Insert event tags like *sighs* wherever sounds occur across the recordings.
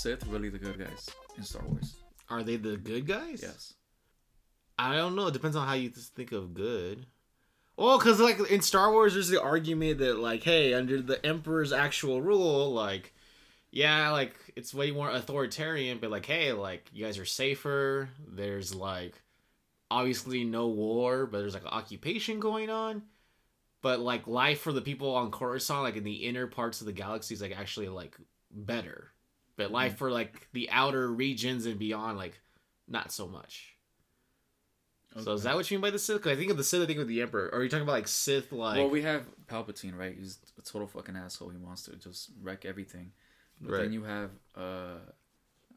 Sith really the good guys in Star Wars? Are they the good guys? Yes. I don't know. It depends on how you think of good. Well, because like in Star Wars, there's the argument that like, hey, under the Emperor's actual rule, like, yeah, like it's way more authoritarian, but like, hey, like you guys are safer. There's like obviously no war, but there's like an occupation going on. But like life for the people on Coruscant, like in the inner parts of the galaxy, is like actually like better. But life for like the outer regions and beyond, like not so much. So is that what you mean by the Sith? 'Cause I think of the Sith, I think of the Emperor. Or are you talking about like Sith, like well, we have Palpatine, right? He's a total fucking asshole. He wants to just wreck everything. But Right. then you have uh,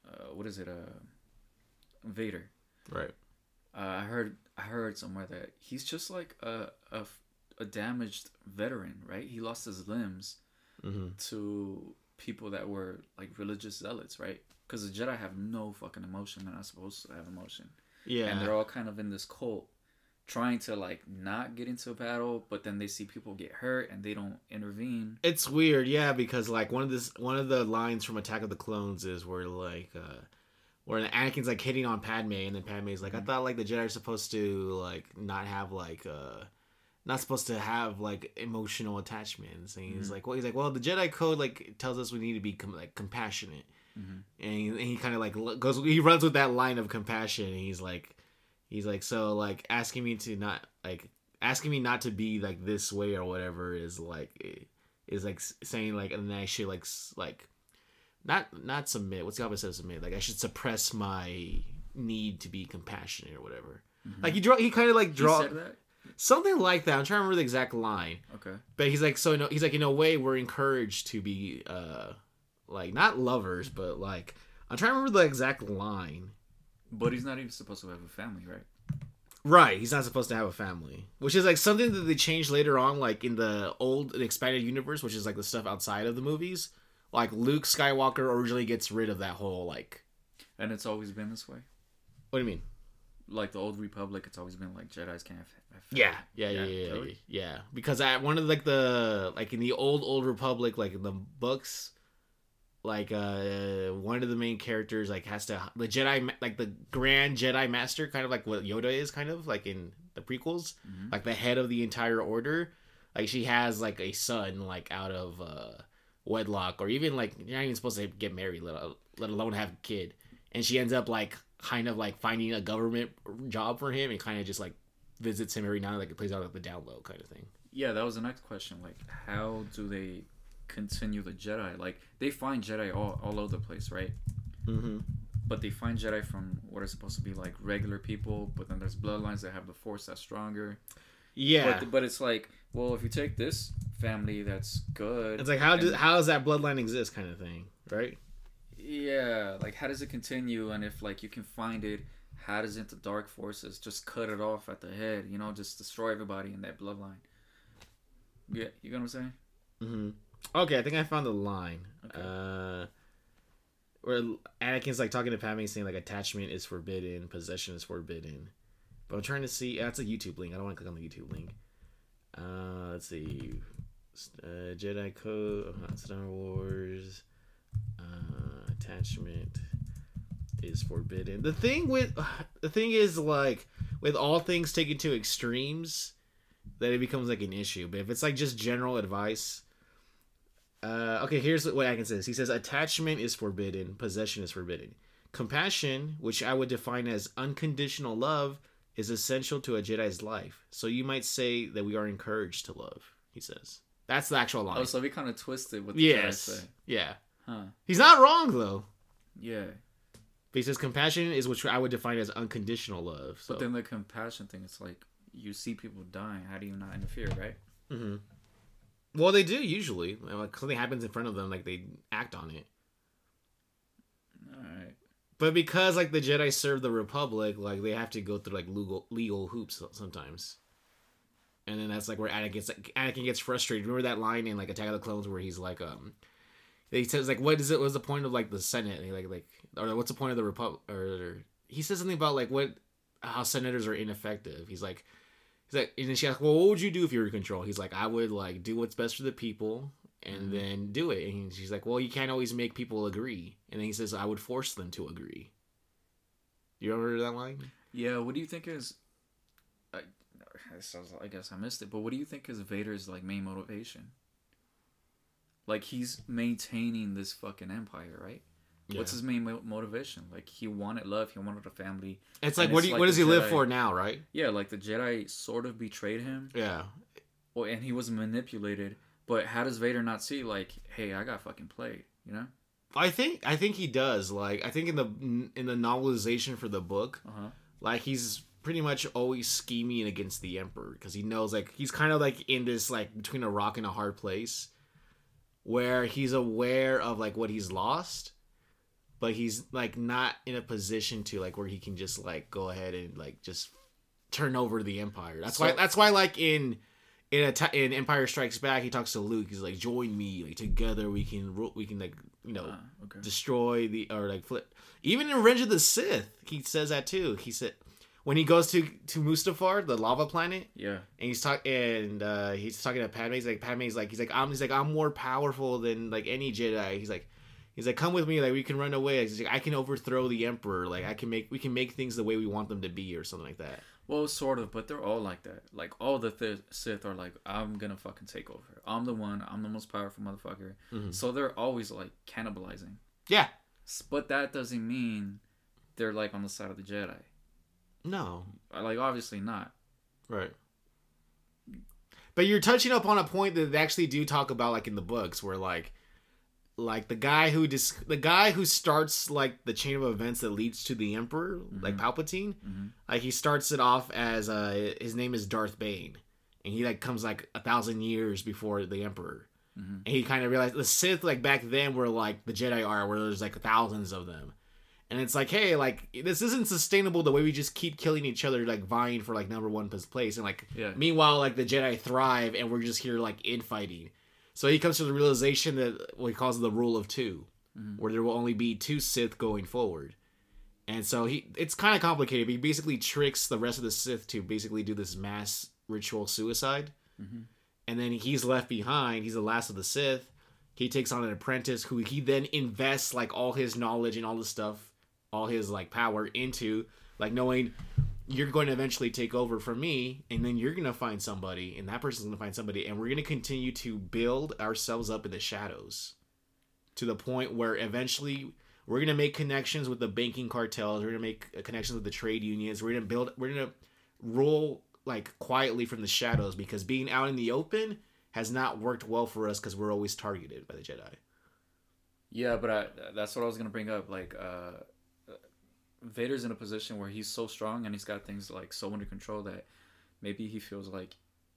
uh, what is it? Uh, Vader. right? Uh, I heard I heard somewhere that he's just like a, a a damaged veteran, right? He lost his limbs Mm-hmm. to people that were like religious zealots, right? Because the Jedi have no fucking emotion. They're not supposed to have emotion, Yeah, and they're all kind of in this cult, trying to like not get into a battle, but then they see people get hurt and they don't intervene. it's weird, yeah, because like one of this, one of the lines from Attack of the Clones is where like, uh where Anakin's like hitting on Padme, and then Padme's like, I thought like the Jedi are supposed to like not have like uh not supposed to have like emotional attachments, and he's like, well, he's like, well, the Jedi code like tells us we need to be com- like compassionate, Mhm. and he, and he kind of like goes, he runs with that line of compassion, and he's like, he's like, so like asking me to not like asking me not to be like this way or whatever is like is like saying like and then I should like s- like not not submit. What's the opposite of submit? Like I should suppress my need to be compassionate or whatever. Like he draw, he kind of like He draw that. Something like that. I'm trying to remember the exact line, Okay. but he's like so. No, he's like in a way we're encouraged to be uh like not lovers, but like I'm trying to remember the exact line. But he's not even supposed to have a family, right? Right, he's not supposed to have a family, which is like something that they changed later on, like in the old the expanded universe, which is like the stuff outside of the movies. Like Luke Skywalker originally gets rid of that whole like. And it's always been this way. What do you mean? Like the old Republic, it's always been like Jedi's can't Yeah, yeah, yeah, yeah, yeah. Because at one of like the like in the old old Republic, like in the books, like uh one of the main characters like has to the Jedi like the Grand Jedi Master, kind of like what Yoda is, kind of like in the prequels, Mhm. like the head of the entire order. Like she has like a son like out of uh wedlock, or even like you're not even supposed to get married, let, let alone have a kid, and she ends up like kind of like finding a government job for him and kind of just like visits him every now and then, like it plays out like the down low kind of thing. Yeah, that was the next question. Like, how do they continue the Jedi? Like, they find Jedi all, all over the place, right? Mm-hmm. But they find Jedi from what are supposed to be like regular people, but then there's bloodlines that have the Force that's stronger. Yeah, But, but it's like, well, if you take this family that's good, it's like how does how does that bloodline exist, kind of thing, right? Yeah, like how does it continue? And if like you can find it, how does it the dark forces just cut it off at the head? You know, just destroy everybody in that bloodline. Yeah, you know what I'm saying? Mm-hmm. Okay, I think I found the line. Okay. Uh, where Anakin's like talking to Padme, saying like attachment is forbidden, possession is forbidden. But I'm trying to see. That's a YouTube link. I don't want to click on the YouTube link. Uh, let's see. Uh, Jedi Code, uh, Star Wars. Uh, attachment is forbidden. The thing with *sighs* the thing is like with all things taken to extremes, that it becomes like an issue. But if it's like just general advice, uh, okay, here's what I can say. He says attachment is forbidden, possession is forbidden. Compassion, which I would define as unconditional love, is essential to a Jedi's life. So you might say that we are encouraged to love. He says that's the actual line. Oh, so we kind of twisted what the Jedi yes, say. yeah. Huh. He's not wrong though. Yeah. But he says compassion is what I would define as unconditional love. So. But then the compassion thing, it's like you see people dying. How do you not interfere, right? hmm Well, they do usually. Like something happens in front of them, like they act on it. All right. But because like the Jedi serve the Republic, like they have to go through like legal legal hoops sometimes. And then that's like where Anakin gets Anakin gets frustrated. Remember that line in like Attack of the Clones where he's like, um, he says like, "What is it? What's the point of like the Senate? And he, like like or what's the point of the Republic?" Or, or he says something about like what how senators are ineffective. He's like, he's like, and then she asks, "Well, what would you do if you were in control?" He's like, "I would like do what's best for the people." and Mhm. then do it. And she's like, "Well, you can't always make people agree." And then he says, "I would force them to agree." You remember that line? Yeah, what do you think is? I, I guess I missed it, but what do you think is Vader's like main motivation? Like he's maintaining this fucking empire, right? What's his main mo- motivation? Like he wanted love, he wanted a family. It's like, what it's do you, like what does he live for now, right? Yeah, like the Jedi sort of betrayed him, Yeah, well, and he was manipulated. But how does Vader not see like, hey, I got fucking played, you know? I think I think he does. Like, I think in the in the novelization for the book, Uh huh. like he's pretty much always scheming against the emperor because he knows like he's kind of like in this like between a rock and a hard place where he's aware of like what he's lost but he's like not in a position to like where he can just like go ahead and like just turn over the empire that's why that's why like in in a in empire strikes back he talks to luke he's like join me like together we can ru- we can like you know Ah, okay. destroy the or like flip. Even in Revenge of the Sith, he says that too. He said when he goes to to Mustafar, the lava planet, Yeah. and he's talking and uh, he's talking to Padme. He's like Padme's like he's like I'm he's like I'm more powerful than like any Jedi. He's like he's like come with me like we can run away. He's like I can overthrow the Emperor. Like I can make we can make things the way we want them to be or something like that. Well, sort of, but they're all like that. Like all the th- Sith are like, I'm gonna fucking take over. I'm the one. I'm the most powerful motherfucker. Mhm. So they're always like cannibalizing. Yeah. But that doesn't mean they're like on the side of the Jedi. No. Uh, Like obviously not. Right. But you're touching up on a point that they actually do talk about, like in the books, where like, like the guy who dis- the guy who starts like the chain of events that leads to the Emperor, like Palpatine, Mhm. like he starts it off as uh his name is Darth Bane, and he like comes like a thousand years before the Emperor, Mhm. and he kind of realized the Sith like back then were like the Jedi are, where there's like thousands of them. And it's like, hey, like this isn't sustainable the way we just keep killing each other, like vying for like number one place. And like, Yeah. meanwhile, like the Jedi thrive, and we're just here like infighting. So he comes to the realization that what he calls the rule of 2 Mhm. where there will only be two Sith going forward. And so he, it's kind of complicated. But he basically tricks the rest of the Sith to basically do this mass ritual suicide. Mhm. And then he's left behind. He's the last of the Sith. He takes on an apprentice who he then invests like all his knowledge and all this stuff, all his like power into, like knowing you're going to eventually take over from me, and then you're going to find somebody, and that person's going to find somebody, and we're going to continue to build ourselves up in the shadows to the point where eventually we're going to make connections with the banking cartels, we're going to make connections with the trade unions, we're going to build, we're going to roll like quietly from the shadows because being out in the open has not worked well for us because we're always targeted by the Jedi. Yeah, but I, that's what I was gonna bring up. Like, uh, Vader's in a position where he's so strong and he's got things like so under control that maybe he feels like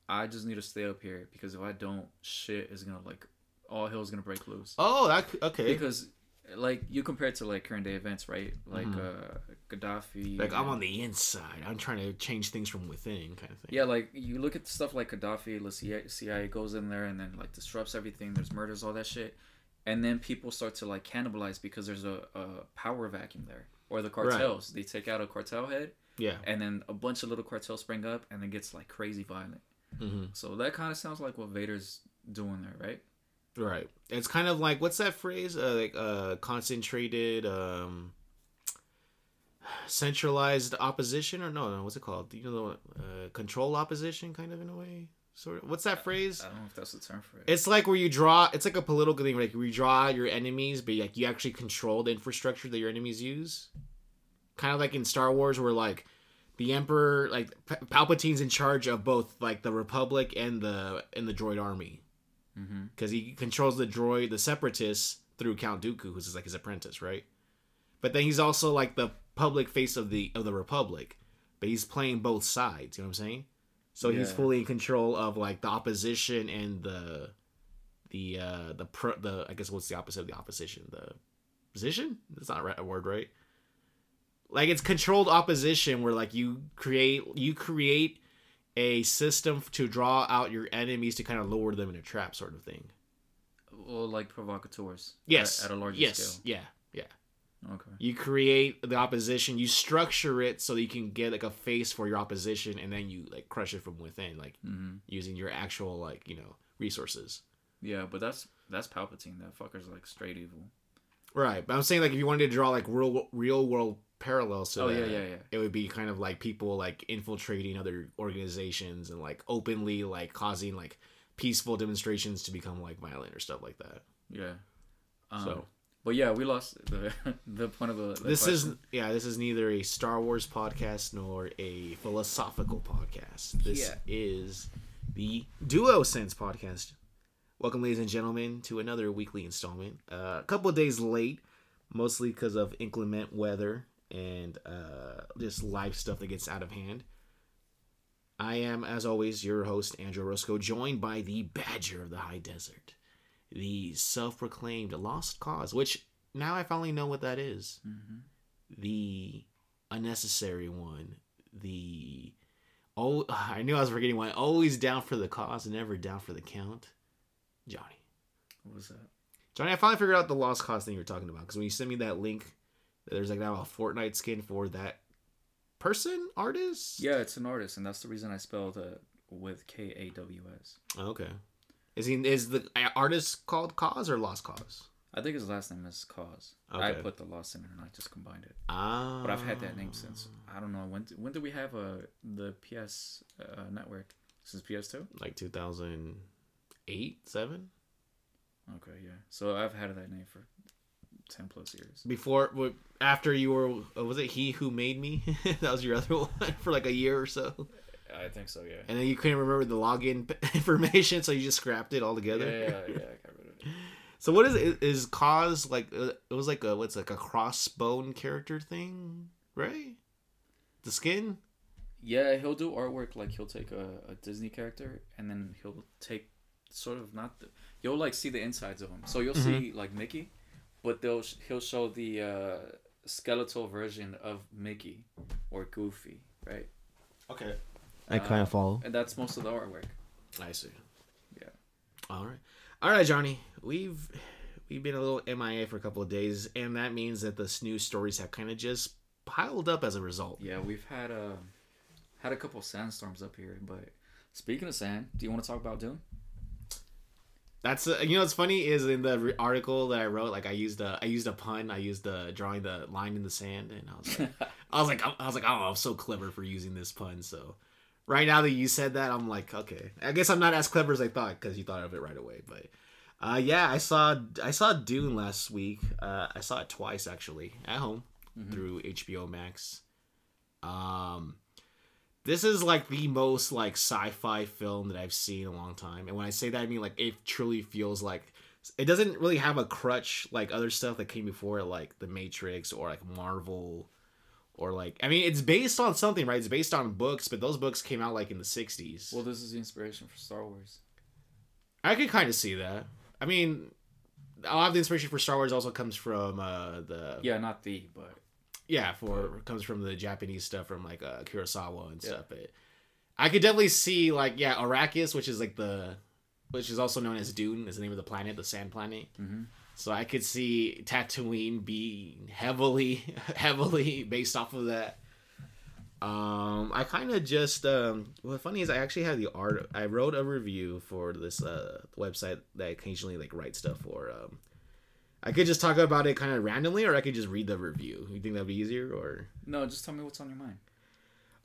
I just need to stay up here because if I don't, shit is gonna like all hell's gonna break loose. Oh, that okay. Because like you compare it to like current day events, right? Like Mhm. uh, Gaddafi. like I'm on the inside. I'm trying to change things from within, kind of thing. Yeah, like you look at stuff like Gaddafi, the CIA, CIA goes in there and then like disrupts everything. There's murders, all that shit, and then people start to like cannibalize because there's a, a power vacuum there, or the cartels. They take out a cartel head, Yeah. and then a bunch of little cartels spring up, and it gets like crazy violent. hmm So that kind of sounds like what Vader's doing there, right? Right. It's kind of like what's that phrase? Uh, like uh, concentrated, um, centralized opposition, or no, no, what's it called? You know, uh, control opposition, kind of in a way. Sort of. What's that phrase? I don't know if that's the term for it. It's like where you draw. It's like a political thing, like where you draw your enemies, but like you actually control the infrastructure that your enemies use. Kind of like in Star Wars, where like the Emperor, like Palpatine's in charge of both like the Republic and the and the Droid Army mm-hmm. because he controls the droid, the Separatists through Count Dooku, who's like his apprentice, right? But then he's also like the public face of the of the Republic, but he's playing both sides. You know what I'm saying? So he's fully in control of like the opposition and the the uh the pro the I guess what's the opposite of the opposition? The position? That's not right, a word, right? Like it's controlled opposition where like you create you create a system to draw out your enemies to kind of lower them in a trap sort of thing. Well, like provocateurs. Yes. At, at a larger yes. scale. Yeah. Yeah. Okay. You create the opposition, you structure it so that you can get like a face for your opposition and then you like crush it from within, like Mm-hmm. using your actual like, you know, resources. Yeah, but that's that's Palpatine. That fucker's like straight evil. Right, but I'm saying like if you wanted to draw like real real world parallels to Oh, that, yeah, yeah, yeah. it would be kind of like people like infiltrating other organizations and like openly like causing like peaceful demonstrations to become like violent or stuff like that. Yeah. Um, So- but yeah, we lost the *laughs* the point of the. the this is yeah, this is neither a Star Wars podcast nor a philosophical podcast. This Yeah. is the Duo Sense podcast. Welcome, ladies and gentlemen, to another weekly installment. Uh, a couple of days late, mostly because of inclement weather and uh, just life stuff that gets out of hand. I am, as always, your host, Andrew Roscoe, joined by the Badger of the High Desert, the self proclaimed lost cause, which now I finally know what that is Mhm. the unnecessary one, the oh I knew I was forgetting one. Always down for the cause, never down for the count. Johnny, What was that? Johnny, I finally figured out the lost cause thing you were talking about because when you sent me that link, there's like now a Fortnite skin for that person artist. Yeah, it's an artist, and that's the reason I spelled it with K A W S. Oh, okay. Is he is the artist called Cause or Lost Cause? I think his last name is Cause. I put the lost in it, and I just combined it. Ah, But I've had that name since I don't know when. When did we have uh, the PS uh, network? Since PS2. like 2008, seven. Okay, yeah. So I've had that name for ten plus years. before after you were uh, was it he who made me *laughs* that was your other *laughs* one for like a year or so I think so. Yeah. and then you couldn't remember the login *laughs* information so you just scrapped it all together yeah, yeah. I got *laughs* rid of it. so what is it is cause like uh, it was like a what's like a crossbone character thing right the skin Yeah, he'll do artwork like he'll take a, a Disney character and then he'll take sort of not the you'll like see the insides of him. So you'll see like Mickey, but they'll he'll show the uh, skeletal version of Mickey or Goofy, right? okay I kinda follow And that's most of the artwork. i see Yeah. all right all right johnny we've we've been a little mia for a couple of days and that means that the news stories have kind of just piled up as a result Yeah, we've had a had a couple sandstorms up here, but speaking of sand, do you want to talk about Dune? That's uh, you know what's funny is in the re- article that I wrote, like I used a I used a pun. I used the drawing the line in the sand, and I was like, *laughs* I was like, I was like, oh, I'm so clever for using this pun. So right now that you said that, I'm like, okay, I guess I'm not as clever as I thought because you thought of it right away. But uh, yeah, I saw I saw Dune last week. Uh, I saw it twice actually at home Mhm. through HBO Max. Um, this is like the most like sci-fi film that I've seen in a long time, and when I say that, I mean like it truly feels like it doesn't really have a crutch like other stuff that came before, it, like The Matrix or like Marvel, or like I mean it's based on something, right? It's based on books, but those books came out like in the '60s. Well, this is the inspiration for Star Wars. I could kind of see that. I mean, a lot of the inspiration for Star Wars also comes from uh, the Yeah, not the, but yeah for comes from the japanese stuff from like uh kurosawa and Yeah. stuff but i could definitely see like yeah arrakis which is like the which is also known as dune is the name of the planet the sand planet hmm so i could see tatooine being heavily *laughs* heavily based off of that um i kind of just um well funny is i actually have the art i wrote a review for this uh website that I occasionally like write stuff for um i could just talk about it kind of randomly or i could just read the review you think that'd be easier or no, just tell me what's on your mind.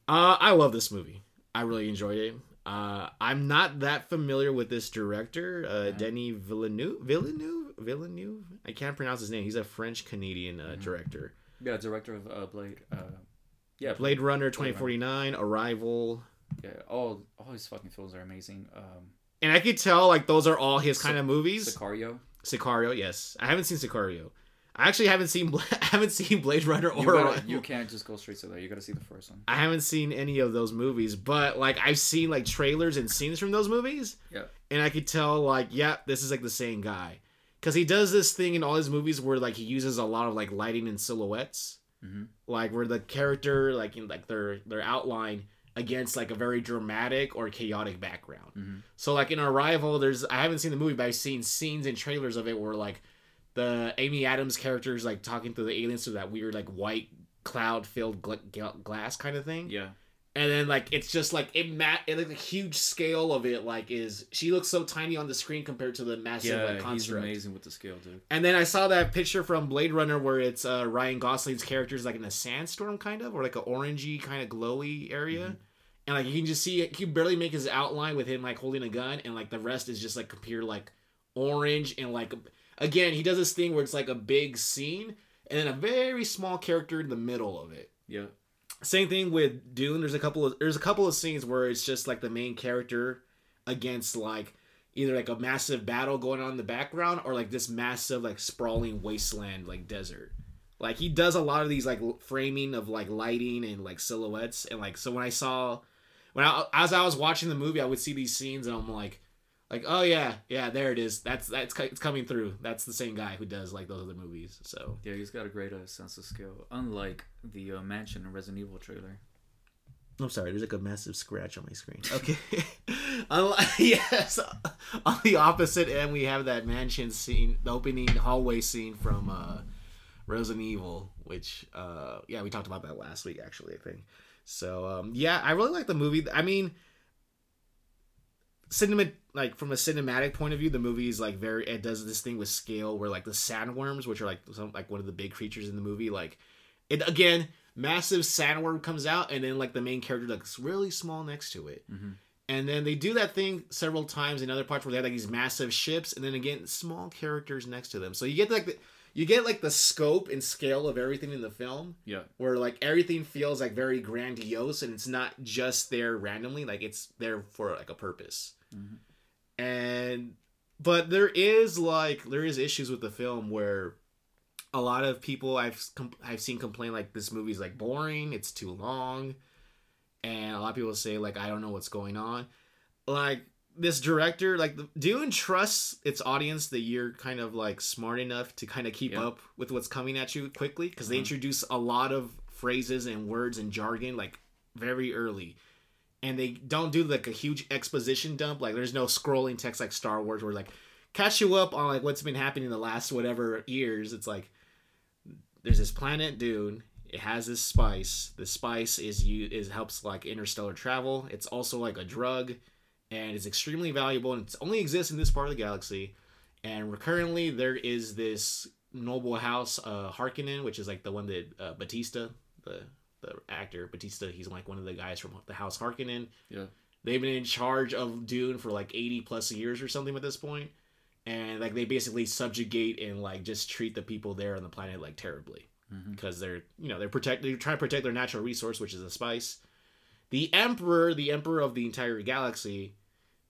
uh, I love this movie. I really enjoyed it. Uh, I'm not that familiar with this director, uh, Yeah. Denis Villeneuve. Villeneuve, Villeneuve. I can't pronounce his name. He's a French Canadian uh, Mhm. director. Yeah, director of uh, Blade. Uh, yeah, Blade Runner 2049, Arrival, Yeah, all all his fucking films are amazing. Um, and I could tell like those are all his kind of movies. Sicario. Sicario, yes. I haven't seen Sicario. I actually haven't seen *laughs* I haven't seen Blade Runner or You, gotta, you can't just go straight to that. You got to see the first one. I haven't seen any of those movies, but like I've seen like trailers and scenes from those movies. Yeah. And I could tell like, yeah, this is like the same guy. Cuz he does this thing in all his movies where like he uses a lot of like lighting and silhouettes. Mhm. Like where the character like in like their their outline against like a very dramatic or chaotic background. Mhm. So like in Arrival there's I haven't seen the movie but I've seen scenes and trailers of it where like the Amy Adams character is like talking to the aliens through that weird like white cloud filled gl- gl- glass kind of thing Yeah. And then like it's just like it mat it like the huge scale of it like is she looks so tiny on the screen compared to the massive Yeah, like he's construct. amazing with the scale, dude. And then I saw that picture from Blade Runner where it's uh, Ryan Gosling's character is like in a sandstorm kind of or like an orangey kind of glowy area. Mhm. And like you can just see it, he can barely make his outline with him like holding a gun and like the rest is just like pure like orange and like again he does this thing where it's like a big scene and then a very small character in the middle of it. Yeah. Same thing with Dune. There's a couple of there's a couple of scenes where it's just like the main character against like either like a massive battle going on in the background or like this massive like sprawling wasteland like desert. Like he does a lot of these like framing of like lighting and like silhouettes and like so when I saw when I as I was watching the movie I would see these scenes and I'm like like oh yeah yeah there it is that's that's it's coming through that's the same guy who does like those other movies so Yeah, he's got a great uh, sense of scale, unlike the uh, mansion in Resident Evil trailer. I'm sorry, there's like a massive scratch on my screen. *laughs* Okay. *laughs* Unlike, *laughs* yes. On the opposite end, we have that mansion scene, the opening hallway scene from uh, Resident Evil, which, uh, yeah, we talked about that last week, actually, I think. So, um, yeah, I really like the movie. I mean, cinema, like, from a cinematic point of view, the movie is, like, very, it does this thing with scale where, like, the sandworms, which are, like, some, like, one of the big creatures in the movie, like, it, again, massive sandworm comes out and then like the main character looks really small next to it Mhm. and then they do that thing several times in other parts where they have like these massive ships and then again small characters next to them so you get like the you get like the scope and scale of everything in the film Yeah. where like everything feels like very grandiose and it's not just there randomly like it's there for like a purpose Mhm. and but there is like there is issues with the film where a lot of people I've com- I've seen complain like this movie's like boring, it's too long, and a lot of people say like I don't know what's going on. Like this director, like Dune trusts its audience that you're kind of like smart enough to kind of keep Yeah. up with what's coming at you quickly because they Uh-huh. introduce a lot of phrases and words and jargon like very early. And they don't do like a huge exposition dump. Like there's no scrolling text like Star Wars where like catch you up on like what's been happening in the last whatever years. It's like there's this planet Dune. It has this spice. The spice is you is helps like interstellar travel. It's also like a drug, and it's extremely valuable. And it only exists in this part of the galaxy. And currently there is this noble house, uh, Harkonnen, which is like the one that uh, Batista, the the actor Batista, he's like one of the guys from the House Harkonnen. Yeah. They've been in charge of Dune for like 80 plus years or something at this. And like they basically subjugate and like just treat the people there on the planet like terribly because they're you know they're protect they're trying to protect their natural resource which is a spice. The emperor, the emperor of the entire galaxy,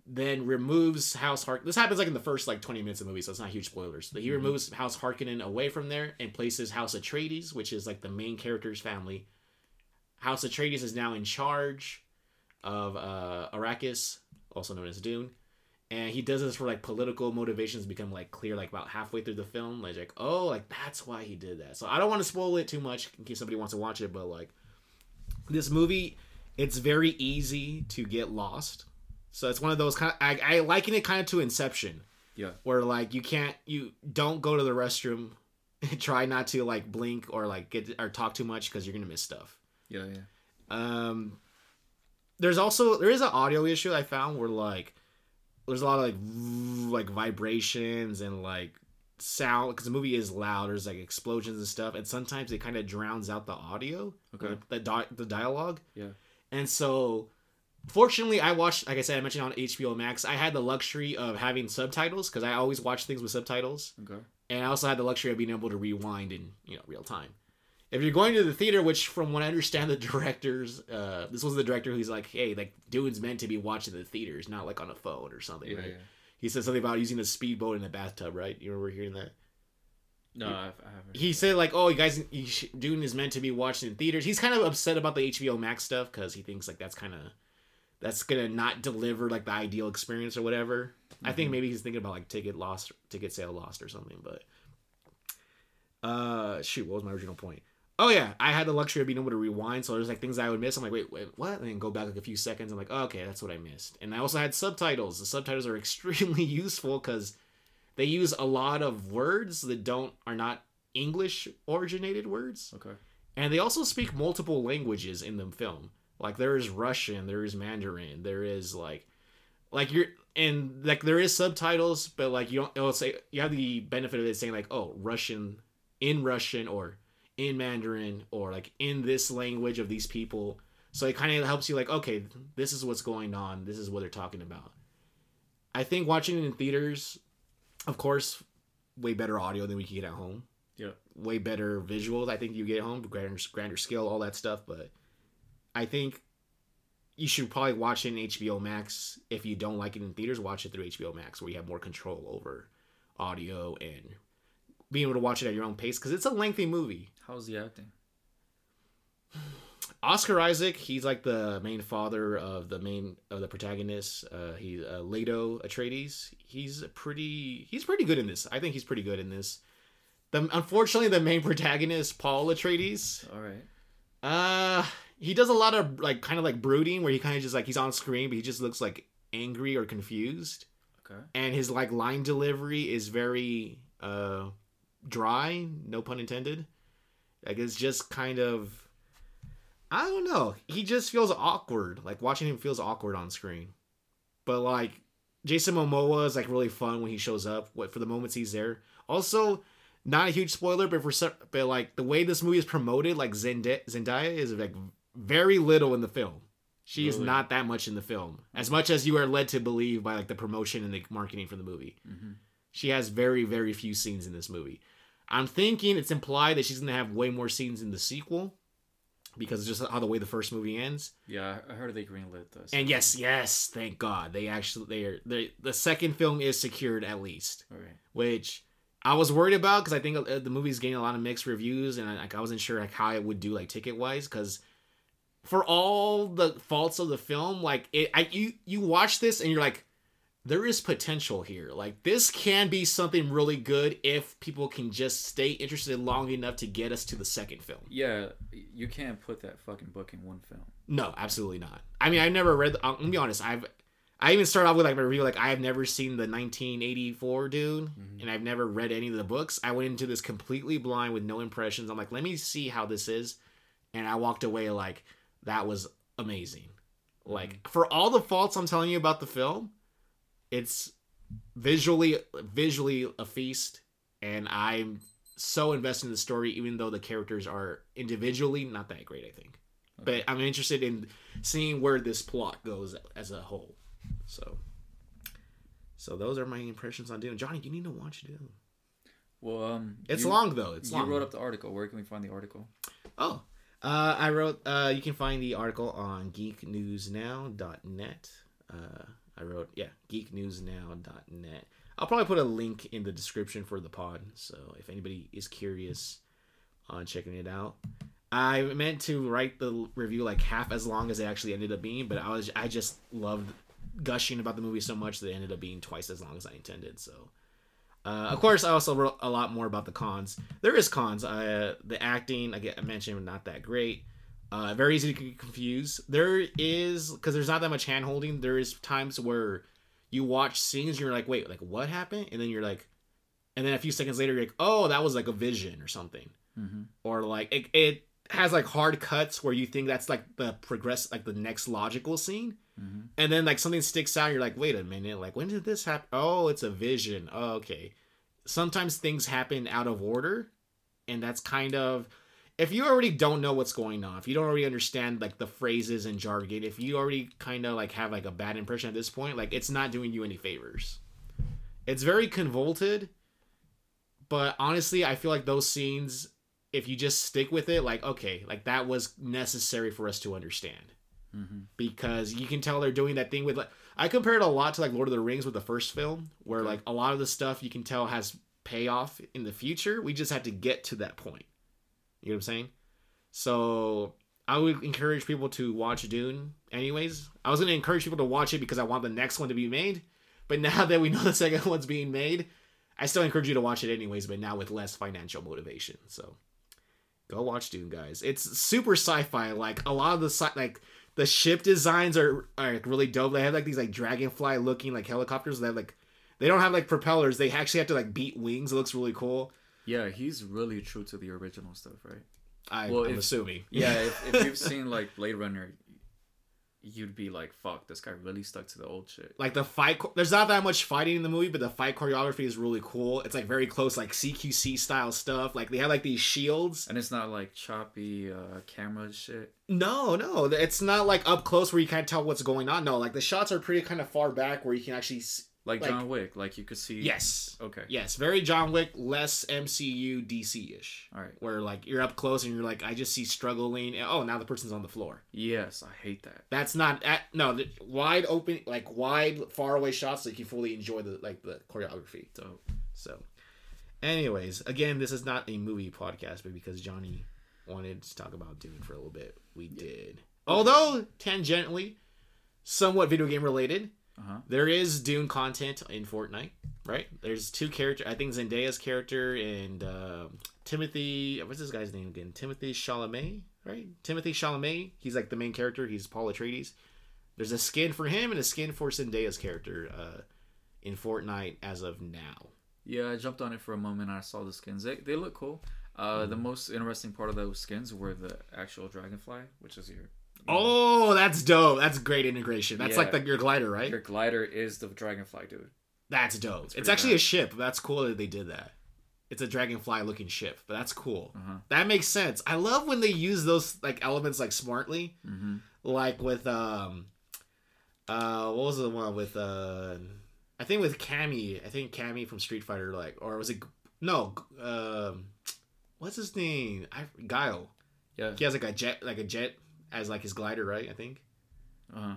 then removes House Hark. This happens like in the first like 20 minutes of the movie, so it's not huge spoilers. But he Mhm. removes House Harkonnen away from there and places House Atreides, which is like the main character's family. House Atreides is now in charge of uh, Arrakis, also known as Dune. And he does this for like political motivations become like clear like about halfway through the film. Like, like oh, like that's why he did that. So I don't want to spoil it too much in case somebody wants to watch it, but like this movie, it's very easy to get lost. So it's one of those kind. Of, I I liken it kind of to Inception, Yeah. where like you can't you don't go to the restroom, *laughs* try not to like blink or like get or talk too much because you're gonna miss stuff. Yeah. Yeah. Um, there's also there is an audio issue I found where like there's a lot of like like vibrations and like sound because the movie is loud. There's like explosions and stuff, and sometimes it kind of drowns out the audio, Okay. the di- the dialogue. Yeah. And so, fortunately, I watched like I said I mentioned on HBO Max. I had the luxury of having subtitles because I always watch things with subtitles Okay. and I also had the luxury of being able to rewind in you know real time. If you're going to the theater, which from what I understand, the directors, uh, this was the director who's like, hey, like Dune's meant to be watching the theaters, not like on a phone or something. Yeah. right? Yeah. He said something about using a speedboat in a bathtub, right? You remember hearing that? No, I've, I haven't. He said like, oh, you guys, you sh- Dune is meant to be watched in theaters. He's kind of upset about the HBO Max stuff because he thinks like that's kind of that's gonna not deliver like the ideal experience or whatever. I think Mhm. maybe he's thinking about like ticket lost, ticket sale lost or something. But uh, shoot, what was my original point? Oh yeah, I had the luxury of being able to rewind, so there's like things I would miss. I'm like, wait, wait, what? And then go back like a few seconds. I'm like, oh, okay, that's what I missed. And I also had subtitles. The subtitles are *laughs* extremely useful because they use a lot of words that don't are not English originated words, Okay. and they also speak multiple languages in the film. Like there is Russian, there is Mandarin, there is like like you're and like there is subtitles, but like you don't it'll say you have the benefit of it saying like, oh, Russian in Russian or in Mandarin or like in this language of these people. So it kind of helps you like, okay, this is what's going on. This is what they're talking about. I think watching it in theaters, of course, way better audio than we can get at home. Yeah. Way better visuals. I think you get at home, grander, grander scale, all that stuff. But I think you should probably watch it in HBO Max. If you don't like it in theaters, watch it through HBO Max, where you have more control over audio and being able to watch it at your own pace because it's a lengthy movie. How's the acting? Oscar Isaac, he's like the main father of the main of the protagonist. Uh, he uh, Leto Atreides. He's pretty. He's pretty good in this. I think he's pretty good in this. The unfortunately the main protagonist Paul Atreides. All right. Uh, he does a lot of like kind of like brooding, where he kind of just like he's on screen, but he just looks like angry or confused, Okay. and his like line delivery is very uh dry. No pun intended. Like it's just kind of. I don't know. He just feels awkward. Like watching him feels awkward on screen. But like Jason Momoa is like really fun when he shows up. What for the moments he's there. Also, not a huge spoiler, but for some, but like the way this movie is promoted, like Zendaya, Zendaya is like very little in the film. She is Really? not that much in the film, as much as you are led to believe by like the promotion and the marketing for the movie. Mm-hmm. She has very very few scenes in this movie. I'm thinking it's implied that she's gonna have way more scenes in the sequel because just how the way the first movie ends. Yeah, I heard they greenlit this. And yes, yes, thank God they actually they are they the second film is secured at least, right. which I was worried about because I think uh, the movie's getting a lot of mixed reviews and I, like I wasn't sure like how it would do like ticket wise because for all the faults of the film, like it, I you you watch this and you're like, there is potential here. Like this can be something really good if people can just stay interested long enough to get us to the second film. Yeah, you can't put that fucking book in one film. No, absolutely not. I mean, I've never read. I'm gonna be honest. I've I even started off with like my review. Like I have never seen the 1984 Dune, Mhm. and I've never read any of the books. I went into this completely blind with no impressions. I'm like, let me see how this is, and I walked away like that was amazing. Like for all the faults I'm telling you about the film, it's visually visually a feast, and I'm so invested in the story, even though the characters are individually not that great. I think but I'm interested in seeing where this plot goes as a whole. So, so those are my impressions on Dune. Johnny, you need to watch Dune. Well, um, It's you- long though. It's you long. wrote up the article. Where can we find the article? Oh, uh, I wrote. Uh, you can find the article on geeknewsnow.net. Uh, I wrote, yeah, geeknewsnow.net. I'll probably put a link in the description for the pod, so if anybody is curious on checking it out. I meant to write the review like half as long as it actually ended up being, but I was I just loved gushing about the movie so much that it ended up being twice as long as I intended. So, uh, of course, I also wrote a lot more about the cons. There is cons. Uh, the acting, I get I mentioned, not that great. Uh, very easy to get confused. There is because there's not that much hand holding. There is times where you watch scenes, you're like, wait, like what happened? And then you're like, and then a few seconds later, you're like, oh, that was like a vision or something Mm-hmm. or like it, it has like hard cuts where you think that's like the progress like the next logical scene Mm-hmm. and then like something sticks out you're like wait a minute like when did this happen oh it's a vision oh, okay sometimes things happen out of order and that's kind of if you already don't know what's going on if you don't already understand like the phrases and jargon if you already kind of like have like a bad impression at this point like it's not doing you any favors it's very convoluted but honestly i feel like those scenes if you just stick with it like okay like that was necessary for us to understand Mm-hmm. because you can tell they're doing that thing with like I compare it a lot to like Lord of the Rings with the first film, where Okay. like a lot of the stuff you can tell has payoff in the future. We just had to get to that point. You know what I'm saying? So I would encourage people to watch Dune. Anyways, I was gonna encourage people to watch it because I want the next one to be made. But *laughs* now that we know the second one's being made, I still encourage you to watch it anyways, but now with less financial motivation. So go watch Dune, guys. It's super sci-fi. Like a lot of the sci- like the ship designs are are really dope. They have like these like dragonfly looking like helicopters. Have like they don't have like propellers. They actually have to like beat wings. It looks really cool. Yeah, he's really true to the original stuff, right? I, Well, I'm if- assuming. Yeah, *laughs* if, if you've seen like Blade Runner, you'd be like, "Fuck, this guy really stuck to the old shit." like the fight there's not that much fighting in the movie but the fight choreography is really cool it's like very close like cqc style stuff like they have like these shields And it's not like choppy uh, camera shit. no no it's not like up close where you can't tell what's going on no like the shots are pretty kind of far back where you can actually Like, Like- John Wick, like you could see. yes Okay. yes very john wick less mcu dc-ish All right. where like you're up close and you're like i just see struggling and, oh now the person's on the floor Yes, I hate that. that's not at, no the wide open like wide far away shots so you can fully enjoy the like the choreography So So, anyways, again, this is not a movie podcast, but because Johnny wanted to talk about Dune for a little bit, we did. Although tangentially, somewhat video game related, Uh huh. there is Dune content in Fortnite. Right? There's two characters. I think Zendaya's character and uh, Timothy. What's this guy's name again? Timothy Chalamet. Right? Timothy Chalamet. He's like the main character. He's Paul Atreides. There's a skin for him and a skin for Zendaya's character uh, in Fortnite as of now. Yeah, I jumped on it for a moment. and I saw the skins. They they look cool. Uh, the most interesting part of those skins were the actual dragonfly, which is your. Oh, that's dope. That's great integration. That's like the, your glider, right? Your glider is the dragonfly, dude. That's dope. It's, pretty actually a ship. That's cool that they did that. It's a dragonfly looking ship, but that's cool. Uh huh. That makes sense. I love when they use those like elements like smartly, Mm-hmm. like with um, uh, what was the one with uh, I think with Cammy. I think Cammy from Street Fighter, like, or was it no, um, what's his name? I Guile. Yeah. He has like a jet, like a jet as like his glider, right? I think. Uh huh.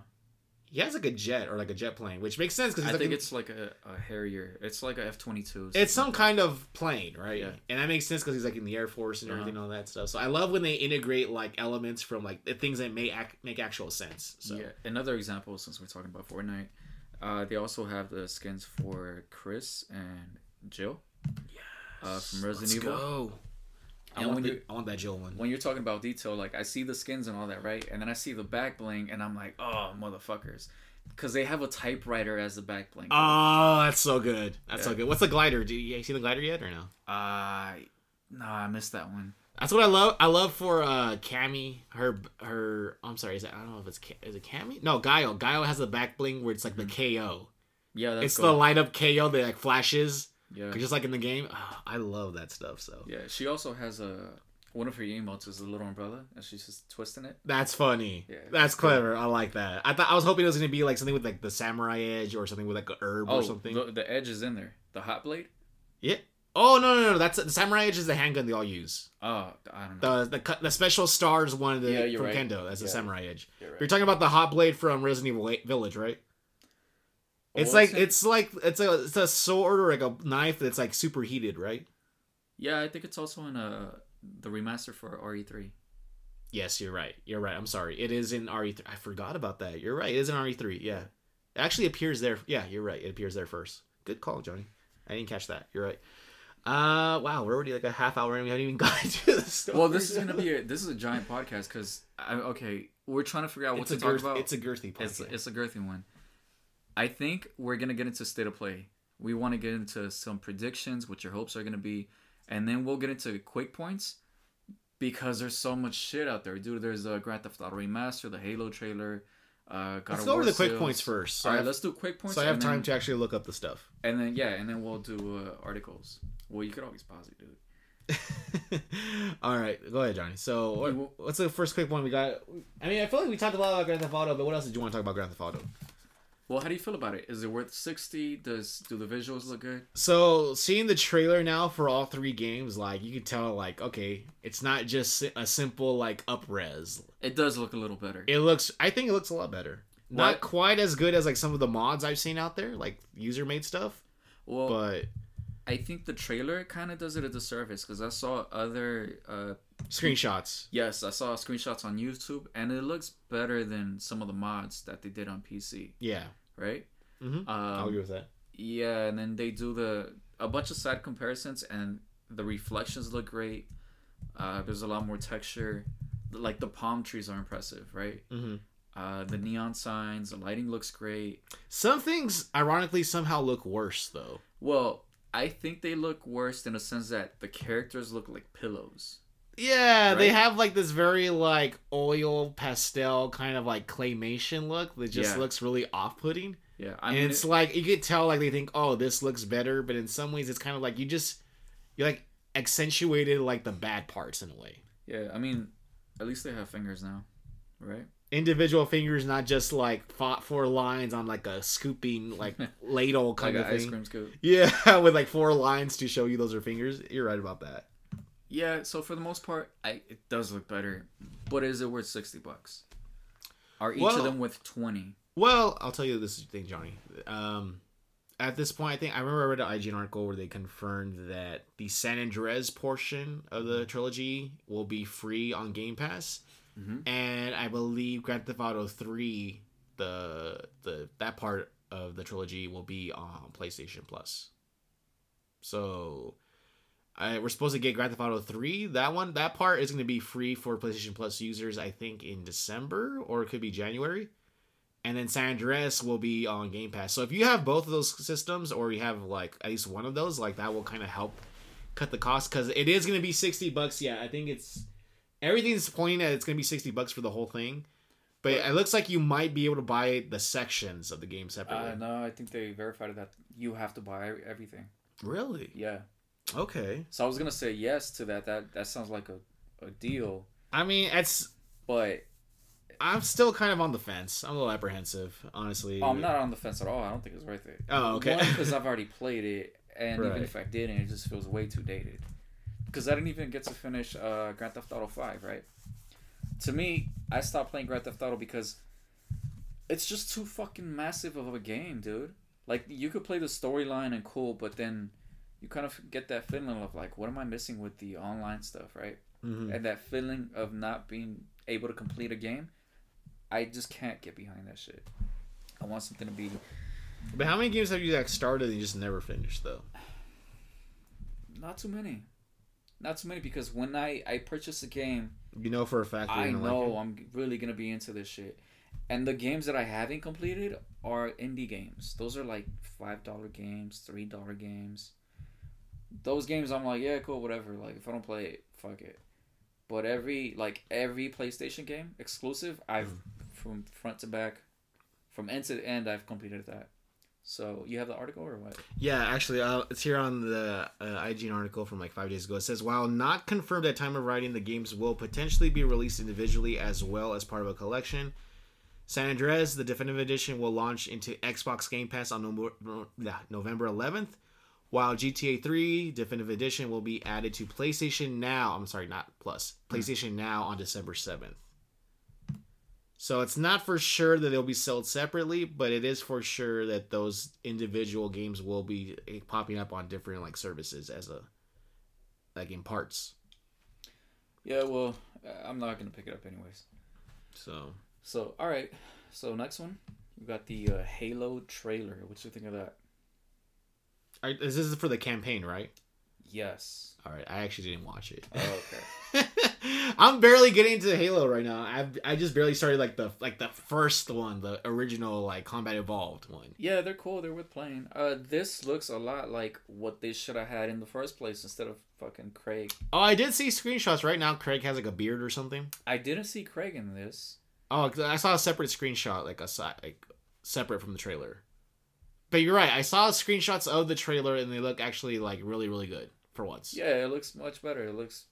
He has like a jet or like a jet plane, which makes sense because I like think a- it's like a, a Harrier. It's like a F twenty two. it's some kind of plane, right? Yeah. And that makes sense because he's like in the Air Force and Uh-huh. everything, all that stuff. So I love when they integrate like elements from like the things that may act, make actual sense. So Yeah. Another example, since we're talking about Fortnite, uh, they also have the skins for Chris and Jill. Uh, from Resident Let's Evil. go. I want, when the, you- I want that Jill one. When you're talking about detail, like I see the skins and all that, right? And then I see the back bling, and I'm like, oh, motherfuckers, because they have a typewriter as the back bling. Oh, that's so good. That's so good. What's the glider? Do you see the glider yet or no? Uh, no, I missed that one. That's what I love. I love for uh Cammy. Her her. I'm sorry. Is it, I don't know if it's is it Cammy? No, Guile. Guile has the back bling where it's like the KO. Yeah, that's it's cool. the light up KO that like flashes, yeah, just like in the game. Ah, I love that stuff. So yeah. She also has a one of her emotes is a little umbrella, and she's just twisting it. That's funny. Yeah. That's clever. I like that. I thought I was hoping it was gonna be like something with like the samurai edge or something with like a herb Oh, or something. the, the edge is in there. The hot blade. Yeah. Oh no no no! That's the samurai edge is the handgun they all use. Oh, I don't know. The the the special stars one the, Yeah, from right. Kendo as the samurai edge. You're right. You're talking about the hot blade from Resident Evil 8 Village, right? It's like it? it's like it's a it's a sword or like a knife that's like super heated, right? Yeah, I think it's also in uh the remaster for RE3. Yes, you're right. You're right. I'm sorry. It is in RE3. I forgot about that. You're right. It is in RE3. Yeah. It actually appears there. Yeah, you're right. It appears there first. Good call, Johnny. I didn't catch that. You're right. Uh, wow, we're already like a half hour and we haven't even *laughs* gotten to the story. Well, this is gonna be a this is a giant podcast because okay, we're trying to figure out what it's to a talk about. It's a girthy it's podcast. it's a girthy one. I think we're gonna get into state of play. We want to get into some predictions, what your hopes are gonna be, and then we'll get into quick points because there's so much shit out there, dude. There's a Grand Theft Auto remaster, the Halo trailer. Uh, God Let's go over the quick sales. points first. So All right, have, let's do quick points. so I have time then, to actually look up the stuff. and then yeah, and then we'll do uh, articles. Well, you could always pause it, dude. *laughs* All right, go ahead, Johnny. So, what, what's the first quick one we got? I mean, I feel like we talked a lot about Grand Theft Auto, but what else did you want to talk about Grand Theft Auto? Well, how do you feel about it? Is it worth sixty? Does do the visuals look good? So, seeing the trailer now for all three games, like you can tell, like okay, it's not just a simple like up res. It does look a little better. It looks, I think it looks a lot better. Not quite as good as like some of the mods I've seen out there, like user made stuff, Well, but I think the trailer kind of does it a disservice because I saw other. Uh, screenshots. yes, I saw screenshots on YouTube, and it looks better than some of the mods that they did on PC. Yeah, Right? mm-hmm. I'll Um, agree with that. yeah, and then they do the a bunch of side comparisons, and the reflections look great. Uh, there's a lot more texture. Like the palm trees are impressive, right? Mm-hmm. Uh, the neon signs, the lighting looks great. Some things, ironically, somehow look worse though. Well, I think they look worse in a sense that the characters look like pillows. Yeah, they have like this very like oil pastel kind of like claymation look that just Yeah. looks really off-putting. Yeah, I and mean, it's it- like you could tell like they think, oh, this looks better, but in some ways it's kind of like you just you like accentuated like the bad parts in a way. yeah, I mean, at least they have fingers now, right? Individual fingers, not just like fought four lines on like a scooping like *laughs* ladle kind like of ice cream scoop. Yeah, *laughs* with like four lines to show you those are fingers. You're right about that. Yeah, so for the most part, I it does look better, but is it worth sixty bucks? Are each Well- of them worth twenty? Well, I'll tell you this thing, Johnny. Um, at this point, I think I remember I read an IGN article where they confirmed that the San Andreas portion of the trilogy will be free on Game Pass, Mhm. and I believe Grand Theft Auto Three, the the that part of the trilogy will be on PlayStation Plus. So. I, we're supposed to get Grand Theft Auto 3. That one, that part is going to be free for PlayStation Plus users, I think, in December or it could be January and then San Andreas will be on Game Pass. So if you have both of those systems, or you have like at least one of those, like that will kind of help cut the cost because it is going to be sixty bucks. Yeah, I think it's everything's pointing at it's going to be sixty bucks for the whole thing. But it looks like you might be able to buy the sections of the game separately. Uh, no, I think they verified that you have to buy everything. Really? Yeah. Okay. So I was gonna say yes to that. That that sounds like a, a deal, I mean, it's. but I'm still kind of on the fence. I'm a little apprehensive, honestly. oh, I'm not on the fence at all. I don't think it's worth it. Oh, okay. because *laughs* I've already played it, and Right. even if I didn't, it just feels way too dated. Because I didn't even get to finish uh, Grand Theft Auto Five, right? To me, I stopped playing Grand Theft Auto because it's just too fucking massive of a game, dude. Like you could play the storyline and cool, but then you kind of get that feeling of like, what am I missing with the online stuff, right? Mhm. And that feeling of not being able to complete a game, I just can't get behind that shit. I want something to be But how many games have you like started and you just never finished though? not too many, not too many because when I I purchase a game, You know for a fact. I like know it. I'm really gonna be into this shit. And the games that I haven't completed are indie games. Those are like five dollar games, three dollar games. Those games I'm like, yeah, cool, whatever. Like if I don't play it, fuck it. But every like every PlayStation game exclusive, I've mm. from front to back, from end to end, I've completed that. So you have the article or what? Yeah, actually, uh, it's here on the uh, IGN article from like five days ago. It says, while not confirmed at time of writing, the games will potentially be released individually as well as part of a collection. San Andreas, the definitive edition, will launch into Xbox Game Pass on November, November 11th, while GTA 3 definitive edition will be added to PlayStation Now. I'm sorry, not Plus. PlayStation Now on December 7th. So it's not for sure that they'll be sold separately, but it is for sure that those individual games will be eh, popping up on different like services as a like in parts. Yeah, well, uh, I'm not gonna pick it up anyways. So So, all right. So next one, we got the uh, Halo trailer. What do you think of that? I, this is for the campaign, right? Yes. All right, I actually didn't watch it. Oh, okay. *laughs* I'm barely getting into Halo right now. I I just barely started like the like the first one, the original like Combat Evolved one. yeah, they're cool. They're worth playing. Uh, this looks a lot like what they should have had in the first place instead of fucking Craig. Oh, I did see screenshots right now. Craig has like a beard or something. I didn't see Craig in this. Oh, I saw a separate screenshot, like a side, like separate from the trailer. But you're right. I saw screenshots of the trailer, and they look actually like really, really good for once. Yeah, it looks much better. It looks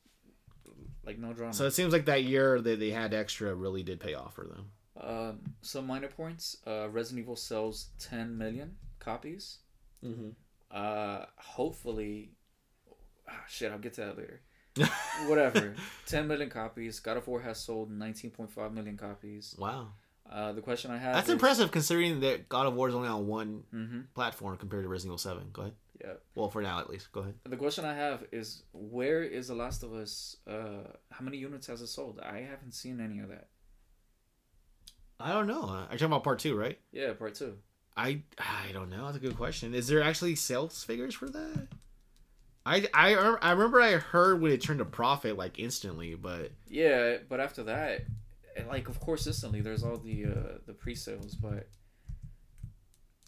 like no drama. So it seems like that year that they had extra really did pay off for them. um, some minor points. Uh, Resident Evil sells 10 million copies. Mm-hmm. Uh, hopefully, ah, shit. I'll get to that later. *laughs* Whatever. 10 million copies. God of War has sold 19.5 million copies. Wow, Uh, the question I have. that's is, impressive considering that God of War is only on one Mm-hmm. platform compared to Resident Evil Seven. Go ahead. Yeah. Well, for now at least. Go ahead. The question I have is where is The Last of Us? Uh, how many units has it sold? I haven't seen any of that. I don't know. Are you talking about part two, right? Yeah, part two. I I don't know. That's a good question. Is there actually sales figures for that? I I I remember I heard when it turned to profit like instantly, but Yeah, but after that, like of course instantly there's all the uh, the pre-sales, but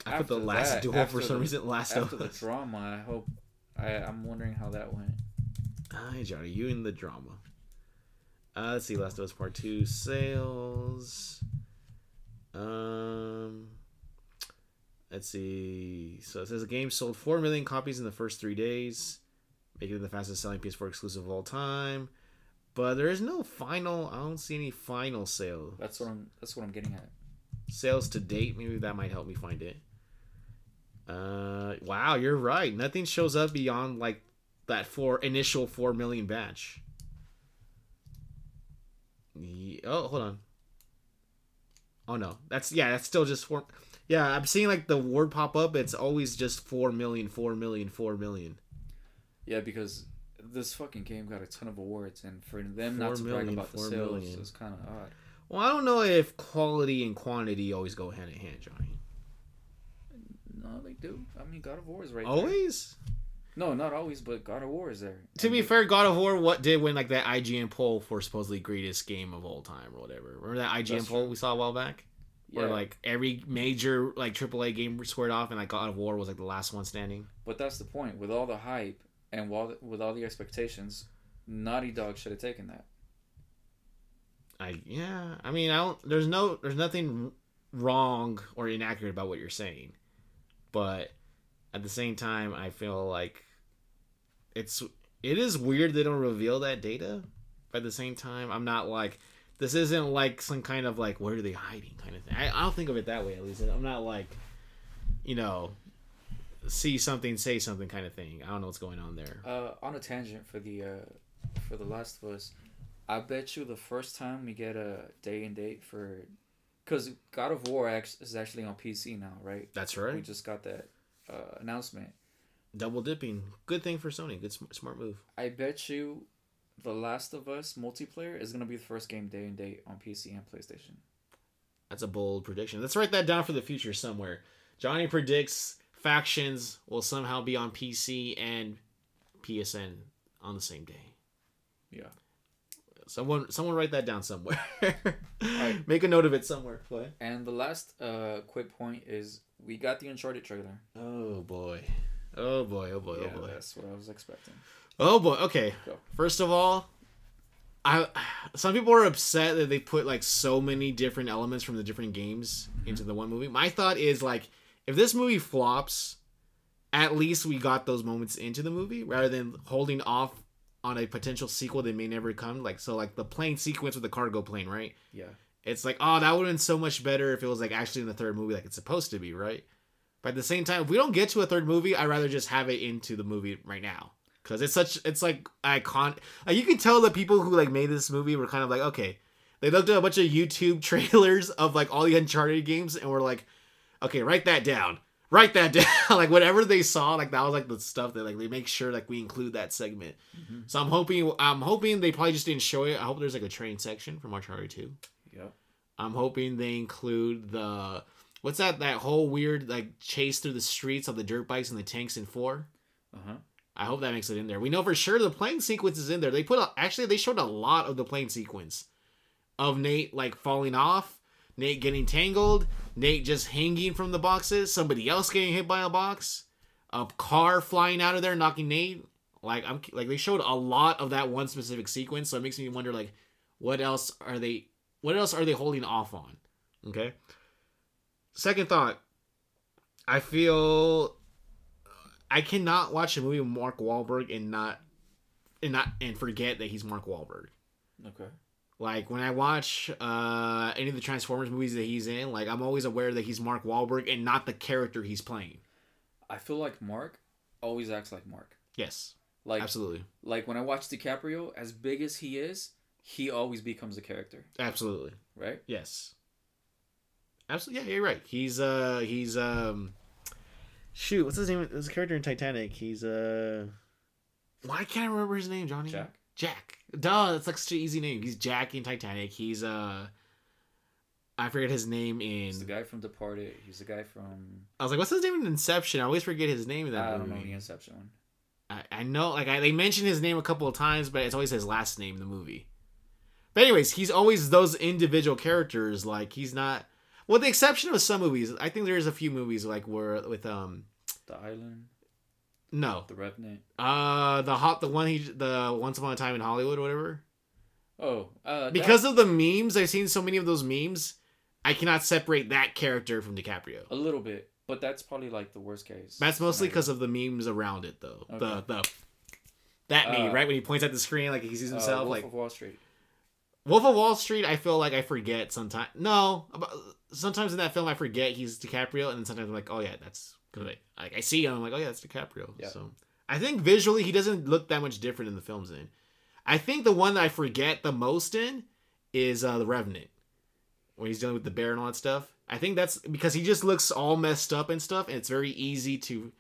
I put the last that- duel for some the- reason. Last after of the drama, I hope I I'm wondering how that went. Hi Johnny, you in the drama. Uh, let's see, Last of Us Part Two sales. Um, let's see. So it says the game sold four million copies in the first three days, making it the fastest selling PS4 exclusive of all time. But there is no final. I don't see any final sale That's what I'm. That's what I'm getting at. sales to date. Maybe that might help me find it. Uh, wow, you're right. Nothing shows up beyond like that four initial four million batch. Ye- oh, hold on. Oh no, that's yeah, that's still just four. Yeah, I'm seeing like the word pop up. It's always just four million, four million, four million. Yeah, because this fucking game got a ton of awards, and for them not to brag about the sales million. is kind of odd. Well, I don't know if quality and quantity always go hand in hand, Johnny. No, they do. I mean, God of War is right there. Always. No, not always, but God of War is there. To And be they- fair, God of War what did win like that IGN poll for supposedly greatest game of all time or whatever. Remember that IGN That's poll true. we saw a while back? Where yeah, like every major like AAA game squared off and like God of War was like the last one standing. but that's the point. With all the hype and while with all the expectations, Naughty Dog should have taken that. I yeah, I mean I don't there's no there's nothing wrong or inaccurate about what you're saying. But at the same time I feel like it's it is weird they don't reveal that data. But at the same time I'm not like this isn't like some kind of like what are they hiding kind of thing. I, I don't think of it that way at least. I'm not like you know see something say something kind of thing. I don't know what's going on there. Uh, on a tangent for the uh, for the Last of Us, I bet you the first time we get a day and date for, because God of War is actually on PC now, right? That's right. We just got that uh, announcement. Double dipping. Good thing for Sony. Good sm- smart move. I bet you, the Last of Us multiplayer is gonna be the first game day and date on PC and PlayStation. That's a bold prediction. Let's write that down for the future somewhere. Johnny predicts factions will somehow be on PC and PSN on the same day. Yeah. Someone, someone write that down somewhere. Alright. *laughs* Make a note of it somewhere. And the last uh, quick point is we got the Uncharted trailer. Oh boy. Oh boy. Oh boy. yeah, oh boy. that's what I was expecting. Oh boy. Okay. Go. First of all, I some people are upset that they put like so many different elements from the different games into the one movie. My thought is like if this movie flops, at least we got those moments into the movie rather than holding off on a potential sequel that may never come. Like so like the plane sequence with the cargo plane, right? Yeah. It's like, oh, that would have been so much better if it was like actually in the third movie like it's supposed to be, right? But at the same time, if we don't get to a third movie, I'd rather just have it into the movie right now. Cause it's such it's like icon like you can tell the people who like made this movie were kind of like, okay. They looked at a bunch of YouTube *laughs* trailers of like all the Uncharted games and were like, okay, write that down. Write that *laughs* down. like whatever they saw, like that was like the stuff that like they make sure like we include that segment. Mhm. So I'm hoping I'm hoping they probably just didn't show it. I hope there's like a train section from Uncharted 2. Yeah. I'm hoping they include the what's that that whole weird like chase through the streets of the dirt bikes and the tanks in four. Uh huh. I hope that makes it in there. We know for sure the plane sequence is in there. They put a, actually they showed a lot of the plane sequence of Nate like falling off, Nate getting tangled, Nate just hanging from the boxes, somebody else getting hit by a box, a car flying out of there knocking Nate. Like I'm like they showed a lot of that one specific sequence, so it makes me wonder like what else are they what else are they holding off on? Okay. Second thought, I feel I cannot watch a movie with Mark Wahlberg and not and not and forget that he's Mark Wahlberg. Okay. Like when I watch uh any of the Transformers movies that he's in, like I'm always aware that he's Mark Wahlberg and not the character he's playing. I feel like Mark always acts like Mark. Yes, Like absolutely, like when I watch DiCaprio, as big as he is, he always becomes a character, absolutely, right? yes, absolutely. Yeah, you're right. He's uh he's um shoot, what's his name? His character in Titanic. He's uh why can't I remember his name, Johnny? Jack. Jack. Duh, that's like such an easy name. He's Jack in Titanic. He's uh I forget his name in He's the guy from Departed. He's the guy from I was like, what's his name in Inception? I always forget his name in that I don't know the Inception one. I, I know, like, I, they mention his name a couple of times, but it's always his last name in the movie. But anyways, he's always those individual characters. Like, he's not. With the exception of some movies, I think there's a few movies like where with um The Island, no The Revenant. uh the hot the one he the Once Upon a Time in Hollywood or whatever. Oh, uh, that- because of the memes. I've seen so many of those memes. I cannot separate that character from DiCaprio. a little bit, but that's probably like the worst case. That's mostly because of the memes around it, though. Okay. the that meme, Uh, right when he points at the screen like he sees Uh, himself. Wolf like of Wall Street. Wolf of Wall Street, I feel like I forget sometimes. No, sometimes in that film I forget he's DiCaprio, and then sometimes I'm like, oh yeah, that's good. Like I see him, I'm like, oh yeah, that's DiCaprio. Yeah. So I think visually he doesn't look that much different in the films. In I think the one that I forget the most in is uh, the Revenant, when he's dealing with the bear and all that stuff. I think that's because he just looks all messed up and stuff, and it's very easy to.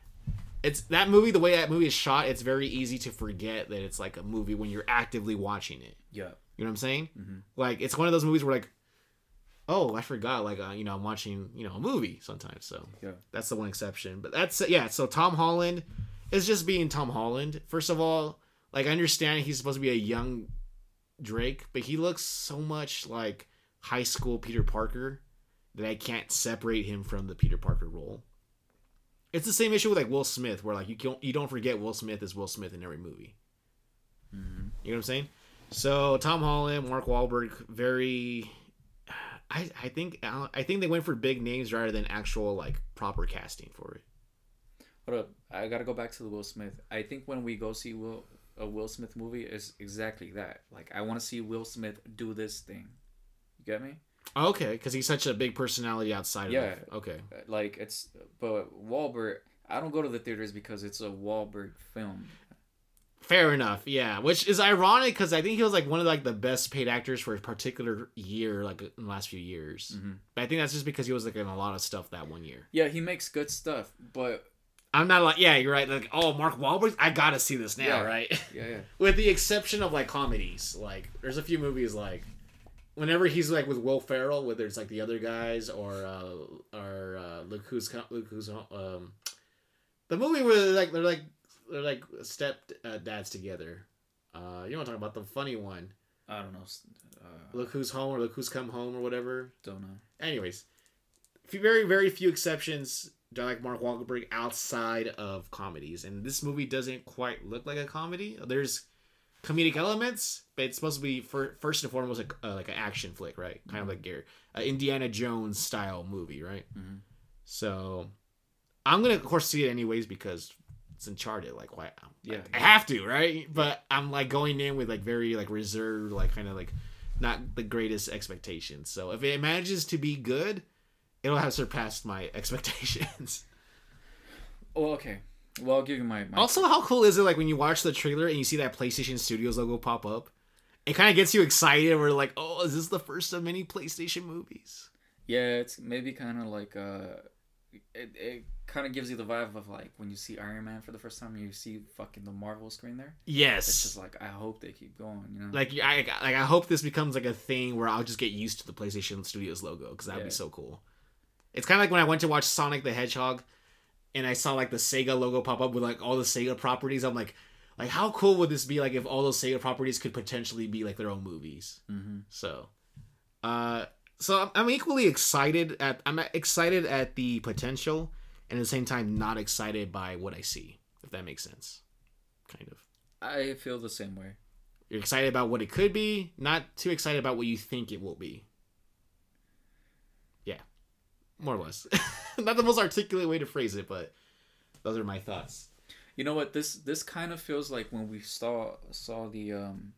It's that movie. The way that movie is shot, it's very easy to forget that it's like a movie when you're actively watching it. Yeah. You know what I'm saying? Mhm. Like it's one of those movies where like, oh, I forgot. Like uh, you know, I'm watching you know a movie sometimes. So Yeah. that's the one exception. But that's yeah. So Tom Holland is just being Tom Holland. First of all, like I understand he's supposed to be a young Drake, but he looks so much like high school Peter Parker that I can't separate him from the Peter Parker role. It's the same issue with like Will Smith, where like you don't you don't forget Will Smith is Will Smith in every movie. Mhm. You know what I'm saying? So Tom Holland, Mark Wahlberg, very. I I think I think they went for big names rather than actual like proper casting for it. Hold up, I gotta go back to the Will Smith. I think when we go see Will a Will Smith movie is exactly that. Like I want to see Will Smith do this thing. You get me? Okay, because he's such a big personality outside Yeah. of. Okay. Like it's but Wahlberg. I don't go to the theaters because it's a Wahlberg film. Fair enough. Yeah, which is ironic because I think he was like one of like the best paid actors for a particular year, like in the last few years. Mhm. But I think that's just because he was like in a lot of stuff that one year. Yeah, he makes good stuff, but I'm not like, yeah, you're right. Like, oh, Mark Wahlberg, I gotta see this now, Yeah. right? yeah, yeah. *laughs* with the exception of like comedies like there's a few movies like whenever he's like with Will Ferrell whether it's like the other guys or uh or uh look who's look who's um the movie where like they're like they're like step uh, dads together uh you know what I'm about the funny one I don't know. Uh, look who's home or look who's come home or whatever don't know. anyways few, very very few exceptions like Mark Wahlberg outside of comedies and this movie doesn't quite look like a comedy there's comedic elements but it's supposed to be for, first and foremost like, uh, like an action flick right kind of like Gary uh, Indiana Jones style movie right Mhm. so I'm gonna of course see it anyways because it's Uncharted like why Yeah. I have to right but I'm like going in with like very like reserved like kind of like not the greatest expectations so if it manages to be good it'll have surpassed my *laughs* expectations. Oh, okay. Well, I'll give you my. my also, how cool is it like when you watch the trailer and you see that PlayStation Studios logo pop up? It kind of gets you excited. We're like, oh, is this the first of many PlayStation movies? Yeah, it's maybe kind of like uh, it, it kind of gives you the vibe of like when you see Iron Man for the first time, you see fucking the Marvel screen there. Yes. It's just like I hope they keep going, you know. like I like I hope this becomes like a thing where I'll just get used to the PlayStation Studios logo because that'd Yeah. be so cool. It's kind of like when I went to watch Sonic the Hedgehog, and I saw like the Sega logo pop up with like all the Sega properties. I'm like, like how cool would this be? Like if all those Sega properties could potentially be like their own movies. hmm So, uh, so I'm, equally excited at I'm excited at the potential, and at the same time not excited by what I see. If that makes sense, kind of. I feel the same way. You're excited about what it could be, not too excited about what you think it will be. Yeah, more or less. *laughs* not the most articulate way to phrase it, but those are my thoughts. You know what? This this kind of feels like when we saw saw the um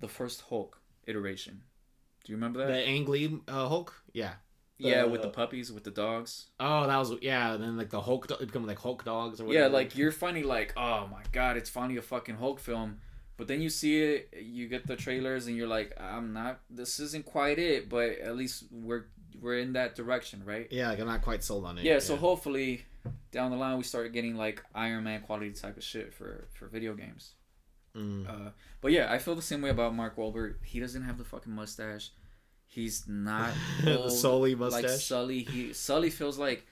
the first Hulk iteration. Do you remember that? The Ang Lee uh, Hulk, yeah. yeah, the- with the puppies, with the dogs. Oh, that was yeah. Then like the Hulk, do- become like Hulk dogs or whatever. Yeah, like you're finally like, oh my god, it's finally a fucking Hulk film. But then you see it, you get the trailers, and you're like, I'm not. This isn't quite it, but at least we're we're in that direction, right? yeah, like I'm not quite sold on it. Yeah. So hopefully, down the line, we start getting like Iron Man quality type of shit for for video games. Mm. Uh, but yeah, I feel the same way about Mark Wahlberg. He doesn't have the fucking mustache. He's not *laughs* the old Sully like mustache. Sully. He Sully feels like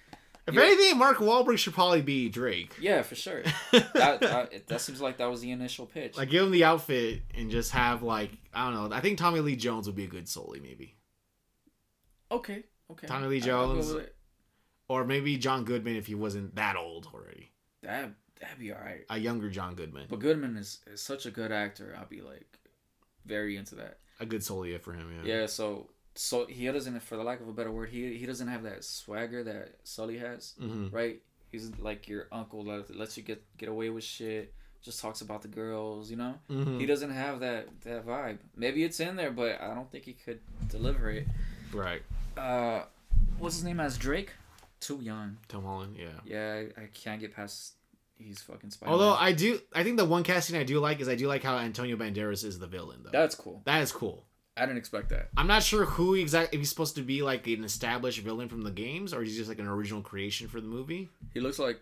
if anything, Mark Wahlberg should probably be Drake. yeah, for sure. *laughs* that, that that seems like that was the initial pitch. like give him the outfit and just have like I don't know. I think Tommy Lee Jones would be a good Sully maybe, okay, okay. Tommy Lee I- I'll go Jones. or maybe John Goodman if he wasn't that old already. That that'd be all right. A younger John Goodman. But Goodman is, is such a good actor. I'd be like, very into that. A good Solia for him. Yeah. Yeah, so so he doesn't, for the lack of a better word, he he doesn't have that swagger that Sully has, Mm-hmm. right? He's like your uncle that lets you get get away with shit, just talks about the girls, you know. Mm-hmm. He doesn't have that that vibe. Maybe it's in there, but I don't think he could deliver it. Right. Uh, what's his name as Drake? Too young. Tom Holland. Yeah. Yeah, I, I can't get past. He's fucking Spider. Although I do, I think the one casting I do like is I do like how Antonio Banderas is the villain though. that's cool. that is cool. I didn't expect that. I'm not sure who exactly if he's supposed to be like an established villain from the games or he's just like an original creation for the movie. He looks like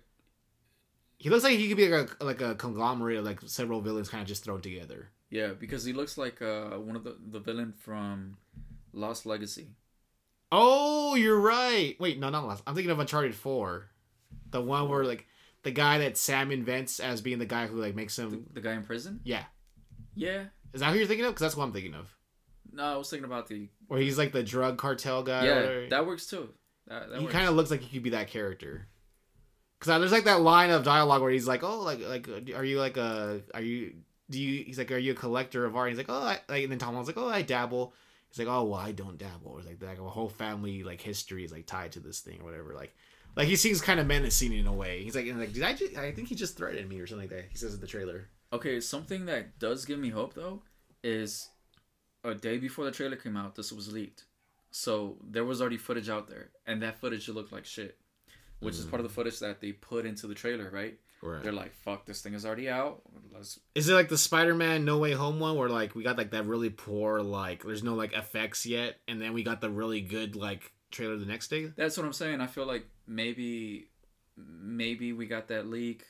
He looks like he could be like a like a conglomerate of like several villains kind of just thrown together. yeah, because he looks like uh one of the the villain from Lost Legacy. Oh, you're right. Wait, no, not last. I'm thinking of Uncharted Four, the one where like the guy that Sam invents as being the guy who like makes him. the guy in prison. Yeah, Yeah. is that who you're thinking of? Because that's what I'm thinking of. No, I was thinking about the. Where he's like the drug cartel guy. yeah, that works too. That, that he kind of looks like he could be that character. Cause there's like that line of dialogue where he's like, "Oh, like, like, are you like a, are you, do you?" He's like, "Are you a collector of art?" He's like, "Oh," I, like, and then Tom Holland's like, "Oh, I dabble." He's like, "Oh, well, I don't dabble." It's like, like a whole family like history is like tied to this thing or whatever. Like, like he seems kind of menacing in a way. He's like, like, did I? Just, I think he just threatened me or something like that. He says in the trailer. Okay, something that does give me hope though is a day before the trailer came out, this was leaked. So there was already footage out there, and that footage looked like shit. Which is part of the mm. footage that they put into the trailer, right? Right. They're like, "Fuck, this thing is already out. Let's Is it like the Spider-Man No Way Home one where like we got like that really poor like there's no like effects yet, and then we got the really good like trailer the next day? That's what I'm saying. I feel like maybe maybe we got that leak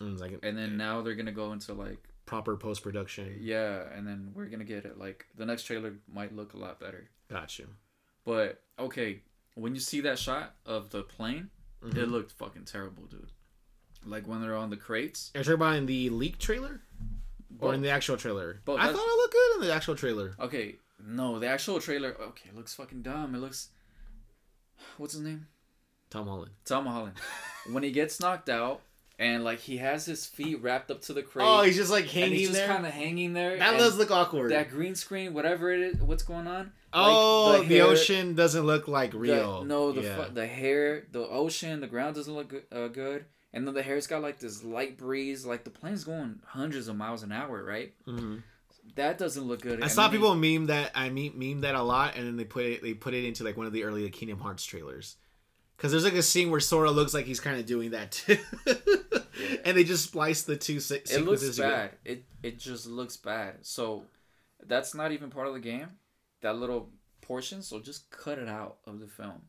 And like and then now they're to go into like proper post production. yeah, and then we're to get it like the next trailer might look a lot better. Got you. But okay, when you see that shot of the plane, Mhm. it looked fucking terrible, dude. Like when they're on the crates. Are you talking about in the leak trailer or in the actual trailer? Both. I thought That's- it looked good in the actual trailer. Okay, no, the actual trailer. Okay, it looks fucking dumb. It looks. What's his name? Tom Holland. Tom Holland. when he gets knocked out and like he has his feet wrapped up to the crate. Oh, he's just like and hanging he's just there. kind of hanging there. that does look awkward. that green screen, whatever it is, what's going on? oh, like, the the, hair- ocean doesn't look like The- real. no, the yeah. fu- the hair, the ocean, the ground doesn't look good, uh, good, and then the hair's got like this light breeze. Like the plane's going hundreds of miles an hour, right? Mhm. That doesn't look good. I And saw then people meme that I meme meme that a lot, and then they put it they put it into like one of the early Kingdom Hearts trailers. Because there's like a scene where Sora looks like he's kind of doing that too, and they just splice the two se- it looks sequences together. bad. It it just looks bad. So that's not even part of the game. That little portion. So just cut it out of the film.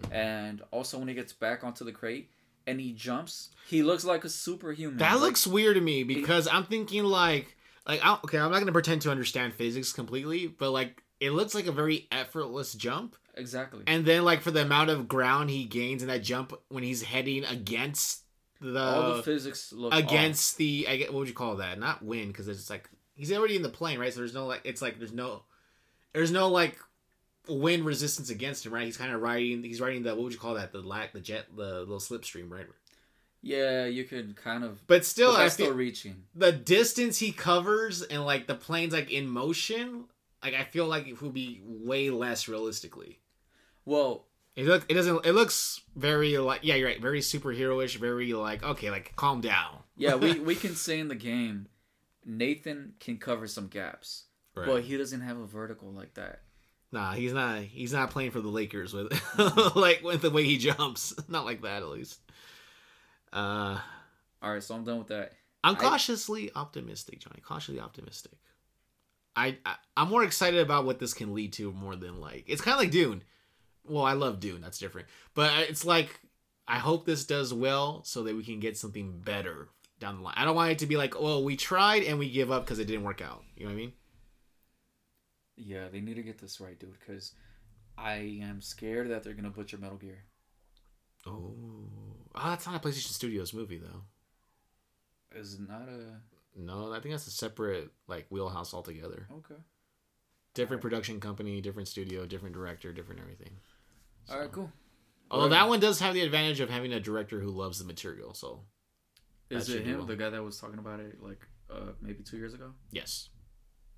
Mm-hmm. And also when he gets back onto the crate and he jumps, he looks like a superhuman. That Like, looks weird to me because I'm thinking like like I, okay, I'm not gonna pretend to understand physics completely, but like it looks like a very effortless jump, exactly. and then like for the amount of ground he gains in that jump when he's heading against the, All the physics look off. against the I get what would you call that? Not wind because it's like he's already in the plane, right? So there's no like it's like there's no there's no like wind resistance against him, right? He's kind of riding. He's riding the what would you call that? The lack the jet the little slipstream, right? Yeah, you could kind of. But still, but I feel still reaching. the distance he covers and like the plane's like in motion. Like I feel like it would be way less realistically. Well, It look it doesn't it looks very like yeah you're right very superheroish very like okay like calm down yeah, we *laughs* we can say in the game, Nathan can cover some gaps, but he doesn't have a vertical like that. Nah, he's not. He's not playing for the Lakers with *laughs* like with the way he jumps. *laughs* Not like that, at least. Uh, All right, so I'm done with that. I'm I- cautiously optimistic, Johnny. Cautiously optimistic. I, I I'm more excited about what this can lead to more than like it's kind of like Dune. Well, I love Dune. That's different, but it's like I hope this does well so that we can get something better down the line. I don't want it to be like, well, we tried and we give up because it didn't work out. You know what I mean? Yeah, they need to get this right, dude, because I am scared that they're gonna butcher Metal Gear. Oh, oh, that's not a PlayStation Studios movie though. Is it not a No, I think that's a separate like wheelhouse altogether. okay? Different production company, different studio, different director, different everything. All right, cool. Although that one does have the advantage of having a director who loves the material. So Is That it him, well. the guy that was talking about it like uh maybe two years ago? yes,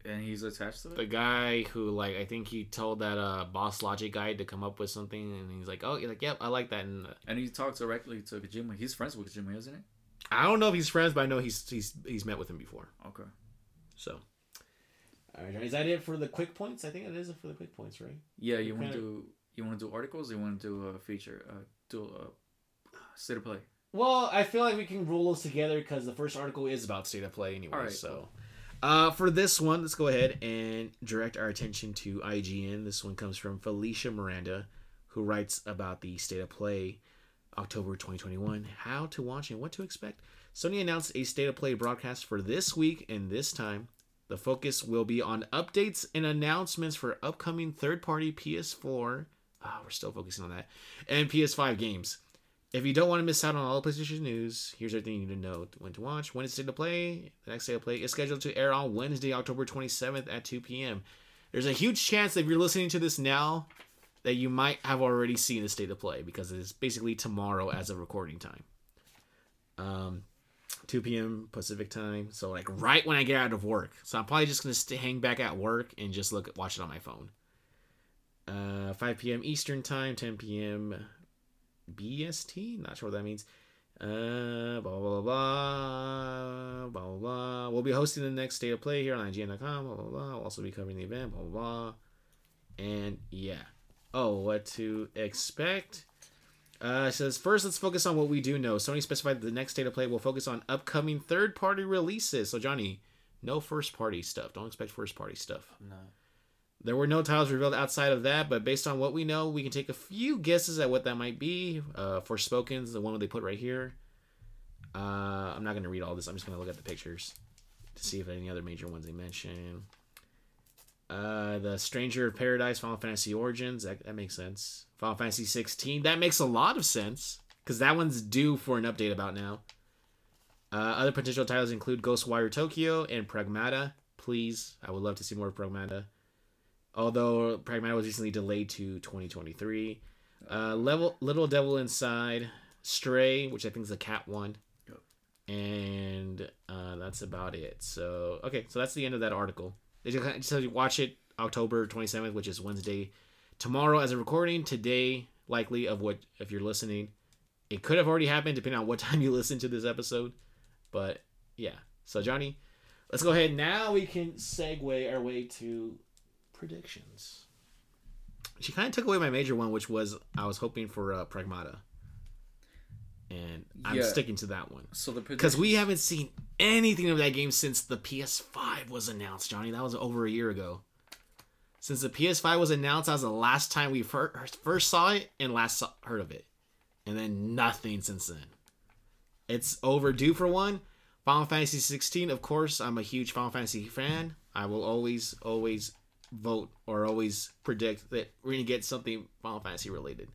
And he's attached to it. The guy who like I think he told that uh BossLogic guy to come up with something, and he's like, oh, he's like, yep, I like that. And uh, And he talks directly to Kojima. He's friends with Kojima, isn't he? I don't know if he's friends, but I know he's he's he's met with him before. Okay. So, all right, is that it for the quick points? I think it is for the quick points, right? Yeah, you want to do you want to do articles? Or you want to do a feature? Uh, do a state of play. Well, I feel like we can roll those together because the first article is about state of play anyway. Right, so, uh, for this one, let's go ahead and direct our attention to IGN. This one comes from Felicia Miranda, who writes about the state of play, October 2021, how to watch and what to expect. Sony announced a state of play broadcast for this week and this time. The focus will be on updates and announcements for upcoming third-party PS4. Ah, we're still focusing on that, and PS5 games. If you don't want to miss out on all the PlayStation news, here's everything you need to know when to watch, when it's state to play. The next day to play is scheduled to air on Wednesday, October 27th at 2 p.m. There's a huge chance that if you're listening to this now, that you might have already seen the state of play because it's basically tomorrow as of recording time. Um, 2 p.m. Pacific time, so like right when I get out of work. So I'm probably just gonna hang back at work and just look watch it on my phone. Uh, 5 p.m. Eastern time, 10 p.m. BST. Not sure what that means. Uh, blah blah blah blah blah blah. We'll be hosting the next state of play here on IGN.com. Blah blah blah. We'll also be covering the event. Blah blah blah. And yeah. Oh, what to expect? Uh, says first, let's focus on what we do know. Sony specified that the next state of play will focus on upcoming third-party releases. So Johnny, no first-party stuff. Don't expect first-party stuff. No. There were no titles revealed outside of that, but based on what we know, we can take a few guesses at what that might be. Uh, Forspoken's the one they put right here. Uh, I'm not going to read all this. I'm just going to look at the pictures to see if any other major ones they mention. Uh, the Stranger of Paradise, Final Fantasy Origins. That, that makes sense. Final Fantasy 16. That makes a lot of sense because that one's due for an update about now. Uh, other potential titles include Ghostwire Tokyo and Pragmata. Please, I would love to see more of Pragmata although Pragmata was recently delayed to 2023. Uh, level Little Devil Inside, Stray, which I think is the cat one, and uh, that's about it. So okay, so that's the end of that article. They just, says you watch it October 27th, which is Wednesday, tomorrow as a recording. Today, likely of what if you're listening, it could have already happened depending on what *laughs* time you listen to this episode, but yeah. So Johnny, let's go ahead now. We can segue our way to predictions. She kind of took away my major one, which was I was hoping for uh, Pragmata, and I'm Yeah. sticking to that one So the because we haven't seen anything of that game since the PS5 was announced. Johnny, that was over a year ago. Since the PS5 was announced, that was the last time we fir- first saw it and last heard of it, and then nothing since then. It's overdue for one. Final Fantasy 16, of course, I'm a huge Final Fantasy fan. I will always, always vote or always predict that we're gonna get something Final Fantasy related.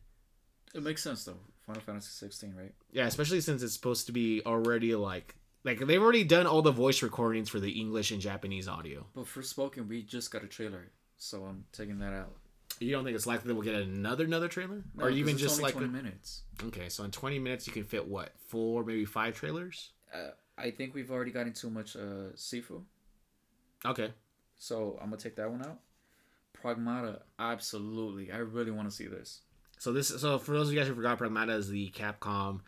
It makes sense though. Final Fantasy 16, right? Yeah, especially since it's supposed to be already like like they've already done all the voice recordings for the English and Japanese audio. But Forspoken, we just got a trailer, so I'm taking that out. You don't think it's likely that we'll get another another trailer, No, or even just like 20 minutes. okay, so in twenty minutes you can fit what four, maybe five trailers. Uh, I think we've already gotten too much uh, Sifu, Okay, so I'm gonna take that one out. Pragmata, absolutely. I really want to see this. so this so for those of you guys who forgot, Pragmata is the Capcom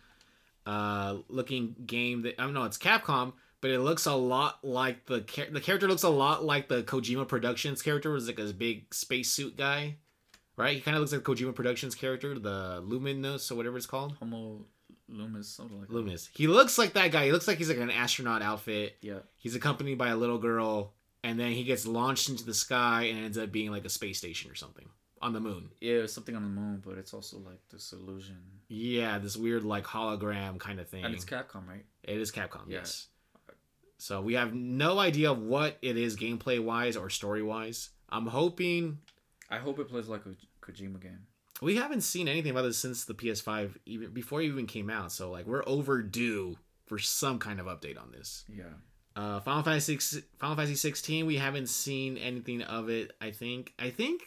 uh looking game that I don't know it's Capcom. But it looks a lot like the char- the character looks a lot like the Kojima Productions character was like a big spacesuit guy, right? He kind of looks like Kojima Productions character, the Luminous or whatever it's called. Homo Lumis, something like that. He looks like that guy. He looks like he's like an astronaut outfit. Yeah. He's accompanied by a little girl, and then he gets launched into the sky and ends up being like a space station or something on the moon. Yeah, something on the moon, but it's also like this illusion. Yeah, this weird like hologram kind of thing. And it's Capcom, right? It is Capcom, Yeah. yes. So we have no idea of what it is gameplay wise or story wise. I'm hoping I hope it plays like a Kojima game. we haven't seen anything about this since the PS5 even before it even came out. So like we're overdue for some kind of update on this. Yeah. Uh, Final Fantasy Final Fantasy 16 we haven't seen anything of it. I think I think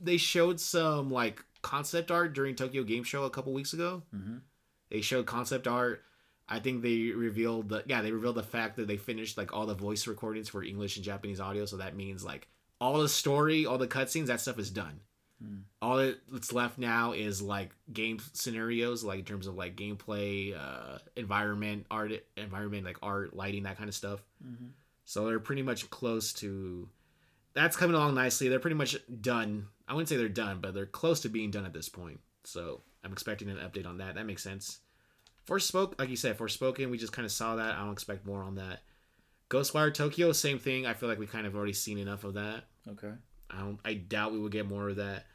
they showed some like concept art during Tokyo Game Show a couple weeks ago. Mm-hmm. They showed concept art I think they revealed the yeah they revealed the fact that they finished like all the voice recordings for English and Japanese audio. So that means like all the story, all the cutscenes, that stuff is done. Hmm. All that's left now is like game scenarios, like in terms of like gameplay, uh, environment, art, environment, like art, lighting, that kind of stuff. Mm-hmm. So they're pretty much close to. That's coming along nicely. They're pretty much done. I wouldn't say they're done, but they're close to being done at this point. So I'm expecting an update on that. That makes sense. Forspoken, like you said, Forspoken, we just kind of saw that. I don't expect more on that. Ghostwire Tokyo, same thing. I feel like we kind of already seen enough of that. Okay. I don't. I doubt we will get more of that.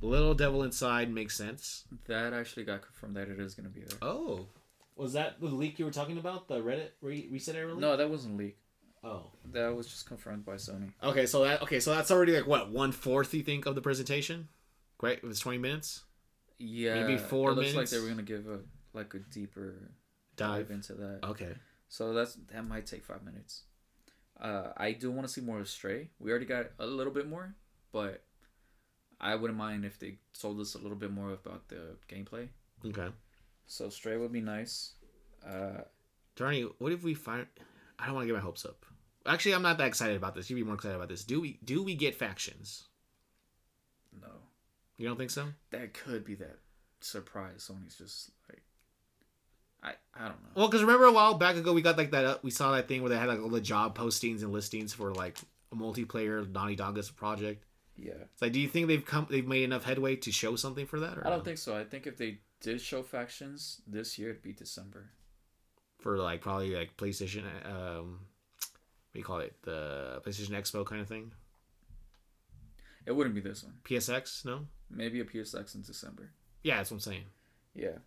Little Devil Inside makes sense. That actually got confirmed that it is gonna be there. Oh, was that the leak you were talking about? The Reddit re- ResetEra leak? No, that wasn't leak. Oh. That was just confirmed by Sony. Okay, so that okay, so that's already like what one fourth you think of the presentation? Great, it was twenty minutes. Yeah. Maybe four it looks minutes? like they were gonna give a like a deeper dive, Dive. into that. Okay. So that's that might take five minutes. Uh, I do want to see more of Stray. We already got a little bit more, but I wouldn't mind if they told us a little bit more about the gameplay. Okay. So Stray would be nice. Uh, Johnny, what if we find? I don't want to get my hopes up. Actually, I'm not that excited about this. You'd be more excited about this. Do we? Do we get factions? no, You don't think so? that could be that surprise. Sony's just like, I I don't know. Well, because remember a while back ago we got like that. Uh, we saw that thing where they had like all the job postings and listings for like a multiplayer Naughty Dog's project. Yeah, It's like, do you think they've come? They've made enough headway to show something for that? Or I don't think so. I think if they did show factions this year, it'd be December. for like probably like PlayStation. Um, what do you call it? The PlayStation Expo kind of thing. It wouldn't be this one. PSX? No. Maybe a PSX in December. Yeah, that's what I'm saying. Yeah.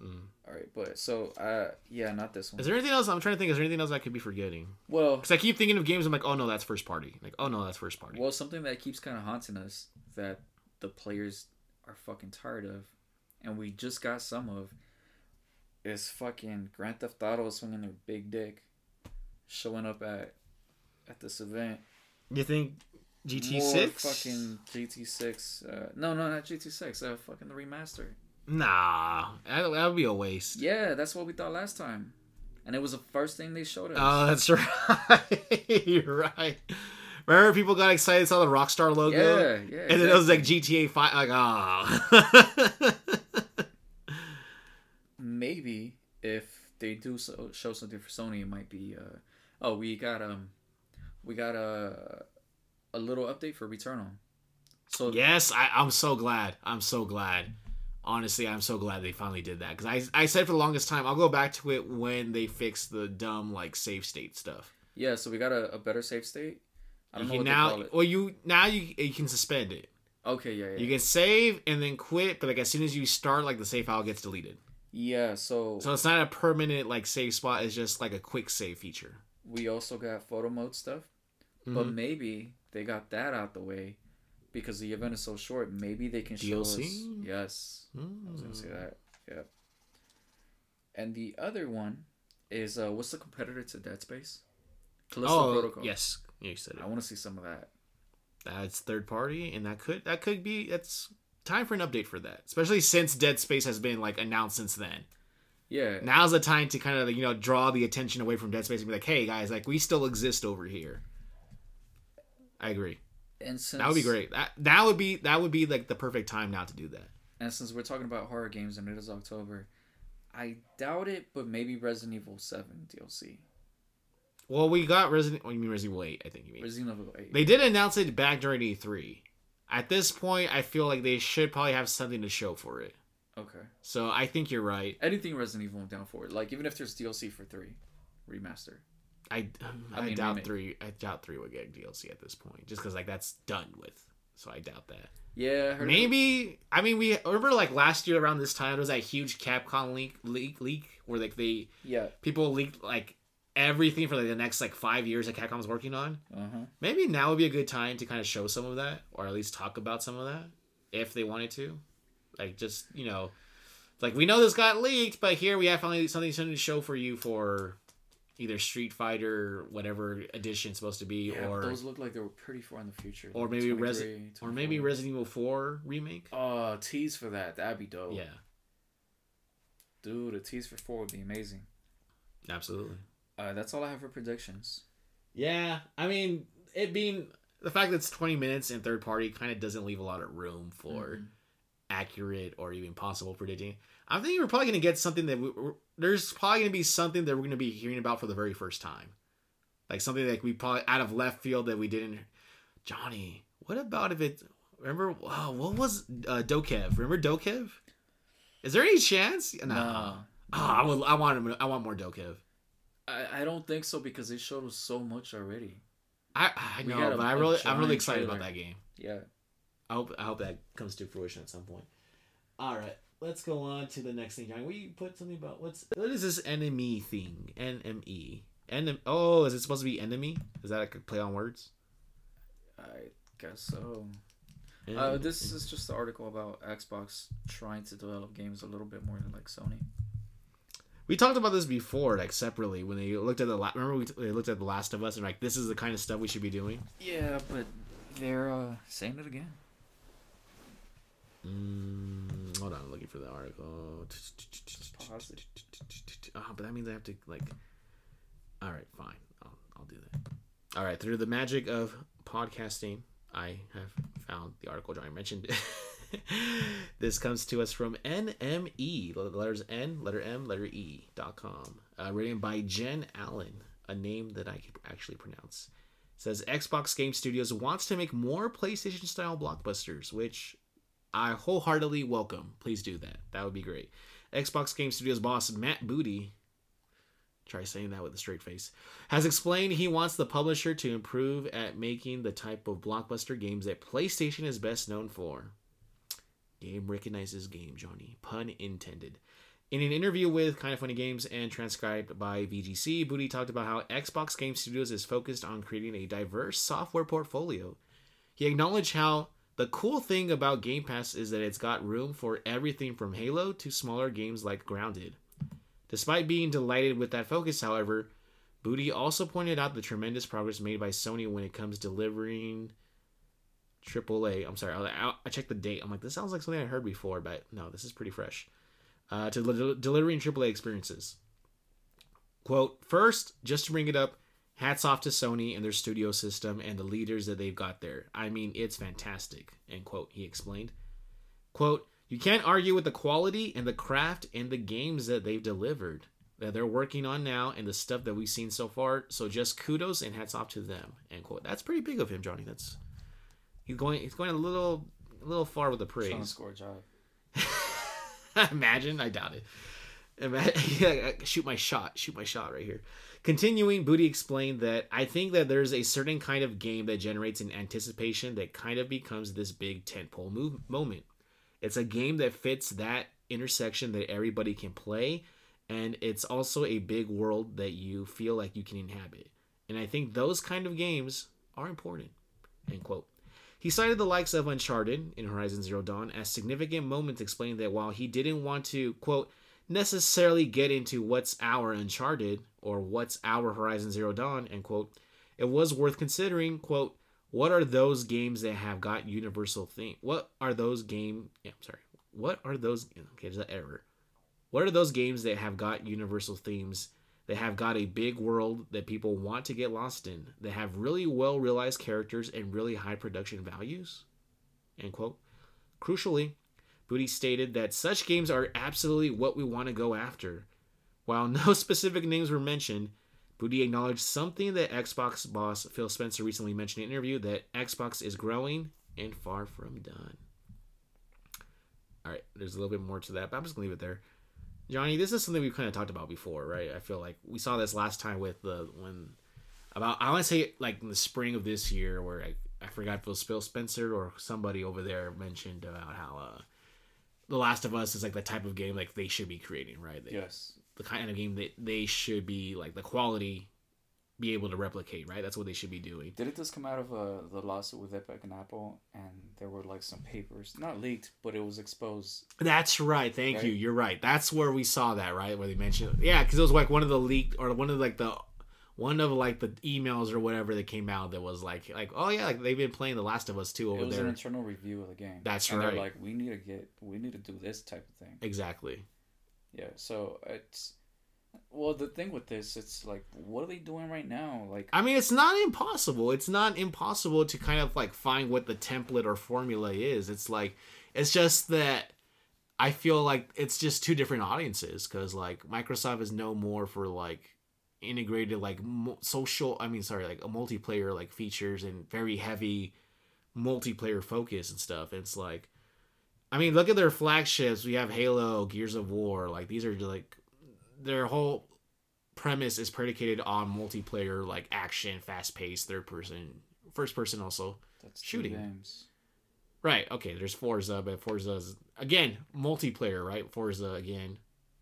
Mm. All right, but so uh yeah, not this one. Is there anything else? I'm trying to think. Is there anything else I could be forgetting? Well, Because I keep thinking of games. I'm like, oh no, that's first party. Like, oh no, that's first party. well, something that keeps kind of haunting us that the players are fucking tired of, and we just got some of, is fucking Grand Theft Auto swinging their big dick, showing up at at this event. You think GT six? fucking GT six. Uh, no, no, not GT six. Uh, fucking the remaster. Nah, that, would be a waste. Yeah, that's what we thought last time, and it was the first thing they showed us. Oh, that's *laughs* right. You're right. Remember, people got excited, saw the Rockstar logo, yeah, yeah. and then it was like. GTA Five. Like, ah. *laughs* maybe if they do so, show something for Sony, it might be. Uh, oh, we got um, we got a a little update for Returnal. So yes, I, I'm so glad. I'm so glad. Honestly, I'm so glad they finally did that because I I said for the longest time I'll go back to it when they fix the dumb like save state stuff. yeah, so we got a, a better save state. I don't You know now, they call it. well, you now you you can suspend it. Okay, yeah, yeah, You can save and then quit, but like as soon as you start, like the save file gets deleted. yeah. So, So it's not a permanent like save spot. It's just like a quick save feature. we also got photo mode stuff, but Mhm. maybe they got that out the way because the event is so short. Maybe they can show us. DLC? Yes, I was gonna Mm. say that. Yeah. And the other one is uh, what's the competitor to Dead Space? Callisto Oh, Protocol. yes, you said it. I want to see some of that. That's third party, and that could that could be that's time for an update for that. Especially since Dead Space has been like announced since then. Yeah. Now's the time to kind of you know draw the attention away from Dead Space and be like, hey guys, like we still exist over here. I agree. And since That would be great. That that would be that would be like the perfect time now to do that. And since we're talking about horror games and it is October, I doubt it, but maybe Resident Evil Seven DLC. Well, we got Resident. What you mean Resident Evil Eight? I think you mean. Resident Evil Eight. They did announce it back during E3. At this point, I feel like they should probably have something to show for it. Okay. So I think you're right. Anything Resident Evil I'm down for it. Like even if there's DLC for three, remaster. I I, I mean, doubt three. I doubt three would get DLC at this point, just because like that's done with. So I doubt that. Yeah. Maybe I mean we remember like last year around this time there was that huge Capcom leak leak leak where like they Yeah. people leaked like everything for like the next like five years that Capcom's working on. Uh huh. Maybe now would be a good time to kind of show some of that, or at least talk about some of that, if they wanted to. Like just you know, like we know this got leaked, but here we have finally something to show for you for either Street Fighter, whatever edition it's supposed to be, Yeah, or those look like they were pretty far in the future. or like maybe 23, Resident or maybe Resident Evil Four remake. Oh, tease for that. That'd be dope. Yeah, Dude, a tease for four would be amazing. Absolutely. Uh, that's all I have for predictions. Yeah, I mean, it being the fact that it's 20 minutes and third party kind of doesn't leave a lot of room for Mhm. accurate or even possible predicting. I think we're probably going to get something that we, we're- there's probably going to be something that we're going to be hearing about for the very first time. Like something that we probably out of left field that we didn't. Johnny, what about if it? Remember, wow, what was uh, Dokev? Remember Dokev? Is there any chance? No. Nah. Oh, I, would, I want him. I want more Dokev. I, I don't think so because they showed us so much already. I I We know, but I really I'm really excited about that game. Yeah. I hope I hope that comes to fruition at some point. All right, let's go on to the next thing. Johnny, we put something about what's what is this enemy thing? NME. Enem- oh, is it supposed to be enemy? Is that a play on words? I guess so. Uh, this is just the article about Xbox trying to develop games a little bit more than like Sony. we talked about this before, like separately when they looked at the la- remember we they looked at the Last of Us and like this is the kind of stuff we should be doing. Yeah, but they're uh, saying it again. Mm, hold on, I'm looking for the article. Oh, but that means I have to like. All right, fine. I'll I'll do that. All right, through the magic of podcasting, I have found the article Johnny mentioned. *laughs* this comes to us from NME, the letters N, letter M, letter E dot com. Uh, written by Jen Allen, a name that I can actually pronounce. It says Xbox Game Studios wants to make more PlayStation style blockbusters, which I wholeheartedly welcome. Please do that. That would be great. Xbox Game Studios boss Matt Booty, try saying that with a straight face, has explained he wants the publisher to improve at making the type of blockbuster games that PlayStation is best known for. Game recognizes game, Johnny. Pun intended. In an interview with Kind of Funny Games and transcribed by VGC, Booty talked about how Xbox Game Studios is focused on creating a diverse software portfolio. He acknowledged how the cool thing about Game Pass is that it's got room for everything from Halo to smaller games like Grounded. Despite being delighted with that focus, however, Booty also pointed out the tremendous progress made by Sony when it comes delivering AAA. I'm sorry, I, I checked the date. I'm like, this sounds like something I heard before, but no, this is pretty fresh. Uh, to del- delivering AAA experiences. Quote, first, just to bring it up, hats off to Sony and their studio system and the leaders that they've got there. I mean, it's fantastic, end quote, he explained. Quote, you can't argue with the quality and the craft and the games that they've delivered, that they're working on now, and the stuff that we've seen so far. So just kudos and hats off to them, end quote. That's pretty big of him, Johnny. That's he's going he's going a little a little far with the praise. score job. *laughs* Imagine, I doubt it. Ima- *laughs* yeah, shoot my shot, shoot my shot right here. Continuing, Booty explained that I think that there's a certain kind of game that generates an anticipation that kind of becomes this big tentpole move moment. It's a game that fits that intersection that everybody can play, and it's also a big world that you feel like you can inhabit. And I think those kind of games are important. End quote. He cited the likes of Uncharted in Horizon Zero Dawn as significant moments, explaining that while he didn't want to, quote, necessarily get into what's our Uncharted or what's our Horizon Zero Dawn, end quote, it was worth considering, quote, what are those games that have got universal theme? What are those game? Yeah, I'm sorry. What are those? Okay, there's that error. What are those games that have got universal themes? That have got a big world that people want to get lost in. That have really well realized characters and really high production values. End quote. Crucially, Booty stated that such games are absolutely what we want to go after. While no *laughs* specific names were mentioned, Booty acknowledged something that Xbox boss Phil Spencer recently mentioned in an interview that Xbox is growing and far from done. All right, there's a little bit more to that, but I'm just gonna leave it there. Johnny, this is something we've kind of talked about before, right? I feel like we saw this last time with the when about I want to say like in the spring of this year, where I I forgot Phil Spencer or somebody over there mentioned about how uh, The Last of Us is like the type of game like they should be creating, right? They, Yes. the kind of game that they should be like the quality be able to replicate, right? That's what they should be doing. Did it just come out of uh, the lawsuit with Epic and Apple? And there were like some papers, not leaked, but it was exposed. That's right. Thank Right? you. You're right. That's where we saw that, right? Where they mentioned, yeah, because it was like one of the leaked or one of like the one of like the emails or whatever that came out that was like like oh yeah, like they've been playing The Last of Us too It over was there. an internal review of the game. That's and right. They're like, we need to get, we need to do this type of thing. exactly. Yeah. So it's Well, the thing with this, it's like, what are they doing right now? Like, I mean, it's not impossible. It's not impossible to kind of like find what the template or formula is. It's like, it's just that I feel like it's just two different audiences because like Microsoft is no more for like integrated like mo- social. I mean, sorry, like a multiplayer like features and very heavy multiplayer focus and stuff. It's like, I mean, look at their flagships. We have Halo, Gears of War. Like these are like their whole premise is predicated on multiplayer like action, fast paced, third person, first person also. that's shooting. games. Right. Okay. There's Forza, but Forza's again multiplayer, right? Forza again.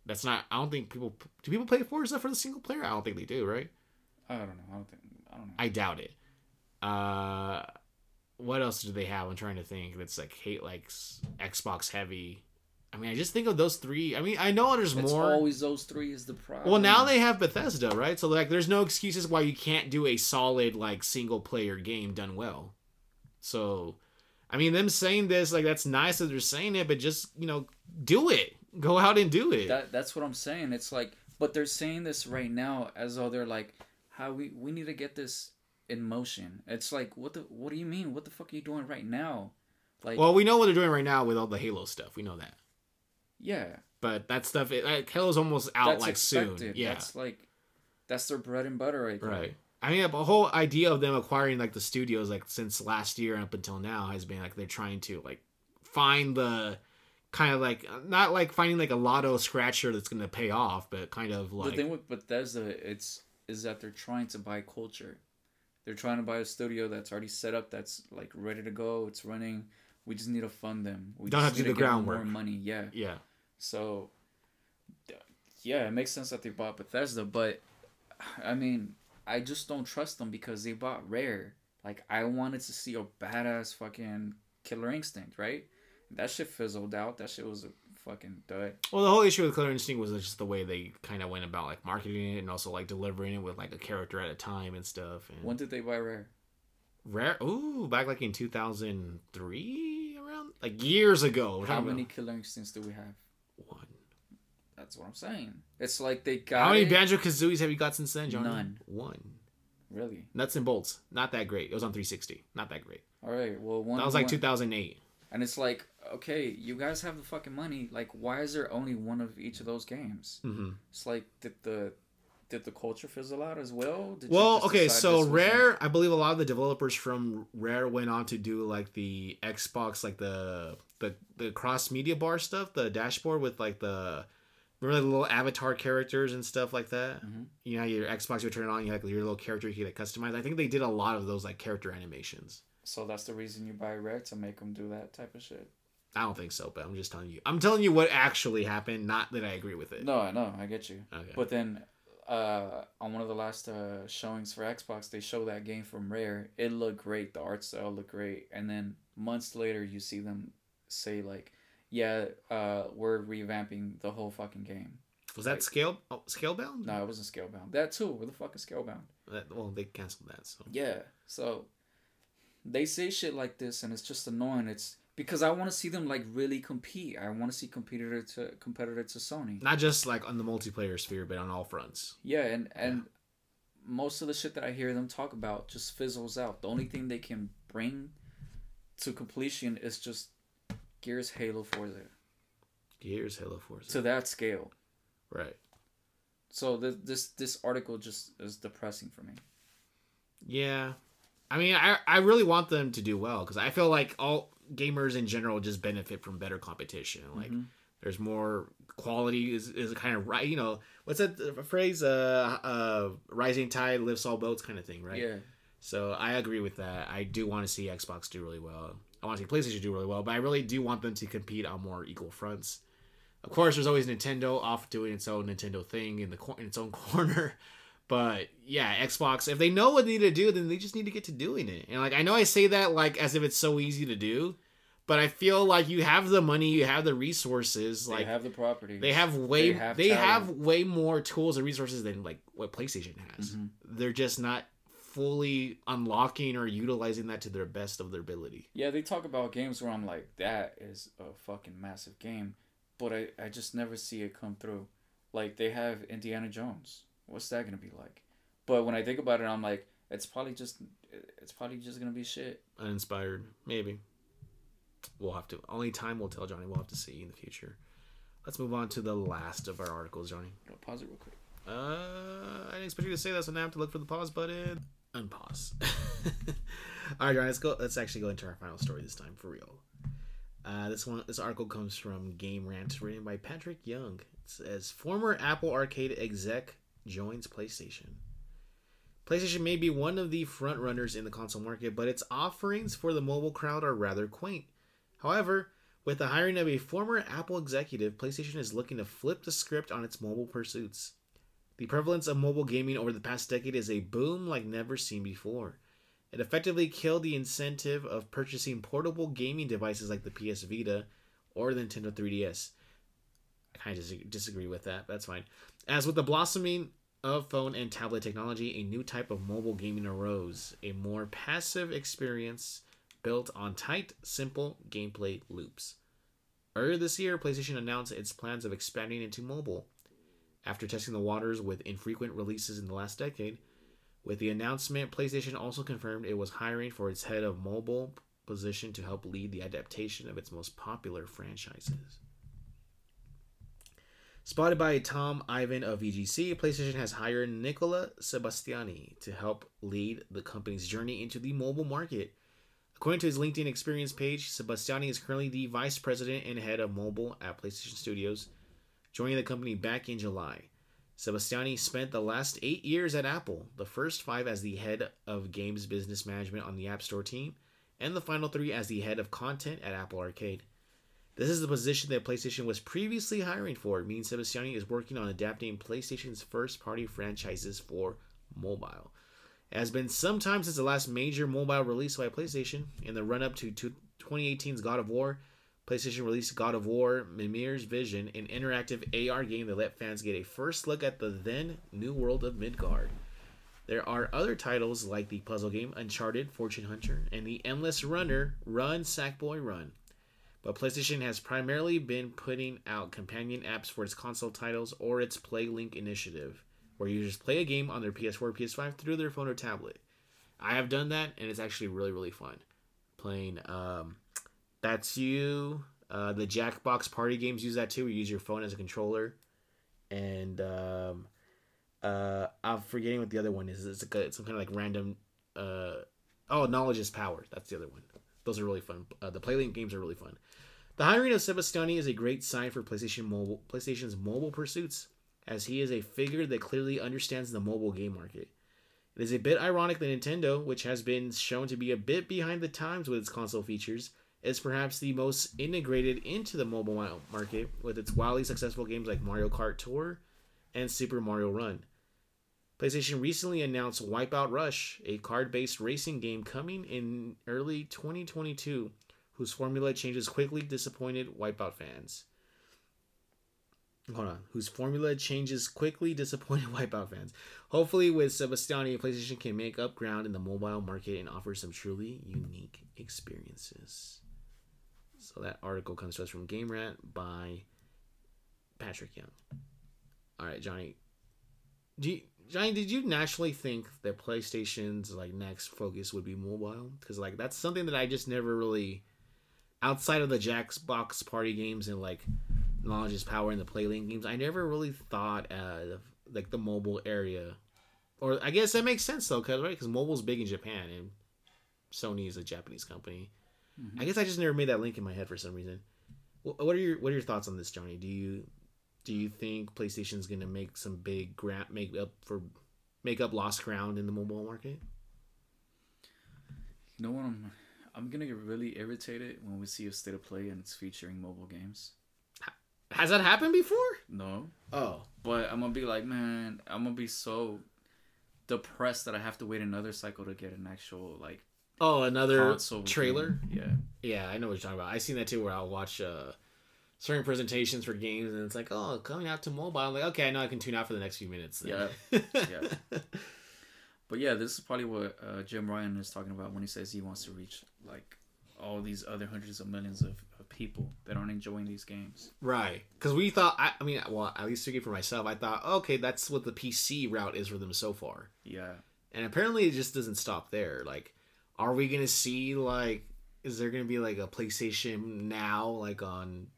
That's not. I don't think people do. People play Forza for the single player. I don't think they do. Right. I don't know. I don't think. I don't know. I doubt it. Uh, what else do they have? I'm trying to think. That's like hate like Xbox heavy. I mean, I just think of those three. I mean, I know there's it's more. always those three is the problem. Well, now they have Bethesda, right? So like, there's no excuses why you can't do a solid like single player game done well. So, I mean, them saying this like that's nice that they're saying it, but just you know, do it. Go out and do it. That that's what I'm saying. It's like, but they're saying this right now as though they're like, how we we need to get this in motion. It's like, what the what do you mean? What the fuck are you doing right now? Like, well, we know what they're doing right now with all the Halo stuff. We know that, yeah, but that stuff, it, like, Halo's almost out that's like expected. soon. Yeah, that's like, that's their bread and butter right there. right. I mean, the whole idea of them acquiring like the studios, like since last year up until now, has been like they're trying to like find the kind of like not like finding like a lotto scratcher that's going to pay off, but kind of like the thing with Bethesda, it's is that they're trying to buy culture. They're trying to buy a studio that's already set up, that's like ready to go. It's running. We just need to fund them. We Don't just have to do the groundwork. More money, yeah. yeah. So, yeah, it makes sense that they bought Bethesda, but I mean, I just don't trust them because they bought Rare. Like, I wanted to see a badass fucking Killer Instinct, right? That shit fizzled out. That shit was a fucking dud. Well, the whole issue with Killer Instinct was just the way they kind of went about like marketing it and also like delivering it with like a character at a time and stuff. And When did they buy Rare? rare, ooh, back like in two thousand three, around like years ago. How many about Killer Instincts do we have? One. That's what I'm saying. It's like they got How many. Banjo Kazooies have you got since then, John? None. One. really? Nuts and bolts. Not that great. It was on 360. Not that great. All right. Well, one That was like one- 2008. And it's like, okay, you guys have the fucking money. Like, why is there only one of each of those games? hmm It's like, did the did the culture fizzle out as well? Did Well, okay, so Rare, I believe a lot of the developers from Rare went on to do like the Xbox, like the the the cross media bar stuff, the dashboard with like the remember the little avatar characters and stuff like that. Mhm. You know, your Xbox, you turn it on, you have your little character you can like, customize. I think they did a lot of those like character animations. So that's the reason you buy Rare to make them do that type of shit. I don't think so, but I'm just telling you. I'm telling you what actually happened, not that I agree with it. No, I know, I get you. Okay. But then, uh, on one of the last uh, showings for Xbox, they show that game from Rare. It looked great. The art style looked great. And then months later, you see them say like, "Yeah, uh, we're revamping the whole fucking game." Was that like- scale oh, scale bound? No, it wasn't Scalebound. That too. Where the fuck is Scalebound? That, well, they canceled that. So Yeah. So they say shit like this, and it's just annoying. It's because I want to see them like really compete. I want to see competitor to competitor to Sony. not just like on the multiplayer sphere, but on all fronts. Yeah, and and most of the shit that I hear them talk about just fizzles out. The only thing they can bring to completion is just Gears, Halo, Forza Gears, Halo, Forza. to that scale. right. So this this this article just is depressing for me. Yeah. I mean, I I really want them to do well because I feel like all gamers in general just benefit from better competition. Like, Mhm. there's more quality is is kind of right. You know, what's that uh, phrase? Uh, uh, rising tide lifts all boats, kind of thing, right? Yeah. So I agree with that. I do want to see Xbox do really well. I want to see PlayStation do really well, but I really do want them to compete on more equal fronts. Of course, there's always Nintendo off doing its own Nintendo thing in the cor- in its own *laughs* corner. But yeah, Xbox, if they know what they need to do, then they just need to get to doing it. And like I know I say that like as if it's so easy to do, but I feel like you have the money, you have the resources, like They have the property. they have way They have they have way more tools and resources than like what PlayStation has. Mhm. They're just not fully unlocking or utilizing that to their best of their ability. Yeah, they talk about games where I'm like, that is a fucking massive game, but I, I just never see it come through. like they have Indiana Jones. What's that gonna be like? But when I think about it, I'm like, it's probably just, it's probably just gonna be shit. Uninspired, maybe. We'll have to. Only time will tell, Johnny. We'll have to see in the future. Let's move on to the last of our articles, Johnny. I'll pause it real quick. Uh, I didn't expect you to say that, so now I have to look for the pause button. Unpause. *laughs* All right, Johnny. Let's go. Let's actually go into our final story this time for real. Uh, this one, this article comes from Game Rant, written by Patrick Young. It says former Apple Arcade exec joins PlayStation. PlayStation may be one of the frontrunners in the console market, but its offerings for the mobile crowd are rather quaint. However, with the hiring of a former Apple executive, PlayStation is looking to flip the script on its mobile pursuits. The prevalence of mobile gaming over the past decade is a boom like never seen before. It effectively killed the incentive of purchasing portable gaming devices like the PS Vita or the Nintendo 3DS. I kind of disagree with that, but that's fine. As with the blossoming of phone and tablet technology, a new type of mobile gaming arose, a more passive experience built on tight, simple gameplay loops. Earlier this year, PlayStation announced its plans of expanding into mobile. After testing the waters with infrequent releases in the last decade, with the announcement, PlayStation also confirmed it was hiring for its head of mobile position to help lead the adaptation of its most popular franchises. Spotted by Tom Ivan of VGC, PlayStation has hired Nicola Sebastiani to help lead the company's journey into the mobile market. According to his LinkedIn experience page, Sebastiani is currently the vice president and head of mobile at PlayStation Studios, joining the company back in July. Sebastiani spent the last eight years at Apple, the first five as the head of games business management on the App Store team, and the final three as the head of content at Apple Arcade. This is the position that PlayStation was previously hiring for, meaning Sebastiani is working on adapting PlayStation's first party franchises for mobile. It has been some time since the last major mobile release by PlayStation. In the run up to 2018's God of War, PlayStation released God of War Mimir's Vision, an interactive AR game that let fans get a first look at the then new world of Midgard. There are other titles like the puzzle game Uncharted Fortune Hunter and the endless runner Run Sackboy Run but PlayStation has primarily been putting out companion apps for its console titles or its PlayLink initiative, where users play a game on their PS4 or PS5 through their phone or tablet. I have done that, and it's actually really, really fun. Playing um, That's You, uh, the Jackbox party games use that too. You use your phone as a controller. And um, uh, I'm forgetting what the other one is. It's, a, some kind of like random. Uh, oh, Knowledge is Power. That's the other one. Those are really fun. Uh, the PlayLink games are really fun. The hiring of Sebastiani is a great sign for PlayStation mobile, PlayStation's mobile pursuits, as he is a figure that clearly understands the mobile game market. It is a bit ironic that Nintendo, which has been shown to be a bit behind the times with its console features, is perhaps the most integrated into the mobile market with its wildly successful games like Mario Kart Tour and Super Mario Run. PlayStation recently announced Wipeout Rush, a card based racing game coming in early 2022, whose formula changes quickly disappointed Wipeout fans. Hold on. Whose formula changes quickly disappointed *laughs* Wipeout fans. Hopefully, with Sebastiani, PlayStation can make up ground in the mobile market and offer some truly unique experiences. So that article comes to us from Game Rant by Patrick Young. All right, Johnny. Do you, Johnny, did you naturally think that PlayStation's like next focus would be mobile? Because like that's something that I just never really, outside of the Jackbox party games and like Knowledge is Power and the PlayLink games, I never really thought of like the mobile area. Or I guess that makes sense though, cause right, because mobile's big in Japan and Sony is a Japanese company. Mm-hmm. I guess I just never made that link in my head for some reason. What are your What are your thoughts on this, Johnny? Do you do you think PlayStation's going to make some big grant make up for make up lost ground in the mobile market? You know what? I'm I'm gonna get really irritated when we see a state of play and it's featuring mobile games. Has that happened before? No. Oh. But I'm gonna be like, man, I'm gonna be so depressed that I have to wait another cycle to get an actual like. Oh, another trailer. Game. Yeah. Yeah, I know what you're talking about. I seen that too, where I'll watch. uh certain presentations for games, and it's like, oh, coming out to mobile. I'm like, okay, I know I can tune out for the next few minutes. Then. Yeah, *laughs* yeah. But yeah, this is probably what uh, Jim Ryan is talking about when he says he wants to reach like all these other hundreds of millions of, of people that aren't enjoying these games. Right. Because we thought, I, I mean, well, at least speaking for myself, I thought, okay, that's what the PC route is for them so far. Yeah. And apparently it just doesn't stop there. Like, are we going to see, like, is there going to be, like, a PlayStation Now, like, on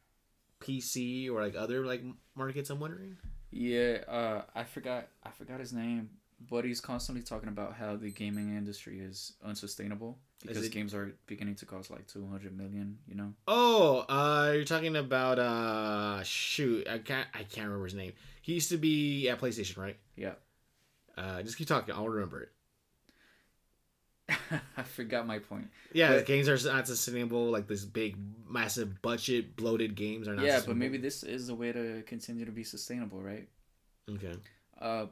PC or, like, other, like, markets, I'm wondering? Yeah, uh, I forgot I forgot his name, but he's constantly talking about how the gaming industry is unsustainable because it- games are beginning to cost like two hundred million. You know. Oh, uh, you're talking about, uh, shoot, I can't, I can't remember his name. He used to be at PlayStation, right? Yeah. Uh, just keep talking. I'll remember it. *laughs* I forgot my point. Yeah, But- games are not sustainable. Like this big, massive budget, bloated games are not. yeah, but maybe this is a way to continue to be sustainable, right? Okay. Uh,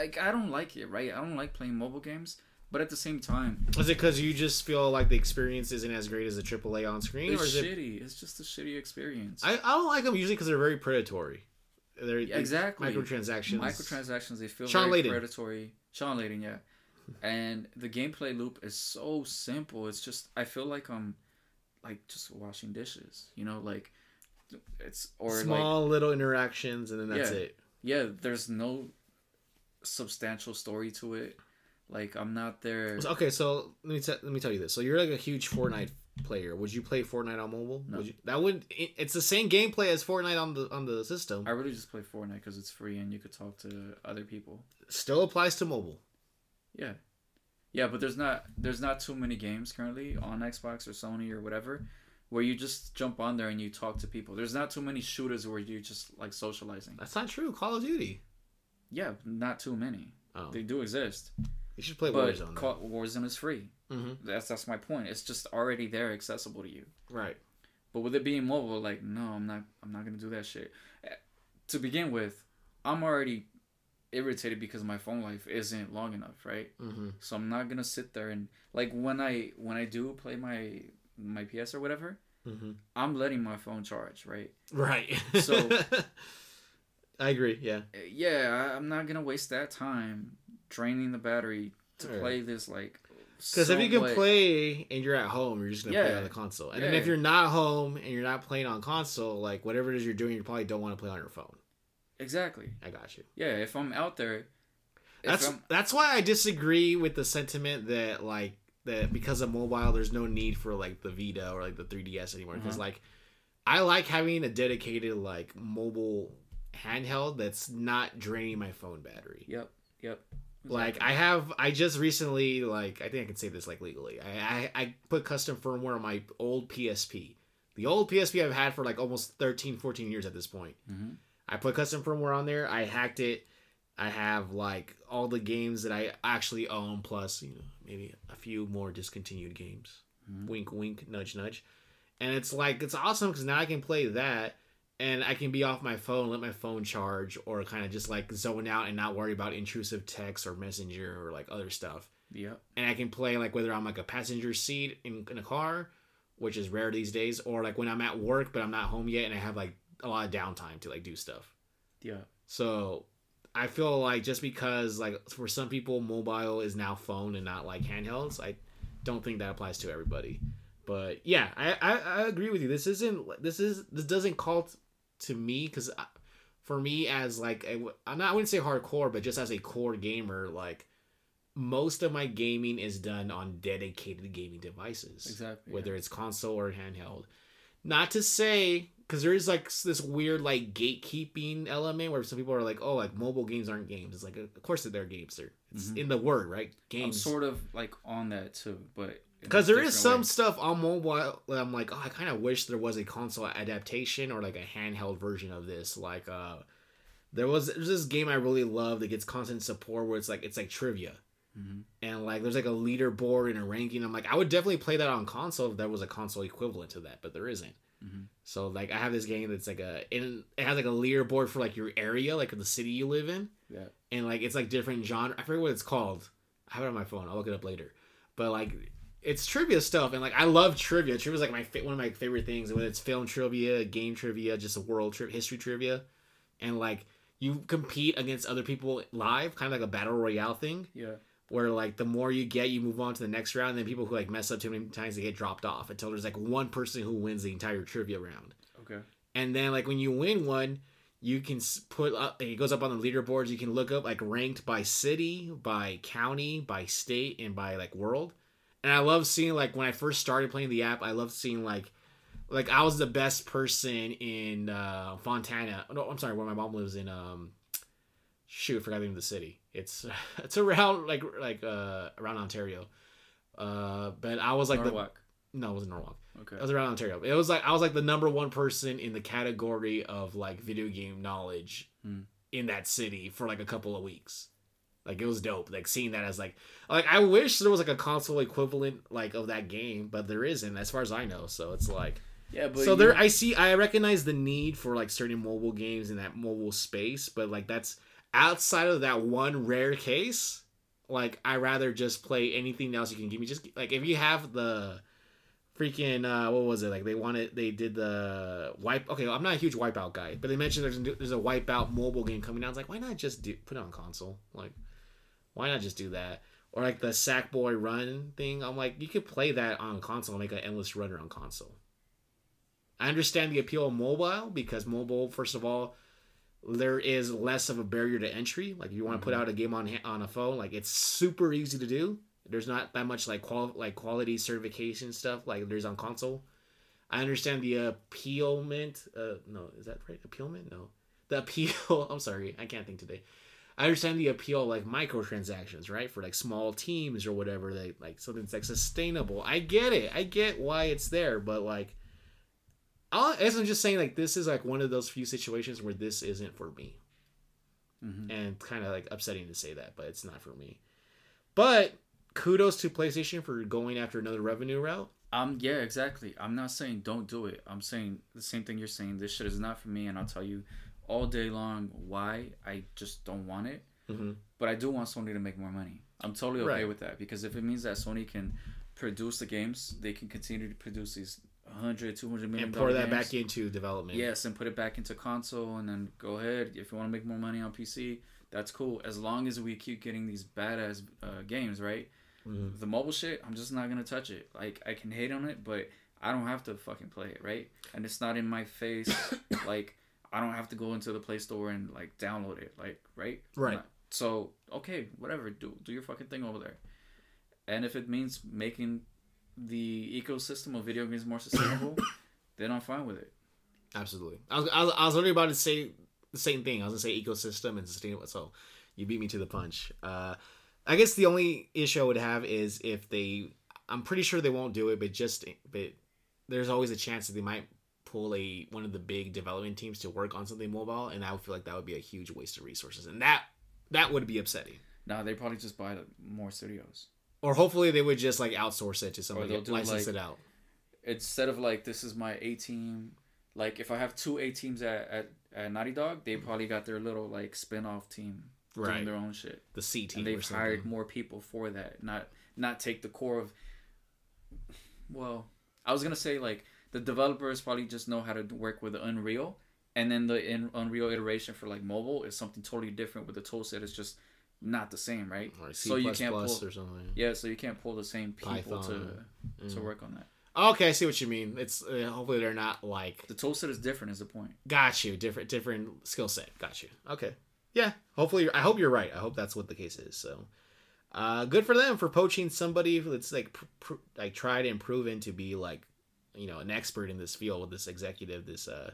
like I don't like it, right? I don't like playing mobile games, but at the same time, Is it because you just feel like the experience isn't as great as a AAA on screen, it's or is it? shitty. It's just a shitty experience. I, I don't like them usually because they're very predatory. They're Yeah, exactly. microtransactions. microtransactions they feel Shawn very Layden. predatory shawn Layden, yeah and the gameplay loop is so simple it's just i feel like i'm like just washing dishes you know like it's or like Small little interactions, and then that's Yeah. it. yeah there's no substantial story to it like i'm not there Okay, so let me te- let me tell you this. So you're like a huge Fortnite player. Would you play Fortnite on mobile? No. Would you, that would. It's the same gameplay as Fortnite on the on the system. i really just play fortnite because it's free and you could talk to other people Still applies to mobile. Yeah. Yeah, but there's not there's not too many games currently on Xbox or Sony or whatever where you just jump on there and you talk to people. There's not too many shooters where you're just like socializing. That's not true. Call of Duty. Yeah, not too many. Oh, They do exist. you should play but Warzone. Call- Warzone is free. mm-hmm. That's that's my point. It's just already there accessible to you. Right. But with it being mobile, like no, I'm not I'm not gonna do that shit. Eh, To begin with, I'm already irritated because my phone life isn't long enough, right? Mm-hmm. so i'm not gonna sit there and like when i when i do play my my ps or whatever Mm-hmm. i'm letting my phone charge right Right. So- *laughs* I agree. Yeah. Uh, yeah I, i'm not gonna waste that time draining the battery to play this like Because if you can play and you're at home, you're just gonna play on the console. And then if you're not home and you're not playing on console, like whatever it is you're doing, you probably don't want to play on your phone. exactly I got you. yeah if i'm out there That's I'm, that's why I disagree with the sentiment that like that because of mobile, there's no need for like the Vita or like the 3DS anymore. Because Uh-huh. like I like having a dedicated like mobile handheld that's not draining my phone battery. yep yep Like I have, I just recently, like I think I can say this like legally. I, I I put custom firmware on my old PSP. The old PSP I've had for like almost 13, 14 years at this point. hmm I put custom firmware on there. I hacked it. I have like all the games that I actually own, plus you know maybe a few more discontinued games. Mhm. Wink, wink, nudge, nudge. And it's like it's awesome because now I can play that, and I can be off my phone, let my phone charge, or kind of just like zone out and not worry about intrusive text or messenger or like other stuff. Yeah. And I can play like whether I'm like a passenger seat in, in a car, which is rare these days, or like when I'm at work but I'm not home yet and I have like a lot of downtime to like do stuff. yeah So I feel like just because like for some people mobile is now phone and not like handhelds, I don't think that applies to everybody. But yeah, I I, I agree with you. This isn't this is this doesn't call to me because for me as like a, I'm not I wouldn't say hardcore, but just as a core gamer, like most of my gaming is done on dedicated gaming devices exactly whether it's console or handheld. Not to say because there is like this weird like gatekeeping element where some people are like, oh, like mobile games aren't games. It's like, of course they're games. They're it's Mhm. in the word, right? Games. i'm sort of like on that too but Because there is some stuff on mobile that I'm like, oh, I kind of wish there was a console adaptation or like a handheld version of this. Like, uh, there was there's this game I really love that gets constant support where it's like it's like trivia Mhm. and like there's like a leaderboard and a ranking. I'm like, I would definitely play that on console if there was a console equivalent to that, but there isn't. Mhm. So like I have this game that's like a and it has like a leaderboard for like your area, like the city you live in, yeah and like it's like different genre. I forget what it's called. I have it on my phone. I'll look it up later. But like it's trivia stuff, and like I love trivia. Trivia is like my fa- one of my favorite things. Whether it's film trivia, game trivia, just a world tri- history trivia, and like you compete against other people live, kind of like a battle royale thing. yeah where like the more you get, you move on to the next round. And then people who like mess up too many times, they get dropped off until there's like one person who wins the entire trivia round. Okay. And then like when you win one, you can put up. It goes up on the leaderboards. You can look up like ranked by city, by county, by state, and by like world. And I love seeing like when I first started playing the app, I loved seeing like like I was the best person in uh, Fontana. No, I'm sorry, where my mom lives in. Um, shoot, I forgot the name of the city. It's *laughs* it's around like like uh around Ontario. Uh, but I was like Norwalk. the no, it wasn't Norwalk. Okay. It was around Ontario. It was like I was like the number one person in the category of like video game knowledge Hmm. in that city for like a couple of weeks. Like it was dope. Like seeing that as like like I wish there was like a console equivalent like of that game, but there isn't as far as I know. So it's like Yeah, but so there I see I recognize the need for like certain mobile games in that mobile space, but like that's outside of that one rare case. Like I rather just play anything else you can give me. Just like if you have the freaking uh what was it like they wanted they did the wipe okay i'm not a huge wipeout guy but they mentioned there's a, there's a wipeout mobile game coming out it's like why not just do put it on console like why not just do that or like the sackboy run thing i'm like you could play that on console and make an endless runner on console i understand the appeal of mobile because mobile first of all there is less of a barrier to entry like if you want to put out a game on on a phone like it's super easy to do there's not that much like qual like quality certification stuff like there's on console. I understand the appealment. Uh, no, is that right? Appealment? No, the appeal. *laughs* I'm sorry, I can't think today. I understand the appeal of, like microtransactions, right? For like small teams or whatever, they like something that's like sustainable. I get it. I get why it's there, but like, I guess I'm just saying like this is like one of those few situations where this isn't for me Mhm. and kind of like upsetting to say that, but it's not for me. But kudos to PlayStation for going after another revenue route. Um, yeah, exactly. I'm not saying don't do it. I'm saying the same thing you're saying. This shit is not for me, and I'll tell you all day long why I just don't want it. Mm-hmm. But I do want Sony to make more money. I'm totally okay Right. with that because if it means that Sony can produce the games, they can continue to produce these 100, 200 million And pour that games. back into development. Yes, and put it back into console, and then go ahead. If you want to make more money on PC, that's cool. As long as we keep getting these badass uh, games, right? Mhm. The mobile shit, I'm just not gonna touch it. Like I can hate on it, but I don't have to fucking play it, right? And it's not in my face. *coughs* like I don't have to go into the Play Store and like download it, like right? Right. So okay, whatever. Do do your fucking thing over there. And if it means making the ecosystem of video games more sustainable, *coughs* then I'm fine with it. Absolutely. I was, I was, I was literally about to say the same thing. I was gonna say ecosystem and sustainable. So you beat me to the punch. Uh, I guess the only issue I would have is if they. I'm pretty sure they won't do it, but just but there's always a chance that they might pull a one of the big development teams to work on something mobile, and I would feel like that would be a huge waste of resources, and that that would be upsetting. Now they probably just buy more studios. Or hopefully they would just like outsource it to somebody, they'll license like- it out. instead of like this is my A team, like if I have two A teams at, at, at Naughty Dog, they probably got their little like spin off team doing their own shit. The C team. And they've hired more people for that. Not not take the core of well, I was gonna say like the developers probably just know how to work with Unreal and then the Unreal iteration for like mobile is something totally different with the tool set is just not the same, right? C so you can't pull or something. Yeah, so you can't pull the same people Python. to to work on that. Okay, I see what you mean. It's uh, hopefully they're not like The tool set is different is the point. got you different different skill set. Got you. Okay. Yeah. Hopefully, I hope you're right. I hope that's what the case is. So, uh, good for them for poaching somebody that's like pr- pr- like tried and proven to be like you know an expert in this field with this executive. This uh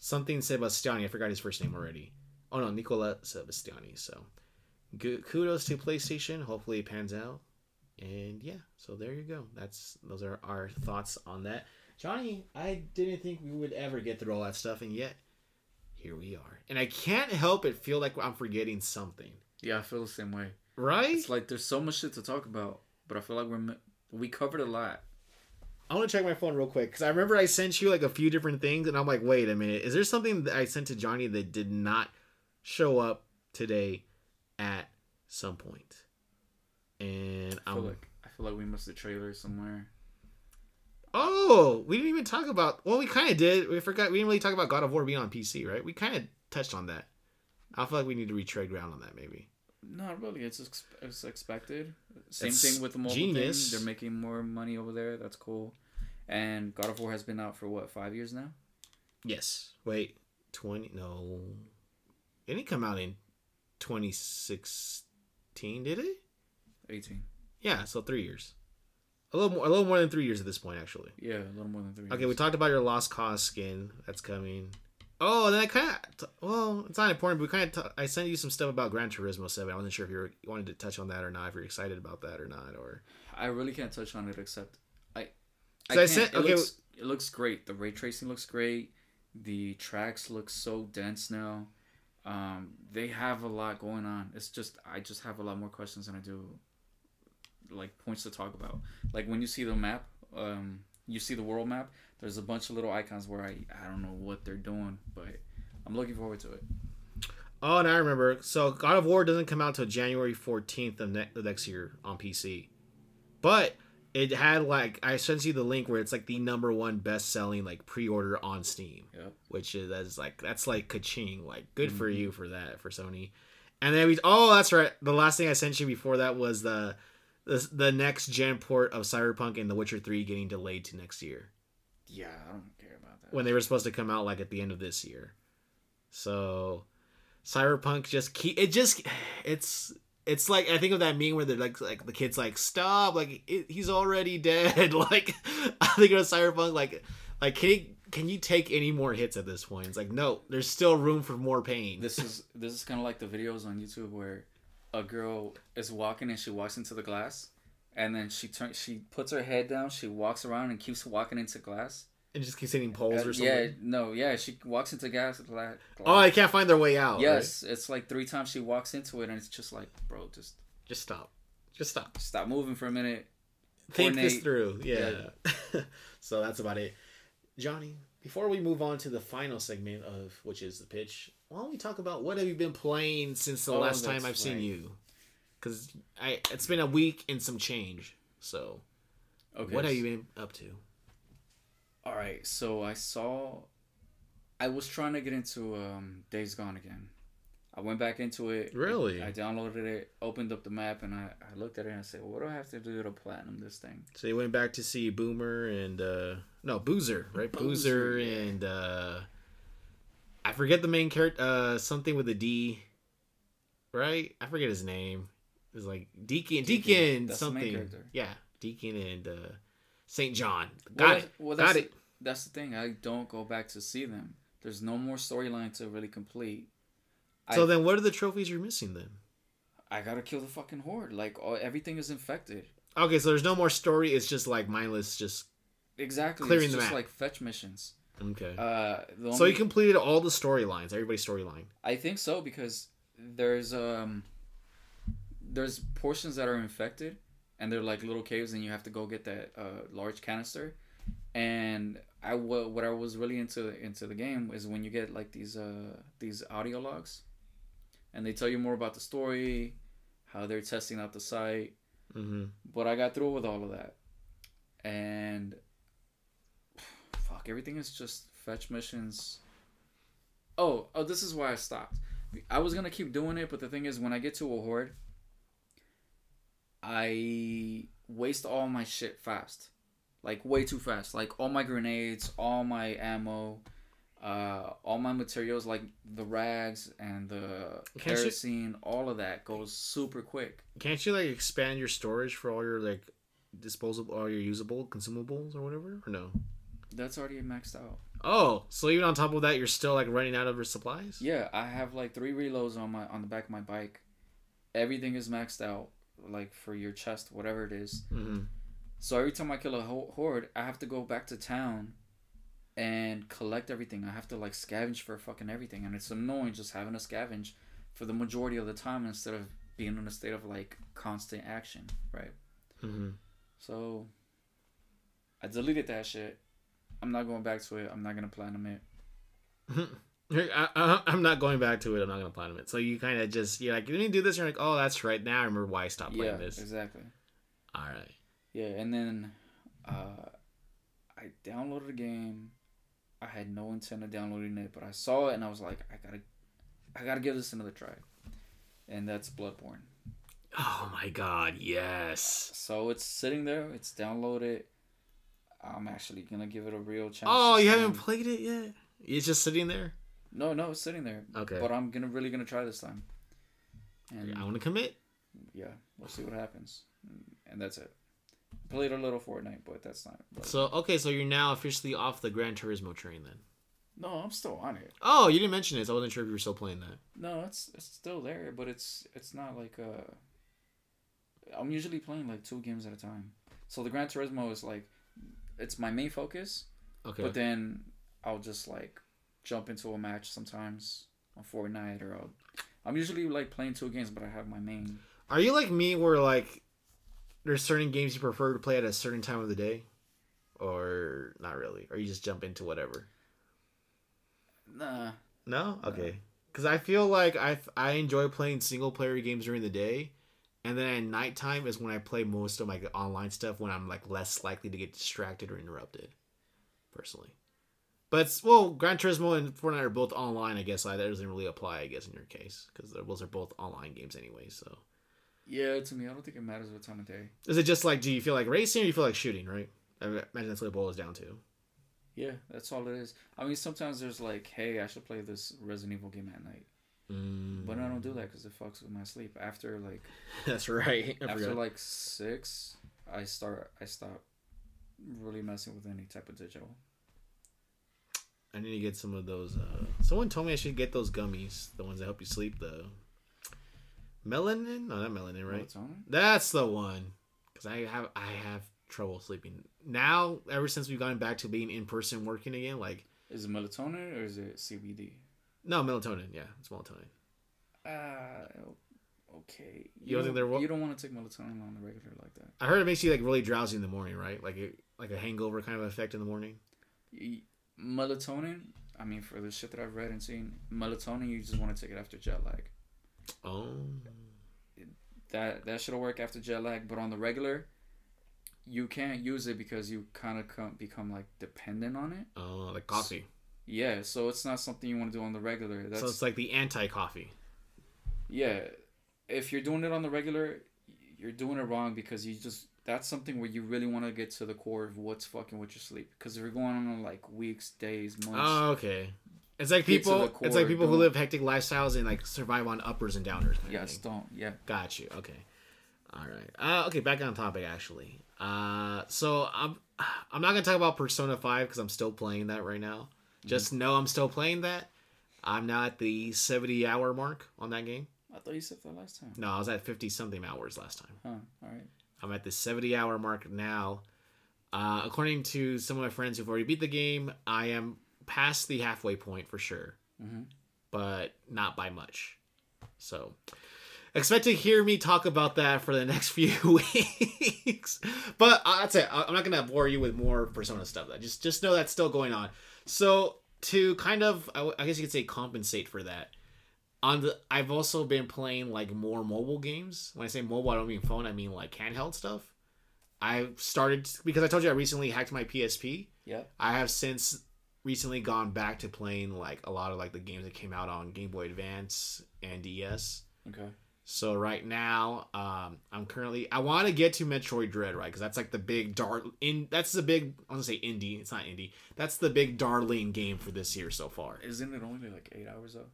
something Sebastiani. I forgot his first name already. Oh no, Nicola Sebastiani. So, good kudos to PlayStation. Hopefully, it pans out. And yeah, so there you go. That's those are our thoughts on that. Johnny, I didn't think we would ever get through all that stuff, and yet here we are. And I can't help but feel like I'm forgetting something. Yeah, I feel the same way. Right? It's like there's so much shit to talk about, but I feel like we're we covered a lot. I want to check my phone real quick because I remember I sent you like a few different things, and I'm like, wait a minute, is there something that I sent to Johnny that did not show up today at some point? And I feel I'm like I feel like we missed a trailer somewhere. oh, we didn't even talk about. Well, we kind of did. We forgot. We didn't really talk about God of War being on PC, right? We kind of touched on that. I feel like we need to retread ground on that, maybe. Not really. It's ex- it's expected. Same It's thing with the mobile genius. thing. They're making more money over there. That's cool. And God of War has been out for what five years now. Yes. Wait. Twenty? No. It didn't come out in 2016, did it? Eighteen. Yeah. So three years. A little more. A little more than three years at this point, actually. Yeah, a little more than three. Okay, years. we talked about your Lost Cause skin that's coming. Oh, then I kind of well, it's not important, but we kind of I sent you some stuff about Gran Turismo Seven. I wasn't sure if you, were, you wanted to touch on that or not. If you're excited about that or not, or I really can't touch on it except I. I can't- sent- it okay, Looks, it looks great. The ray tracing looks great. The tracks look so dense now. Um, they have a lot going on. It's just I just have a lot more questions than I do. Like points to talk about. Like when you see the map, um, you see the world map. There's a bunch of little icons where I I don't know what they're doing, but I'm looking forward to it. oh, and I remember. So God of War doesn't come out till January 14th of ne- the next year on PC, but it had like I sent you the link where it's like the number one best selling like pre order on Steam. Yep. which is that's like that's like ka-ching like good for Mhm. you for that for sony and then we oh that's right the last thing i sent you before that was the the, the next gen port of cyberpunk and the witcher 3 getting delayed to next year Yeah, I don't care about that. when they were supposed to come out like at the end of this year so cyberpunk just keep it just it's it's like I think of that meme where they're like like the kid's like stop like it, he's already *laughs* dead like I think of cyberpunk like like can he can you take any more hits at this point? It's like no, there's still room for more pain. this is this is kind of like the videos on YouTube where a girl is walking and she walks into the glass, and then she turns she puts her head down, she walks around and keeps walking into glass. and just keeps hitting poles Uh, or something. yeah, no, yeah, she walks into gas. Gla- Oh, they can't find their way out. right? yes, it's like three times she walks into it, and it's just like, bro, just Just stop. Just stop. stop moving for a minute. Think this through. Yeah. *laughs* so that's about it. Johnny, before we move on to the final segment of which is the pitch, why don't we talk about what have you been playing since the Oh, last time I've seen you? Because I it's been a week and some change. So Okay, what have you been up to? All right, so I saw. I was trying to get into um, Days Gone again. I went back into it. Really? I downloaded it, opened up the map, and I, I looked at it and I said, well, "What do I have to do to platinum this thing?" So you went back to see Boomer and uh no Boozer, right? Boozer, Boozer, yeah. and uh I forget the main character uh something with a D. Right? I forget his name. It was like Deacon Deacon. Deacon That's the main something. Yeah, Deacon and uh St. John. Got that's- it. Well, Got it. That's the thing. I don't go back to see them. There's no more storyline to really complete. So I, then what are the trophies you're missing then? I gotta kill the fucking horde. Like all, everything is infected. Okay, so there's no more story, it's just like mindless just Exactly. Clearing it's the just map. like fetch missions. okay. Uh, the so you completed all the storylines, everybody's storyline. I think so because there's um there's portions that are infected and they're like little caves and you have to go get that uh, large canister. And I what I was really into into the game is when you get like these uh these audio logs and they tell you more about the story how they're testing out the site. Mhm. but I got through with all of that. And fuck everything is just fetch missions. Oh oh this is why I stopped. I was gonna keep doing it but the thing is when I get to a horde I waste all my shit fast like way too fast like all my grenades all my ammo uh, all my materials like the rags and the Can't you- kerosene all of that goes super quick Can't you like expand your storage for all your like disposable all your usable consumables or whatever? Or no? That's already maxed out. Oh, so even on top of that, you're still like running out of your supplies. Yeah, I have like three reloads on my on the back of my bike. Everything is maxed out, like for your chest, whatever it is. hmm So every time I kill a ho- horde, I have to go back to town and collect everything. I have to like scavenge for fucking everything, and it's annoying just having to scavenge for the majority of the time instead of being in a state of like constant action, right? hmm So I deleted that shit. I'm not going back to it. I'm not gonna platinum it. *laughs* I, I, I'm not going back to it. I'm not gonna platinum it. So you kind of just you're like, let me do this. You're like, oh, that's right. Now I remember why I stopped Yeah, playing this. exactly. All right. Yeah, and then uh, I downloaded the game. I had no intent of downloading it, but I saw it and I was like, I gotta, I gotta give this another try. and that's Bloodborne. Oh my god, yes. So it's sitting there. It's downloaded. I'm actually gonna give it a real chance. Oh, you haven't played it yet? It's just sitting there. No, no, it's sitting there. Okay. But I'm gonna really gonna try this time. And I want to commit. yeah, we'll see what happens. And that's it. Played a little Fortnite, but that's not. But So okay, so you're now officially off the Gran Turismo train then. no, I'm still on it. Oh, you didn't mention it. So I wasn't sure if you were still playing that. No, it's it's still there, but it's it's not like uh. I'm usually playing like two games at a time. So the Gran Turismo is like, it's my main focus. Okay. But then I'll just like jump into a match sometimes on Fortnite or I'll, I'm usually like playing two games, but I have my main. Are you like me, where like there's certain games you prefer to play at a certain time of the day, or not really? Or you just jump into whatever? Nah, No. Okay. Because I feel like I I enjoy playing single player games during the day, and then at nighttime is when I play most of my online stuff when I'm like less likely to get distracted or interrupted. Personally. But it's, well, Gran Turismo and Fortnite are both online. I guess like, that doesn't really apply. I guess in your case because those are both online games anyway. So yeah, to me, I don't think it matters what time of day. is it just like do you feel like racing or you feel like shooting? Right. I imagine that's what it boils down to. Yeah, that's all it is. I mean, sometimes there's like, hey, I should play this Resident Evil game at night, Mm, but I don't do that because it fucks with my sleep. After like *laughs* that's right. I after forgot. like six, I start I stop really messing with any type of digital. I need to get some of those. Uh, someone told me I should get those gummies, the ones that help you sleep. The melanin? No, not melanin, right? Melatonin? That's the one. Because I have I have trouble sleeping now. Ever since we've gotten back to being in person working again, like Is it melatonin or is it CBD? no melatonin. Yeah, it's melatonin. Uh, okay. You don't think they're wo- You don't want to take melatonin on the regular like that. I heard it makes you like really drowsy in the morning, right? Like it, like a hangover kind of effect in the morning. Melatonin. I mean, for the shit that I've read and seen, melatonin you just want to take it after jet lag. Oh, That that should work after jet lag, but on the regular, you can't use it because you kind of come, become like dependent on it. oh, like coffee. Yeah, so it's not something you want to do on the regular. That's so it's like the anti-coffee. yeah. If you're doing it on the regular, you're doing it wrong because you just that's something where you really want to get to the core of what's fucking with your sleep. Because if you're going on like weeks, days, months, Oh, okay. It's like people. the it's like people who live hectic lifestyles and like survive on uppers and downers. Yes, don't yeah. Got you. Okay. All right. Uh, okay. Back on topic. Actually. Uh, so I'm I'm not gonna talk about Persona Five because I'm still playing that right now. Just know I'm still playing that. I'm now at the 70 hour mark on that game. I thought you said that last time. No, I was at 50 something hours last time. Huh. All right. I'm at the 70 hour mark now. Uh, according to some of my friends who've already beat the game, I am past the halfway point for sure, Mhm. but not by much. So, expect to hear me talk about that for the next *laughs* few weeks. But uh, that's it. I'm not gonna bore you with more Persona stuff. Just just know that's still going on. So to kind of, I w- I guess you could say, compensate for that. On the, I've also been playing like more mobile games. When I say mobile, I don't mean phone. I mean like handheld stuff. I started because I told you I recently hacked my PSP. Yeah. I have since recently gone back to playing like a lot of like the games that came out on Game Boy Advance and DS. Okay. So right now, um, I'm currently I want to get to Metroid Dread, right? Because that's like the big dar in that's the big I want to say indie. It's not indie. That's the big darling game for this year so far. Isn't it only like eight hours though?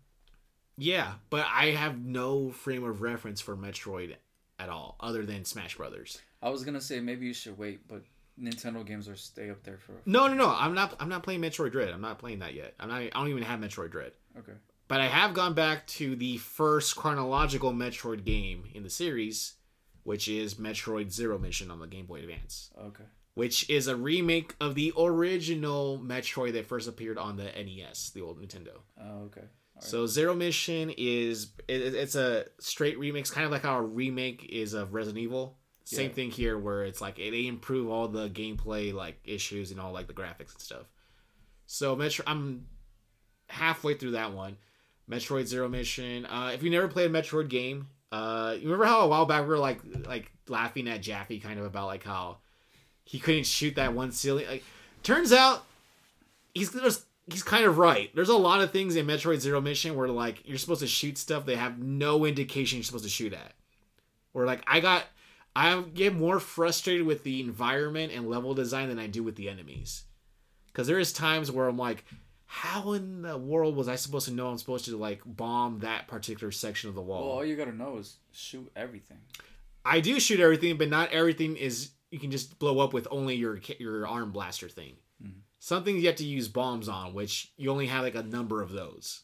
Yeah, but I have no frame of reference for Metroid at all, other than Smash Brothers. I was gonna say maybe you should wait, but Nintendo games are stay up there for. No, no, no. I'm not. I'm not playing Metroid Dread. I'm not playing that yet. I'm not. I don't even have Metroid Dread. Okay. But I have gone back to the first chronological Metroid game in the series, which is Metroid Zero Mission on the Game Boy Advance, Okay. which is a remake of the original Metroid that first appeared on the NES, the old Nintendo. Oh, okay. Right. So Zero Mission is it, it's a straight remix, kind of like how a remake is of Resident Evil. Same Yeah. thing here, where it's like they improve all the gameplay like issues and all like the graphics and stuff. So Metro, I'm halfway through that one. Metroid Zero Mission. Uh, if you never played a Metroid game, uh, you remember how a while back we were like like laughing at Jaffe kind of about like how he couldn't shoot that one ceiling. Like, turns out he's there's he's kind of right. There's a lot of things in Metroid Zero Mission where like you're supposed to shoot stuff they have no indication you're supposed to shoot at. Or like I got I get more frustrated with the environment and level design than I do with the enemies. Cuz there is times where I'm like how in the world was I supposed to know I'm supposed to like bomb that particular section of the wall? Well, all you gotta know is shoot everything. I do shoot everything, but not everything is you can just blow up with only your your arm blaster thing. Some things you have to use bombs on, which you only have like a number of those.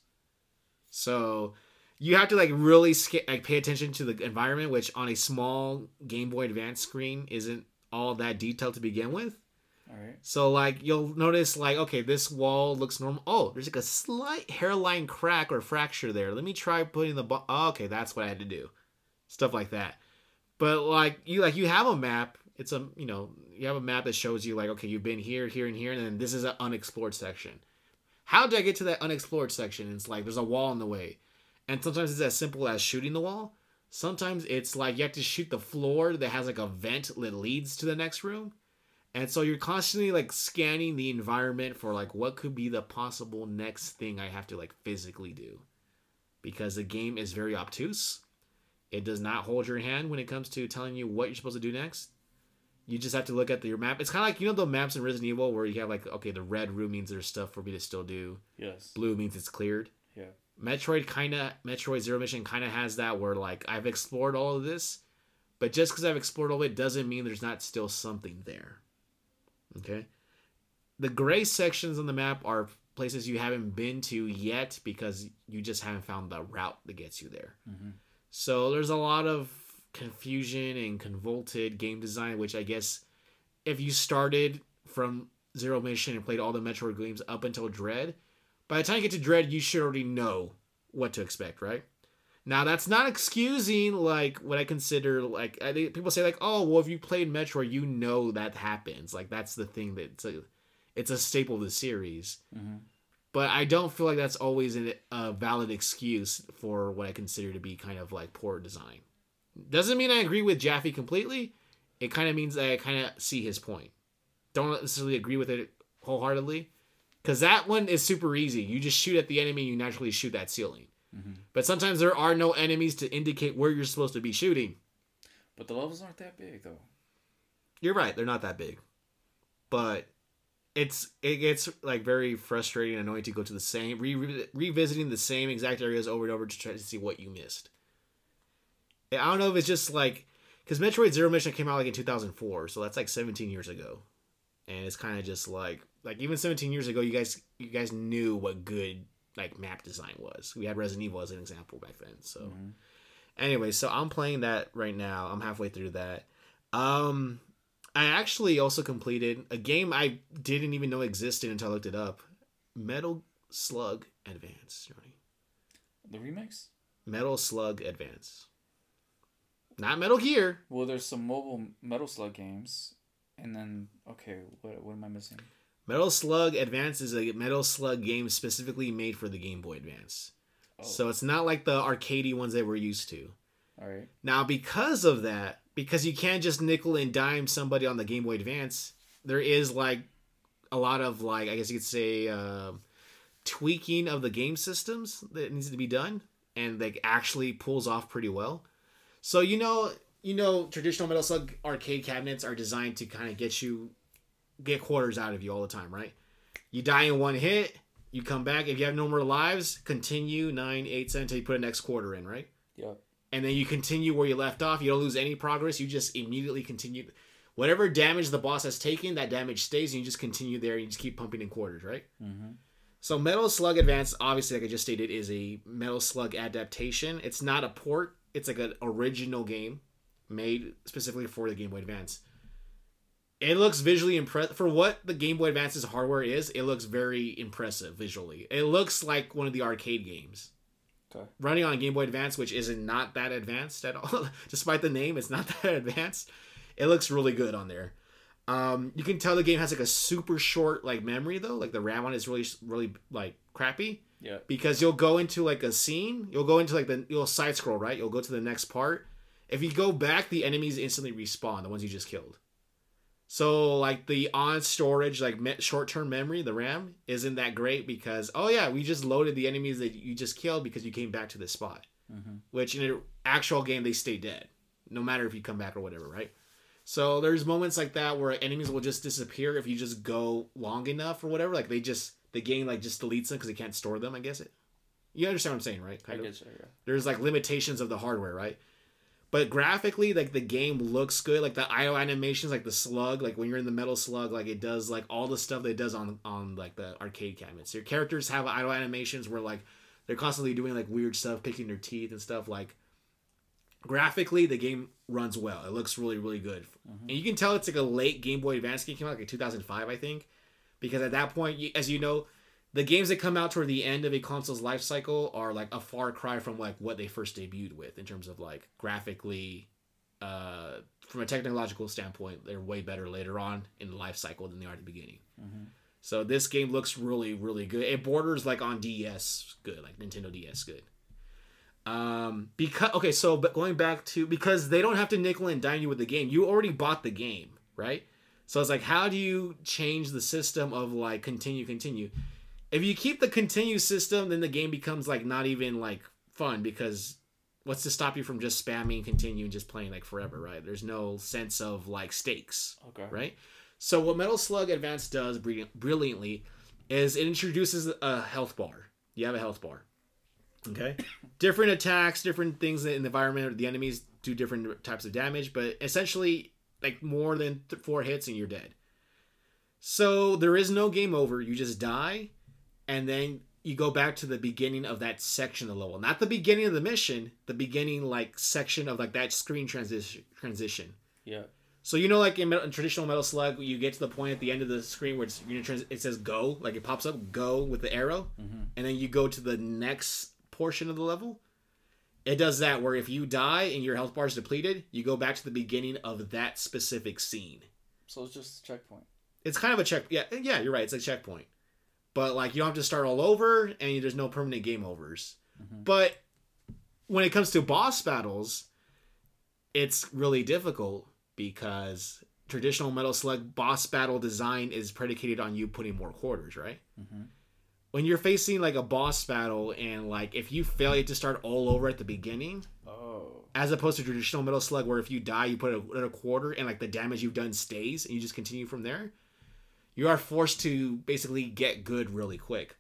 So you have to like really sca- like pay attention to the environment, which on a small Game Boy Advance screen isn't all that detailed to begin with. All right. So like you'll notice like okay this wall looks normal. Oh, there's like a slight hairline crack or fracture there. Let me try putting the bo- oh, okay that's what I had to do. Stuff like that. But like you like you have a map. It's a you know you have a map that shows you like okay you've been here here and here and then this is an unexplored section. How did I get to that unexplored section? It's like there's a wall in the way, and sometimes it's as simple as shooting the wall. Sometimes it's like you have to shoot the floor that has like a vent that leads to the next room and so you're constantly like scanning the environment for like what could be the possible next thing I have to like physically do. Because the game is very obtuse. It does not hold your hand when it comes to telling you what you're supposed to do next. You just have to look at the, your map. It's kind of like you know the maps in Resident Evil where you have like okay the red room means there's stuff for me to still do. Yes. Blue means it's cleared. Yeah. Metroid kind of Metroid Zero Mission kind of has that where like I've explored all of this, but just because I've explored all of it doesn't mean there's not still something there. Okay. The gray sections on the map are places you haven't been to yet because you just haven't found the route that gets you there. Mm-hmm. So there's a lot of confusion and convoluted game design, which I guess if you started from Zero Mission and played all the Metroid games up until Dread, by the time you get to Dread, you should already know what to expect, right? Now that's not excusing like what I consider like I think people say like oh well if you played Metroid you know that happens like that's the thing that it's a, it's a staple of the series. Mm-hmm. But I don't feel like that's always a, a valid excuse for what I consider to be kind of like poor design. Doesn't mean I agree with Jaffe completely. It kind of means that I kind of see his point. Don't necessarily agree with it wholeheartedly, because that one is super easy. You just shoot at the enemy, you naturally shoot that ceiling. Mm-hmm. But sometimes there are no enemies to indicate where you're supposed to be shooting. But the levels aren't that big though. You're right, they're not that big. But it's it gets like very frustrating and annoying to go to the same re- re- revisiting the same exact areas over and over to try to see what you missed. I don't know if it's just like because Metroid Zero Mission came out like in 2004, so that's like 17 years ago, and it's kind of just like like even 17 years ago, you guys you guys knew what good like map design was. We had Resident Evil as an example back then. So Mhm. anyway, so I'm playing that right now. I'm halfway through that. Um I actually also completed a game I didn't even know existed until I looked it up. Metal Slug Advance. Johnny. The remix? Metal Slug Advance. Not Metal Gear. Well, there's some mobile Metal Slug games, and then okay, what what am I missing? Metal Slug Advance is a Metal Slug game specifically made for the Game Boy Advance. Oh, So it's not like the arcadey ones that we're used to. all right. Now, because of that, because you can't just nickel and dime somebody on the Game Boy Advance, there is like a lot of like I guess you could say um tweaking of the game systems that needs to be done, and like actually pulls off pretty well. So you know, you know, traditional Metal Slug arcade cabinets are designed to kind of get you get quarters out of you all the time, right? You die in one hit, you come back. If you have no more lives, continue nine, eight, seven until you put a next quarter in, right? Yep. and then you continue where you left off. You don't lose any progress. You just immediately continue. Whatever damage the boss has taken, that damage stays, and you just continue there. And you just keep pumping in quarters, right? Mm-hmm. So Metal Slug Advance, obviously, like I just stated, is a Metal Slug adaptation. It's not a port. It's like an original game made specifically for the Game Boy Advance. It looks visually impressive for what the Game Boy Advance's hardware is. It looks very impressive visually. It looks like one of the arcade games Okay. running on Game Boy Advance, which is not that advanced at all, *laughs* despite the name, it's not *laughs* that advanced. It looks really good on there. Um, you can tell the game has like a super short like memory though, like the RAM on is really really like crappy Yeah. because you'll go into like a scene, you'll go into like the you'll side scroll right, you'll go to the next part. If you go back, the enemies instantly respawn, the ones you just killed. So like the on storage, like me- short term memory, the RAM isn't that great because oh yeah, we just loaded the enemies that you just killed because you came back to this spot. Mhm. Which in an actual game they stay dead, no matter if you come back or whatever, right? So there's moments like that where enemies will just disappear if you just go long enough or whatever. Like they just the game like just deletes them because it can't store them. I guess it. You understand what I'm saying, right? I Kind of get you. Yeah. there's like limitations of the hardware, right? But graphically, like the game looks good. Like the idle animations, like the slug, like when you're in the metal slug, like it does like all the stuff that it does on on like the arcade cabinets. Your characters have idle animations where like they're constantly doing like weird stuff, picking their teeth and stuff. Like graphically, the game runs well. It looks really really good, mm-hmm. and you can tell it's like a late Game Boy Advance game. Came out like in 2005, I think, because at that point, you, as you know, the games that come out toward the end of a console's life cycle are like a far cry from like what they first debuted with in terms of like graphically uh from a technological standpoint they're way better later on in the life cycle than they are at the beginning. Mhm. so this game looks really really good. It borders like on ds good like nintendo ds good. Um because okay so but going back to because they don't have to nickel and dime you with the game you already bought the game right so it's like how do you change the system of like continue continue? If you keep the continue system then the game becomes like not even like fun because what's to stop you from just spamming continue and just playing like forever right? There's no sense of like stakes Okay. right? So what metal slug advance does brilliantly is it introduces a health bar. You have a health bar okay? *coughs* Different attacks different things in the environment. The enemies do different types of damage but essentially like more than th- four hits and you're dead so there is no game over you just die and then you go back to the beginning of that section of the level not the beginning of the mission the beginning like section of like that screen transition transition Yeah. so you know, like in, in traditional Metal Slug, you get to the point at the end of the screen where it's, you know, trans- it says "go," like it pops up "go" with the arrow, Mm-hmm. and then you go to the next portion of the level. It does that where if you die and your health bar is depleted, you go back to the beginning of that specific scene. So it's just a checkpoint. It's kind of a check. Yeah, yeah, you're right. It's a checkpoint, but like you don't have to start all over, and there's no permanent game overs. Mhm. But when it comes to boss battles, it's really difficult because traditional Metal Slug boss battle design is predicated on you putting more quarters, right? Mm-hmm. When you're facing like a boss battle and like if you fail, you have to start all over at the beginning, Oh. as opposed to traditional Metal Slug where if you die, you put a, a quarter and like the damage you've done stays and you just continue from there. You are forced to basically get good really quick.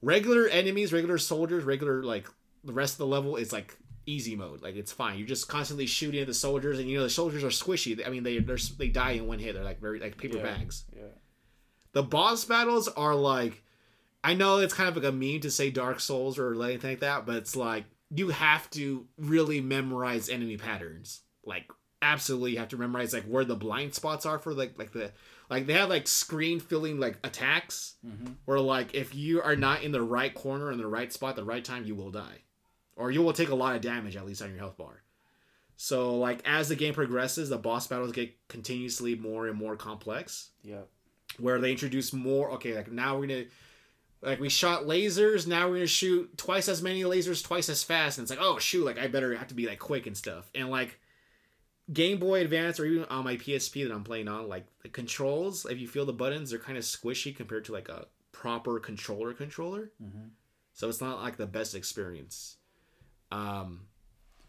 Regular enemies, regular soldiers, regular like the rest of the level is like easy mode. Like it's fine. You're just constantly shooting at the soldiers, and you know the soldiers are squishy. I mean they they're, they die in one hit. They're like very like paper Yeah. bags. Yeah. The boss battles are like, I know it's kind of like a meme to say Dark Souls or anything like that, but it's like you have to really memorize enemy patterns. Like absolutely, you have to memorize like where the blind spots are for like like the like they have like screen filling like attacks Mm-hmm. where like if you are not in the right corner in the right spot at the right time, you will die, or you will take a lot of damage at least on your health bar. So like as the game progresses, the boss battles get continuously more and more complex Yeah. where they introduce more okay like now we're gonna like we shot lasers now we're gonna shoot twice as many lasers twice as fast and it's like oh shoot like i better have to be like quick and stuff. And like game boy advance or even on my psp that i'm playing on like the controls if you feel the buttons they're kind of squishy compared to like a proper controller controller. Mm-hmm. so it's not like the best experience. Um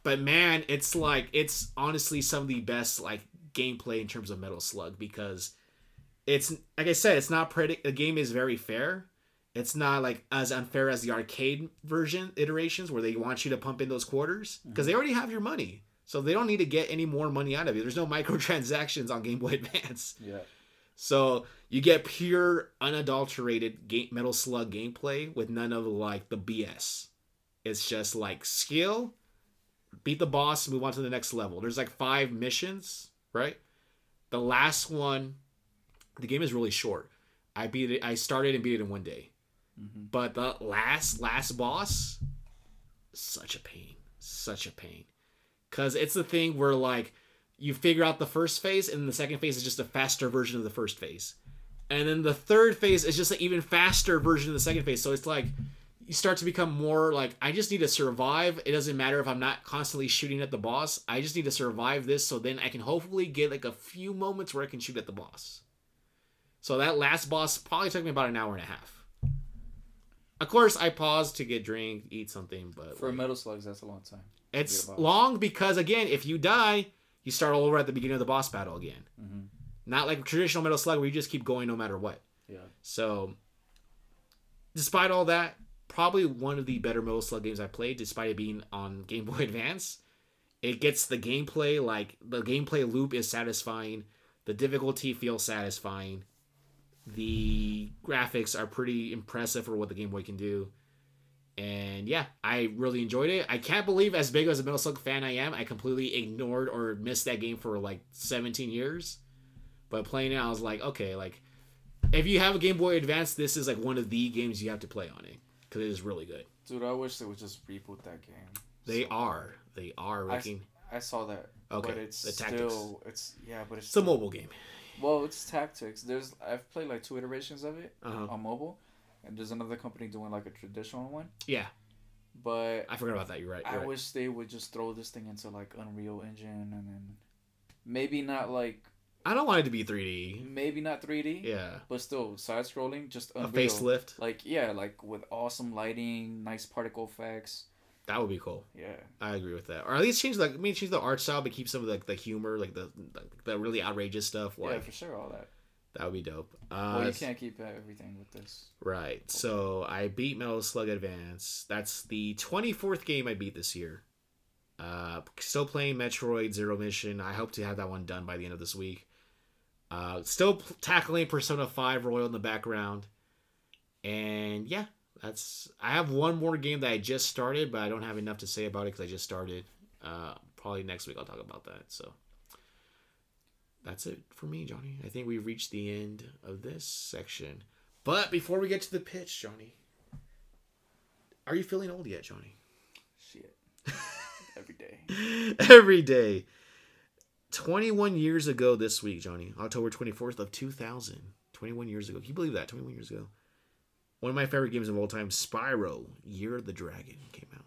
but man it's like it's honestly some of the best like gameplay in terms of metal slug because it's like i said it's not predict the game is very fair it's not like as unfair as the arcade version iterations where they want you to pump in those quarters because they mhm. already have your money so they don't need to get any more money out of you there's no *laughs* microtransactions on game boy advance Yeah. so you get pure, unadulterated game, Metal Slug gameplay with none of like the BS. It's just like skill, beat the boss, move on to the next level. There's like five missions, right? The last one, the game is really short. I beat it. I started and beat it in one day, Mhm. but the last last boss, such a pain, such a pain, because it's the thing where like you figure out the first phase and the second phase is just a faster version of the first phase and then the third phase is just an even faster version of the second phase so it's like you start to become more like I just need to survive. It doesn't matter if I'm not constantly shooting at the boss. I just need to survive this so then I can hopefully get like a few moments where I can shoot at the boss. So that last boss probably took me about an hour and a half. Of course, I paused to get drink, eat something, but For like, Metal Slugs, that's a long time. it's long because again, if you die, you start all over at the beginning of the boss battle again. Mm-hmm. Not like traditional Metal Slug where you just keep going no matter what. Yeah. So, despite all that, probably one of the better Metal Slug games I played, despite it being on Game Boy *laughs* Advance. It gets the gameplay, like, the gameplay loop is satisfying. The difficulty feels satisfying. The graphics are pretty impressive for what the Game Boy can do. And yeah, I really enjoyed it. I can't believe, as big as a Metal Slug fan I am, I completely ignored or missed that game for like 17 years. But playing it, I was like, okay, like, if you have a Game Boy Advance, this is like one of the games you have to play on it because it is really good. Dude, I wish they would just reboot that game. They So- are, they are I- I saw that. Okay, But it's the tactics. still it's yeah, but it's It's a mobile game. Well, it's tactics. There's I've played like two iterations of it Uh-huh. on mobile, and there's another company doing like a traditional one. Yeah, But I forgot about that. You're right. I You're right. wish they would just throw this thing into like Unreal Engine and then maybe not like I don't want it to be 3D. maybe not 3D, Yeah, but still side scrolling, just a facelift. Like yeah, like with awesome lighting, nice particle effects. That would be cool. Yeah, I agree with that. Or at least change like, I mean, change the art style, but keep some of the, the humor, like the like, the really outrageous stuff. yeah, for sure, all that. that would be dope. Uh, well, you can't keep everything with this. Right. So I beat Metal Slug Advance. That's the 24th game I beat this year. Uh, still playing Metroid Zero Mission. I hope to have that one done by the end of this week. Uh, still p- tackling Persona 5 Royal in the background. And yeah, that's. I have one more game that I just started, but I don't have enough to say about it because I just started. Uh, probably next week I'll talk about that. So that's it for me, Johnny. I think we've reached the end of this section. But before we get to the pitch, Johnny, are you feeling old yet, Johnny? Shit. *laughs* Every day. *laughs* Every day. 21 years ago this week, Johnny, October 24th of 2000. 21 years ago. Can you believe that? 21 years ago. One of my favorite games of all time, Spyro, Year of the Dragon, came out.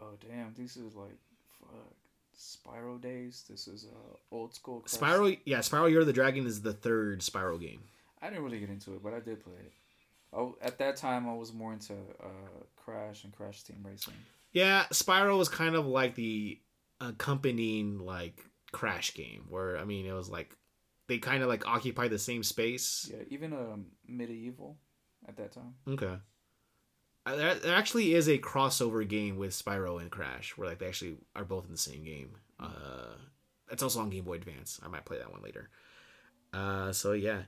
Oh damn, this is like fuck. Spyro days. This is uh old school. Crash. Spyro, yeah, Spyro Year of the Dragon is the third Spyro game. I didn't really get into it, but I did play it. Oh, at that time I was more into uh Crash and Crash Team Racing. Yeah, Spyro was kind of like the accompanying like Crash game, where I mean it was like they kind of like occupy the same space. Yeah, even um MediEvil at that time. Okay. Uh, There, there actually is a crossover game with Spyro and Crash, where like they actually are both in the same game. Uh, it's also on Game Boy Advance. I might play that one later. Uh, so yeah.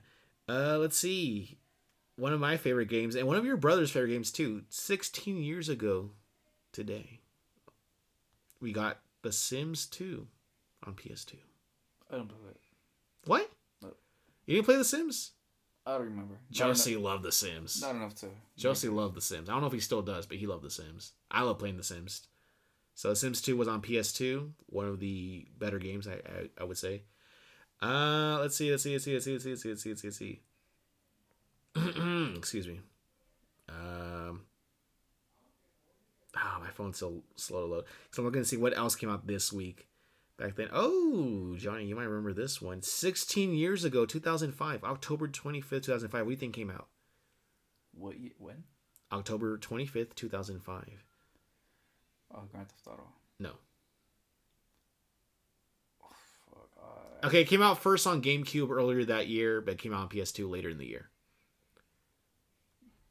Uh, let's see. One of my favorite games, and one of your brother's favorite games too. Sixteen years ago, today, we got The Sims 2 on PS2. I don't play it. What? No. You didn't play The Sims? I don't remember. Josie loved The Sims. not enough to. Josie loved The Sims. I don't know if he still does, but he loved The Sims. I love playing The Sims. So The Sims 2 was on PS2, one of the better games, I I, I would say. Uh, let's see, let's see, let's see, let's see, let's see, let's see, let's see, let's see, let's see. *clears throat* Excuse me. Um. Oh, my phone's so slow to load. So I'm looking to see what else came out this week. Back then, oh, Johnny, you might remember this one. 16 years ago, 2005, October 25th, 2005. What do you think came out? What? When? October 25th, 2005. Oh, Grand Theft Auto. No. Fuck. Uh, Okay, it came out first on GameCube earlier that year, but came out on PS2 later in the year.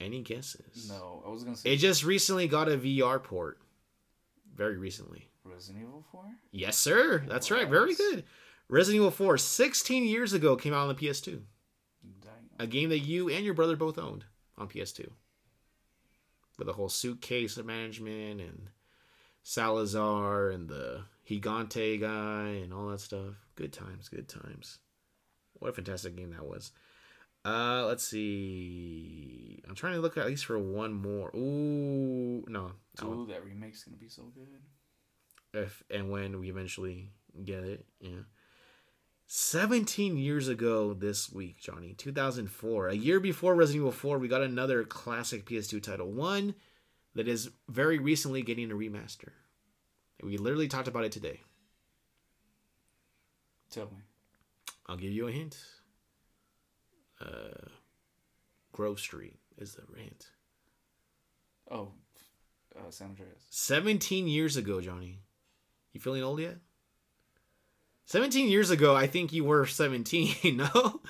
Any guesses? No, I was gonna say It just recently got a VR port. Very recently. Resident Evil Four. Yes, sir. That's right. Very good. Resident Evil 4, 16 years ago, came out on the PS2. Dang. A game that you and your brother both owned on PS2. With the whole suitcase of management and Salazar and the Gigante guy and all that stuff. Good times, good times. What a fantastic game that was. Uh, let's see. I'm trying to look at least for one more. Ooh, no. Dude, that remake's gonna be so good. If and when we eventually get it, yeah. 17 years ago this week, Johnny, 2004. A year before Resident Evil 4, we got another classic PS2 title. One that is very recently getting a remaster. We literally talked about it today. Tell me. I'll give you a hint. Uh, Grove Street is the hint. Oh, uh, San Andreas. 17 years ago, Johnny. You feeling old yet? 17 years ago, I think you were 17, *laughs* no?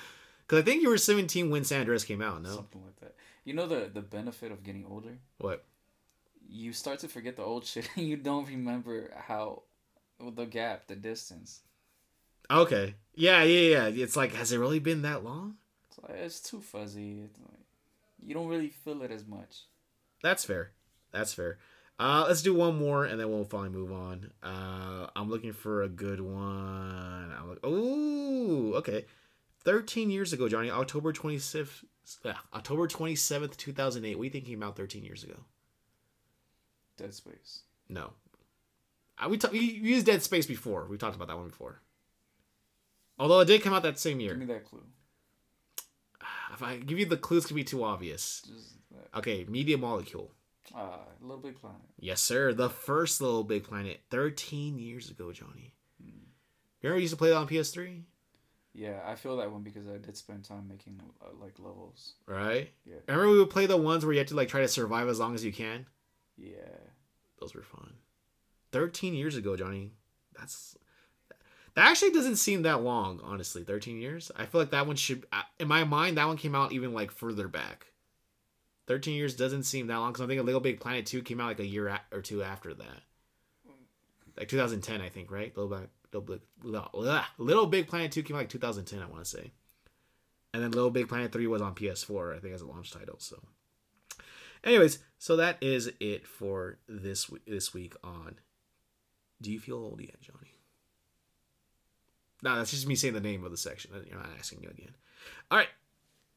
Because I think you were 17 when San Andreas came out, no? Something like that. You know the the benefit of getting older? What? You start to forget the old *laughs* shit and you don't remember how the gap, the distance. Okay. Yeah, yeah, yeah. It's like, has it really been that long? It's, like, it's too fuzzy. It's like, you don't really feel it as much. That's fair. That's fair. Uh, let's do one more and then we'll finally move on. Uh, I'm looking for a good one. I'm like, ooh, okay. 13 years ago, Johnny, October 26th, uh, October 27th, 2008. What do you think came out 13 years ago? Dead Space. No. Uh, we, we used Dead Space before. We talked about that one before. Although it did come out that same year. Give me that clue. If I give you the clues, could be too obvious. Okay, Media Molecule. Ah, Little Big Planet. Yes, sir. The first Little Big Planet, 13 years ago, Johnny. You remember you used to play that on PS3? Yeah, I feel that one because I did spend time making uh, like levels. Right? Yeah. Remember we would play the ones where you had to like try to survive as long as you can? Yeah. Those were fun. 13 years ago, Johnny. That's that actually doesn't seem that long, honestly. 13 years. I feel like that one should uh, in my mind that one came out even like further back. 13 years doesn't seem that long cuz I think Little Big Planet 2 came out like a year or two after that. Like 2010, I think, right? Little Big Little Big, Little Big Planet 2 came out like 2010, I want to say. And then Little Big Planet 3 was on PS4, I think as a launch title, so Anyways, so that is it for this this week on Do you feel old yet, Johnny? No, that's just me saying the name of the section. You're not asking you again. All right,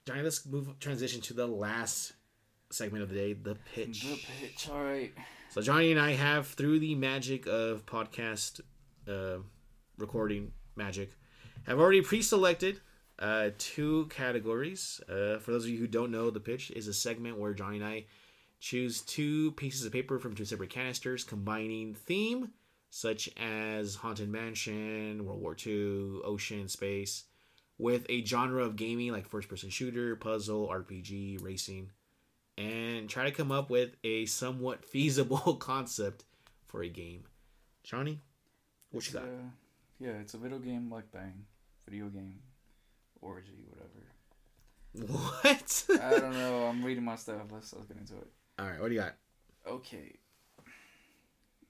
Johnny. Let's move transition to the last segment of the day, the pitch. The pitch. All right. So Johnny and I have, through the magic of podcast uh, recording magic, have already pre-selected uh, two categories. Uh, for those of you who don't know, the pitch is a segment where Johnny and I choose two pieces of paper from two separate canisters, combining theme such as haunted mansion, World War II, ocean, space, with a genre of gaming like first-person shooter, puzzle, RPG, racing and try to come up with a somewhat feasible *laughs* concept for a game. Johnny, what you got? uh, yeah, it's a video game like Bang. Video game. Orgy, whatever. What? I don't *laughs* know. I'm reading my stuff. Let's, let's get into it. All right, what do you got? Okay.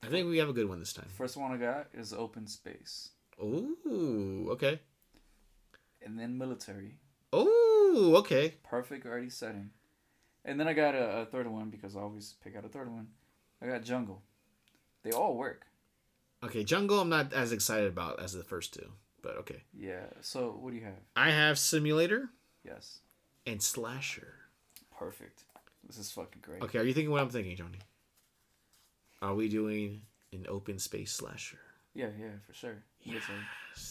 I think we have a good one this time. First one I got is open space. Ooh, okay. And then military. Ooh, okay. Perfect already setting. And then I got a, a third one because I always pick out a third one. I got jungle. They all work. Okay, jungle I'm not as excited about as the first two, but okay. Yeah. So what do you have? I have simulator Yes. and slasher. Perfect. This is fucking great. Okay, are you thinking what I'm thinking, Johnny? Are we doing an open space slasher? Yeah, yeah, for sure. Military.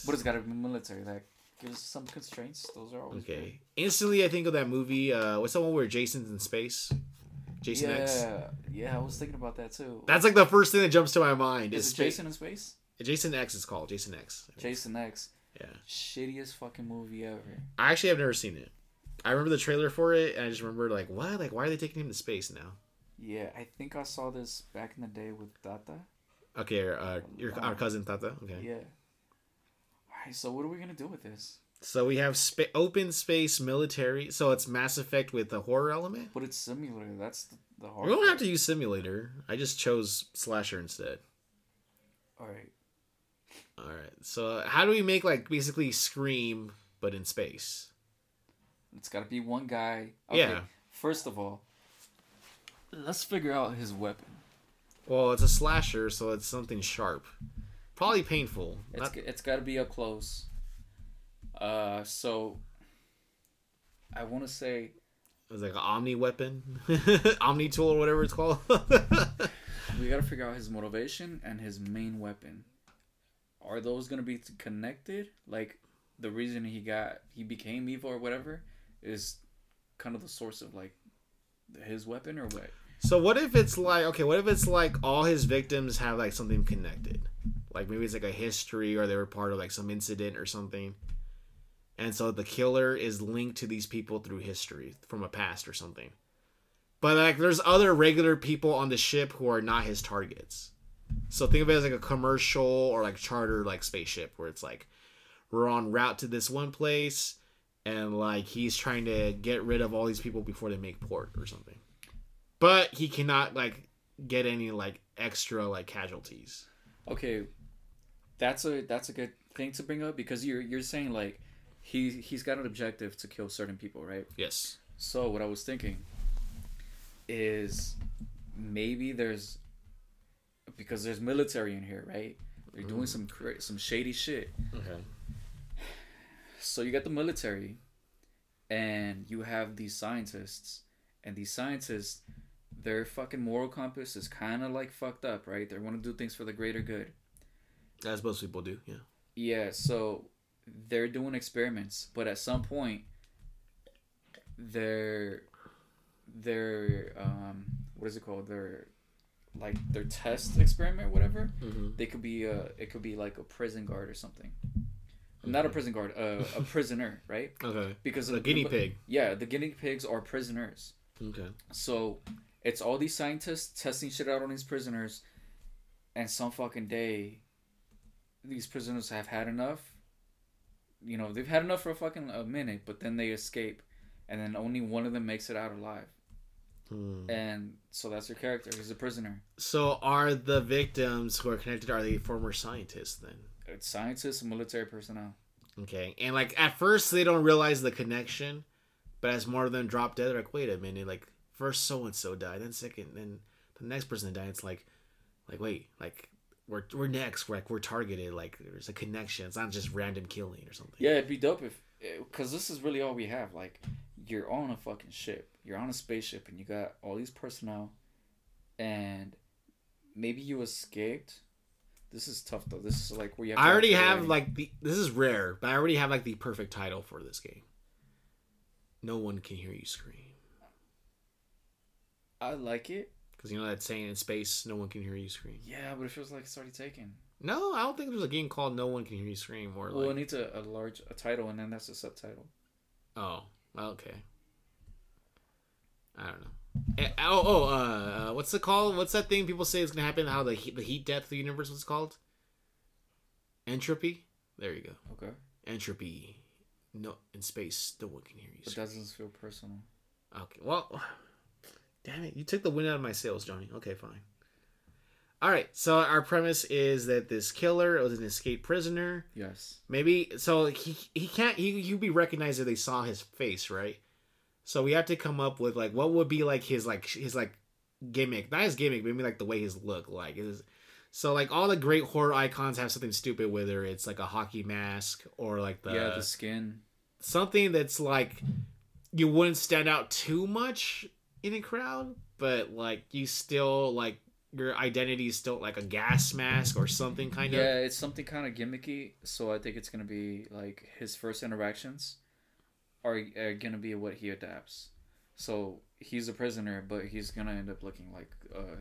But it's got to be military. That gives some constraints. Those are always good. Okay. Instantly, I think of that movie. Uh, what's the one where Jason's in space? Jason yeah, X. yeah, I was thinking about that too. That's like the first thing that jumps to my mind. is spa- Jason in space? Jason X is called Jason X. Jason X. Yeah. Shittiest fucking movie ever. I actually have never seen it. I remember the trailer for it, and I just remember like, what? Like, why are they taking him to space now? Yeah, I think I saw this back in the day with Tata. Okay, uh, your our cousin Tata. Okay. Yeah. Alright, so what are we gonna do with this? So we have spa- open space military. So it's Mass Effect with the horror element. But it's simulator. That's the, the hard. We don't have to use simulator. I just chose slasher instead. All right. All right. So how do we make like basically Scream but in space? It's got to be one guy. Yeah. First of all, let's figure out his weapon. Well, it's a slasher, so it's something sharp. Probably painful. It's Not- it's got to be up close. Uh, so I want to say It's like an Omni weapon, *laughs* Omni tool, or whatever it's called. *laughs* we got to figure out his motivation and his main weapon. Are those gonna be connected? Like the reason he got he became evil or whatever is kind of the source of like his weapon or what? So what if it's like okay, what if it's like all his victims have like something connected? Like maybe it's like a history or they were part of like some incident or something. And so the killer is linked to these people through history from a past or something. But like there's other regular people on the ship who are not his targets. So think of it as like a commercial or like charter like spaceship where it's like we're on route to this one place and like he's trying to get rid of all these people before they make port or something. But he cannot like get any like extra like casualties. Okay, that's a that's a good thing to bring up because you're you're saying like he he's got an objective to kill certain people, right? Yes. So what I was thinking is maybe there's because there's military in here, right? They're mm. doing some cra- some shady shit. Okay. So you got the military, and you have these scientists, and these scientists, their fucking moral compass is kind of like fucked up, right? They want to do things for the greater good. As most people do, yeah. Yeah, so they're doing experiments, but at some point, their their um what is it called? Their like their test experiment, whatever. Mm-hmm. They could be uh it could be like a prison guard or something. Not a prison guard, uh, a prisoner, right? Okay. Because The guinea pig. Yeah, the guinea pigs are prisoners. Okay. So it's all these scientists testing shit out on these prisoners, and some fucking day, these prisoners have had enough. You know, they've had enough for a fucking a minute, but then they escape, and then only one of them makes it out alive. Hmm. And so that's their character. He's a prisoner. So are the victims who are connected are they former scientists then? It's scientists and military personnel. Okay. And like at first they don't realize the connection, but as more of them drop dead, they're like, wait a minute, like first so and so died, then second, then the next person that died. It's like, like wait, like we're we're next. We're like we're targeted. Like there's a connection. It's not just random killing or something. Yeah, it'd be dope if, eh, because this is really all we have. Like, you're on a fucking ship. You're on a spaceship, and you got all these personnel, and maybe you escaped. This is tough though. This is like where you. Have I already have ready. like the this is rare, but I already have like the perfect title for this game. No one can hear you scream. I like it. Because you know that saying in space, no one can hear you scream. Yeah, but it feels like it's already taken. No, I don't think there's a game called No One Can Hear You Scream or Well, it needs a, a large a title, and then that's a subtitle. Oh, okay. I don't know. Eh, Oh, oh, uh, uh, what's the call? What's that thing people say is gonna happen? How the heat, the heat death of the universe was called? Entropy. There you go. Okay, Entropy. No, in space, no one can hear you. that doesn't feel personal. Okay. Well, damn it, you took the wind out of my sails, Johnny. Okay, fine. All right. So our premise is that this killer was an escaped prisoner. Yes. Maybe so he he can't he he'd be recognized if they saw his face, right? So we have to come up with like what would be like his like his like gimmick, not his gimmick, maybe like the way his look like is. So like all the great horror icons have something stupid, whether it's like a hockey mask or like the, yeah, the skin. something that's like you wouldn't stand out too much in a crowd, but like you still like your identity is still like a gas mask or something kind of. Yeah, it's something kind of gimmicky. So I think it's gonna be like his first interactions are, are gonna be what he adapts. So he's a prisoner, but he's gonna end up looking like uh,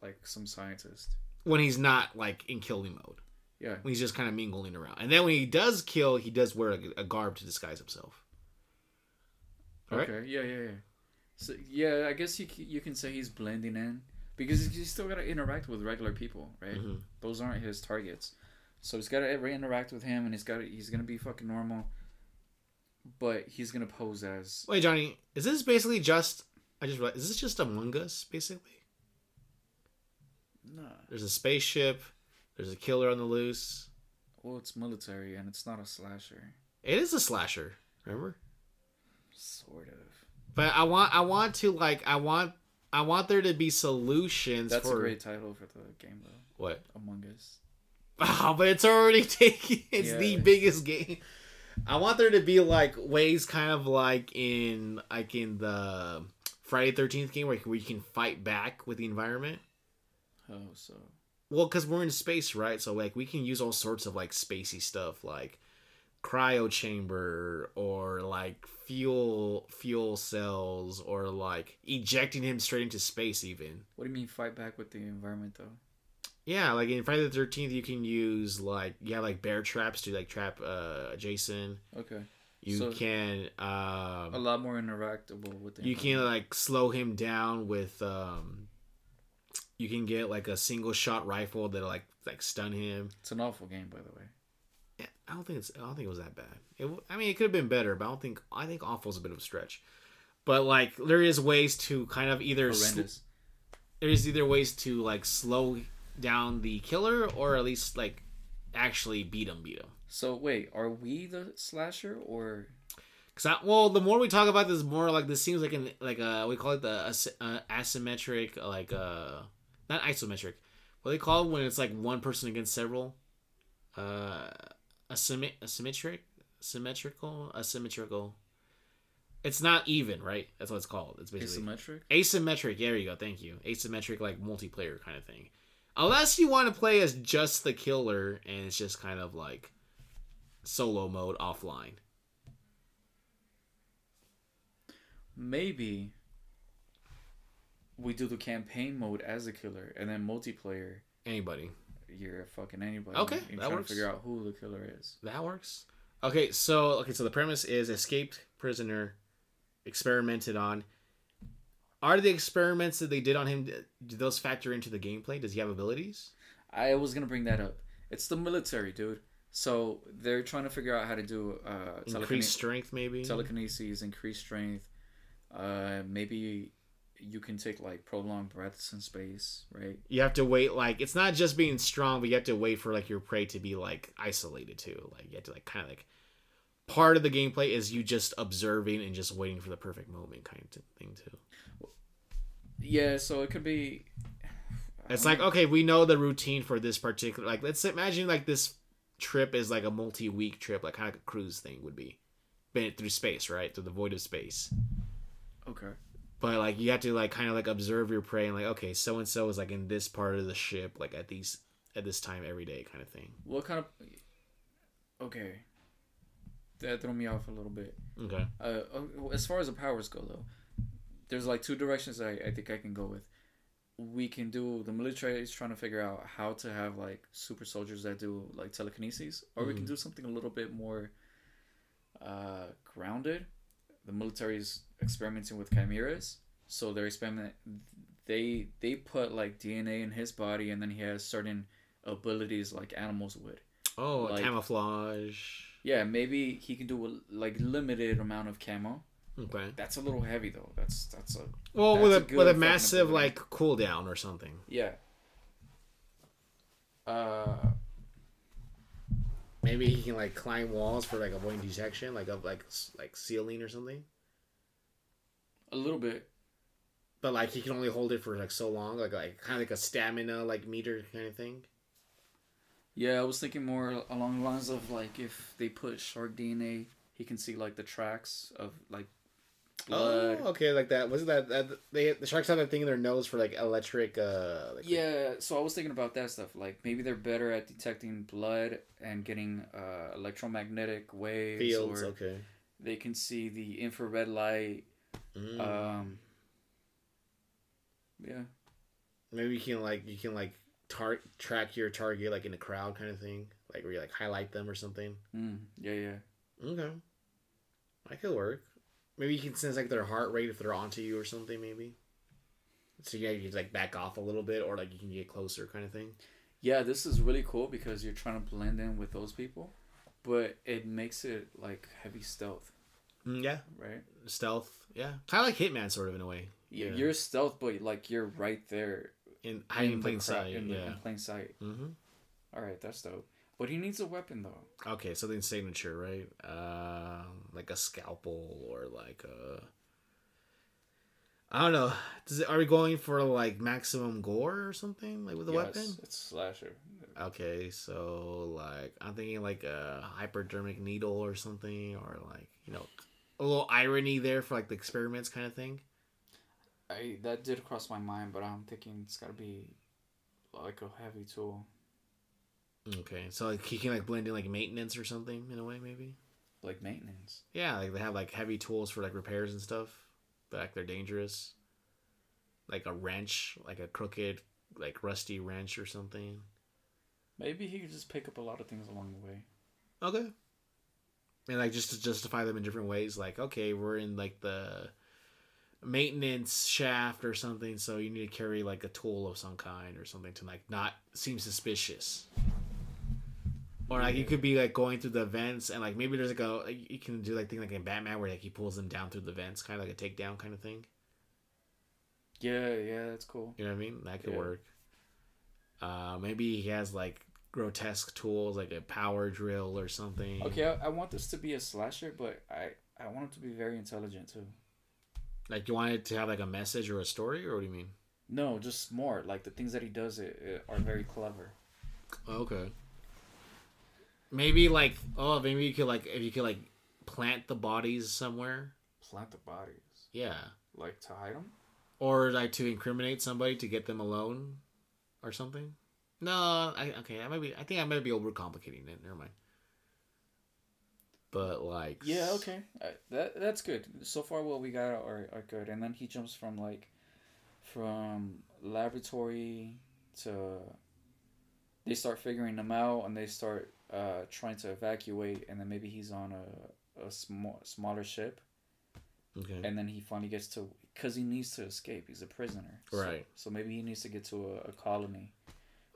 like some scientist. when he's not like in killing mode. Yeah. When he's just kind of mingling around. And then when he does kill, he does wear a, a garb to disguise himself. All right. Okay. Yeah, yeah, yeah. So yeah, I guess you you can say he's blending in because he's still got to interact with regular people, right? Mhm. Those aren't his targets, so he's got to interact with him, and he's got he's gonna be fucking normal, but he's gonna pose as Wait, Johnny, is this basically just? I just realized, is this just Among Us basically? nah. There's a spaceship. There's a killer on the loose. Well, it's military, and it's not a slasher, It is a slasher. Remember? sort of. But I want I want to like I want I want there to be solutions That's for a great title for the game, though. what? Among Us. Oh, *laughs* but it's already *laughs* taken. It's the biggest game. I want there to be like ways, kind of like in like in the Friday Thirteenth game, where where you can fight back with the environment. Oh, so Well, because we're in space, right? So like we can use all sorts of like spacey stuff, like cryo chamber or like fuel fuel cells or like ejecting him straight into space even. What do you mean fight back with the environment though? Yeah, like in Friday the Thirteenth, you can use like you have like bear traps to like trap uh Jason. Okay. You So- can A um lot more interactable with the you can like slow him down with um you can get like a single shot rifle that'll like like stun him. It's an awful game by the way. I don't think it's I don't think it was that bad. It, I mean, it could have been better, but I don't think I think awful's a bit of a stretch. But like there is ways to kind of either sl- there is either ways to like slow down the killer or at least like actually beat him, beat him. So wait, are we the slasher or Cause I, well, the more we talk about this, more like this seems like an like uh we call it the uh, asymmetric like uh not isometric. What do they call it when it's like one person against several? Uh, asymmet asymmetric, symmetrical, asymmetrical. It's not even, right? That's what it's called. It's basically asymmetric? asymmetric. There you go. Thank you. Asymmetric, like multiplayer kind of thing. Unless you want to play as just the killer and it's just kind of like solo mode offline. Maybe we do the campaign mode as a killer and then multiplayer Anybody. You're fucking anybody. Okay, You're that trying works. to figure out who the killer is. That works. Okay, so okay, so the premise is escaped prisoner experimented on. Are the experiments that they did on him do those factor into the gameplay? Does he have abilities? I was gonna bring that up. It's the military, dude. So they're trying to figure out how to do uh Increased strength, maybe. telekinesis, increased strength. Uh, maybe you can take like prolonged breaths in space, right? you have to wait. Like it's not just being strong, but you have to wait for like your prey to be like isolated too. Like you have to like kind of like part of the gameplay is you just observing and just waiting for the perfect moment kind of thing too. Yeah, so it could be. It's like know. okay, we know the routine for this particular. Like let's imagine like this trip is like a multi-week trip, like kind of like a cruise thing would be, been through space, right? Through the void of space. okay. But like you have to like kind of like observe your prey and like okay, so and so is like in this part of the ship, like at these at this time every day, kind of thing. What kind of? Okay. That threw me off a little bit. Okay. Uh, as far as the powers go, though, there's like two directions I, I think I can go with. We can do the military is trying to figure out how to have like super soldiers that do like telekinesis, or we can Mhm. do something a little bit more uh, grounded. The military is experimenting with chimeras, so they're experiment. They they put like DNA in his body, and then he has certain abilities like animals would. Oh, Like- camouflage. Yeah, maybe he can do a like limited amount of camo. Okay. That's a little heavy though. That's that's a Well, That's with a a with a massive ability. like cooldown or something. yeah. Uh, Maybe he can like climb walls for like avoiding detection, like of like like ceiling or something. A little bit. But like he can only hold it for like so long, like like kind of like a stamina like meter kind of thing. Yeah, I was thinking more along the lines of like if they put shark DNA, he can see like the tracks of like blood. Oh, okay, like that. Was it that, that they the sharks have that thing in their nose for like electric? uh like, Yeah, so I was thinking about that stuff. Like maybe they're better at detecting blood and getting uh, electromagnetic waves, fields. or Okay. they can see the infrared light. Mm. Um, yeah, Maybe you can like you can like tar- track your target like in a crowd kind of thing, like where you like highlight them or something. mm, yeah, yeah. Okay, that could work. Maybe you can sense like their heart rate if they're onto you or something. Maybe. So yeah, you can, like back off a little bit, or like you can get closer, kind of thing. Yeah, this is really cool because you're trying to blend in with those people, but it makes it like heavy stealth, Mm, yeah, right? stealth. Yeah, kind of like Hitman, sort of in a way. Yeah. Yeah. You're stealth, but like you're right there In hiding in plain crowd- sight. In, yeah. in plain sight. Mm-hmm. All right, that's dope. But he needs a weapon though. Okay, something signature, right? Uh, like a scalpel or like a. I don't know. Does it, are we going for like maximum gore or something like with a Yes, weapon? It's slasher. Okay, so like I'm thinking like a hypodermic needle or something, or like you know, a little irony there for like the experiments kind of thing. I that did cross my mind, but I'm thinking it's gotta be like a heavy tool. Okay, so like he can like blend in like maintenance or something in a way, maybe. Like maintenance. Yeah, like they have like heavy tools for like repairs and stuff, but like they're dangerous. Like a wrench, like a crooked, like rusty wrench or something. Maybe he could just pick up a lot of things along the way. Okay. And like just to justify them in different ways, like okay, we're in like the maintenance shaft or something, so you need to carry like a tool of some kind or something to like not seem suspicious. Or like you could be like going through the vents and like maybe there's like a like, you can do like thing like in Batman where like he pulls them down through the vents, kind of like a takedown kind of thing. Yeah, yeah, that's cool. You know what I mean? That could Yeah. work. Uh, maybe he has like grotesque tools like a power drill or something. Okay, I, I want this to be a slasher, but I I want it to be very intelligent too. Like you want it to have like a message or a story, or what do you mean? No, just smart. Like the things that he does it, it are very clever. Okay. Maybe like oh maybe you could like if you could like plant the bodies somewhere. Plant the bodies, Yeah. like to hide them. Or like to incriminate somebody to get them alone, or something. No, I okay. I might be. I think I might be overcomplicating it. Never mind. But like. Yeah, okay, uh, that that's good. So far, what we got are are good. And then he jumps from like, from laboratory to. They start figuring them out, and they start uh, trying to evacuate, and then maybe he's on a a small smaller ship, Okay. and then he finally gets to because he needs to escape. He's a prisoner, So- Right. So, maybe he needs to get to a, a colony.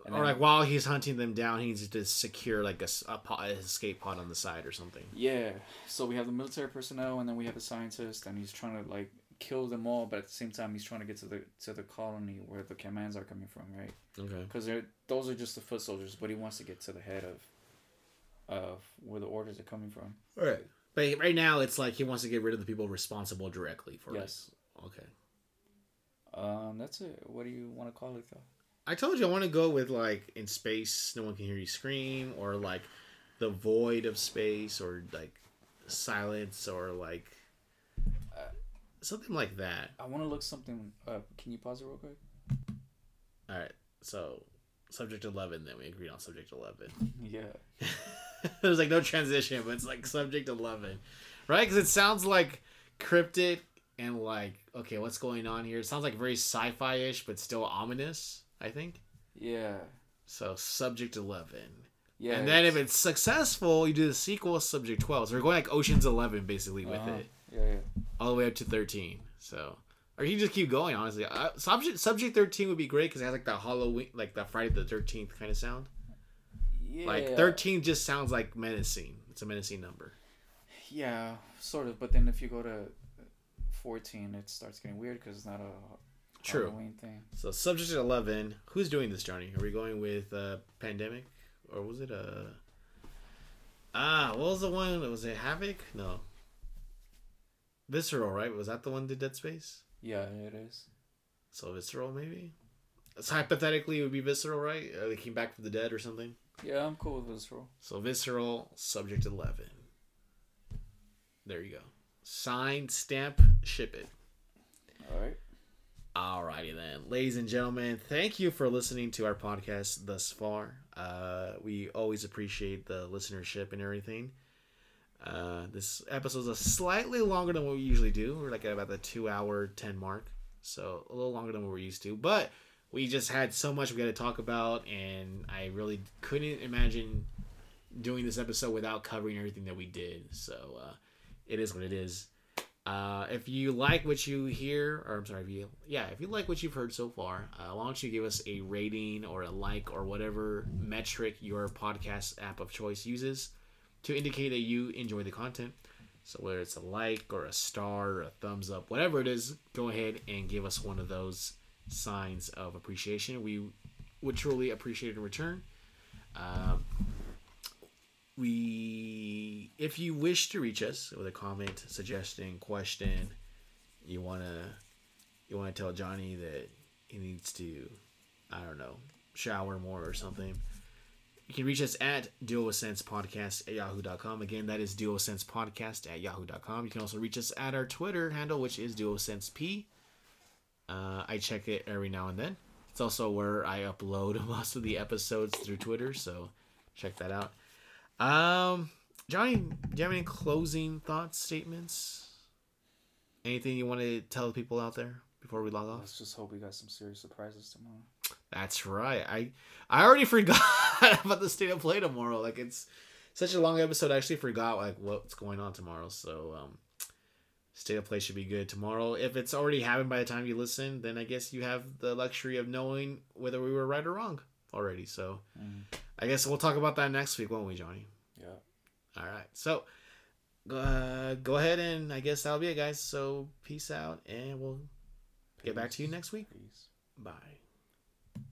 And or then- like while he's hunting them down, he needs to secure like a pod, an escape pod on the side or something. Yeah. So we have the military personnel, and then we have the scientist, and he's trying to like kill them all, but at the same time, he's trying to get to the to the colony where the commands are coming from, right? Okay. Because those are just the foot soldiers, but he wants to get to the head of of where the orders are coming from. All right. But right now, it's like he wants to get rid of the people responsible directly for Yes. it. Okay. Um, that's it. What do you want to call it though? I told you I want to go with like in space, no one can hear you scream, or like the void of space, or like silence, or like Uh, something like that. I want to look something up. Can you pause it real quick? All right. So, subject eleven. Then we agreed on subject eleven. Yeah. *laughs* There's like no transition, but it's like subject eleven, right? Because it sounds like cryptic and like okay, what's going on here? It sounds like very sci-fi ish, but still ominous. I think Yeah. so. Subject eleven. Yeah. and then if it's successful, you do the sequel, Subject 12. So we're going like Ocean's 11 basically with Uh-huh. it, Yeah, yeah. all the way up to 13. So, or you just keep going, honestly. Uh, subject Subject 13 would be great because it has like that Halloween, like that Friday the 13th kind of sound. Yeah. Like 13 just sounds like menacing. It's a menacing number. Yeah, sort of. But then if you go to fourteen, it starts getting weird because it's not a True. Halloween thing. So, Subject 11. Who's doing this, Johnny? Are we going with uh, Pandemic? Or was it a. Ah, what was the one? Was it Havoc? No. Visceral, right? Was that the one that did Dead Space? Yeah, it is. So visceral, maybe. So hypothetically, it would be visceral, right? Uh, they came back from the dead or something. Yeah, I'm cool with visceral. So visceral, subject eleven. There you go. Sign, stamp, ship it. All right. Alrighty then, ladies and gentlemen, thank you for listening to our podcast thus far. Uh, we always appreciate the listenership and everything. Uh, this episode's a slightly longer than what we usually do. We're like at about the two hour ten mark, so a little longer than what we're used to. But we just had so much we got to talk about, and I really couldn't imagine doing this episode without covering everything that we did. So uh, it is what it is. Uh, if you like what you hear, or I'm sorry, if you yeah, if you like what you've heard so far, uh, why don't you give us a rating or a like or whatever metric your podcast app of choice uses to indicate that you enjoy the content. So whether it's a like or a star or a thumbs up, whatever it is, go ahead and give us one of those signs of appreciation. We would truly appreciate it in return. Um, we if you wish to reach us with a comment suggestion question you want to you want to tell johnny that he needs to i don't know shower more or something you can reach us at duo sense podcast at yahoo.com again that is duo sense podcast at yahoo.com you can also reach us at our twitter handle which is duo sense p uh, i check it every now and then. It's also where i upload *laughs* most of the episodes through twitter so check that out. Um, Johnny, do you have any closing thoughts, statements? Anything you want to tell the people out there before we log off? Let's just hope we got some serious surprises tomorrow. That's right. I I already *laughs* forgot about the state of play tomorrow. Like it's such a long episode. I actually forgot like what's going on tomorrow. So um, state of play should be good tomorrow. If it's already happened by the time you listen, then I guess you have the luxury of knowing whether we were right or wrong already. So Mm. I guess we'll talk about that next week, won't we, Johnny? Yeah. All right. So uh, go ahead and I guess that'll be it, guys. So peace out, and we'll get back to you next week. Peace. Bye.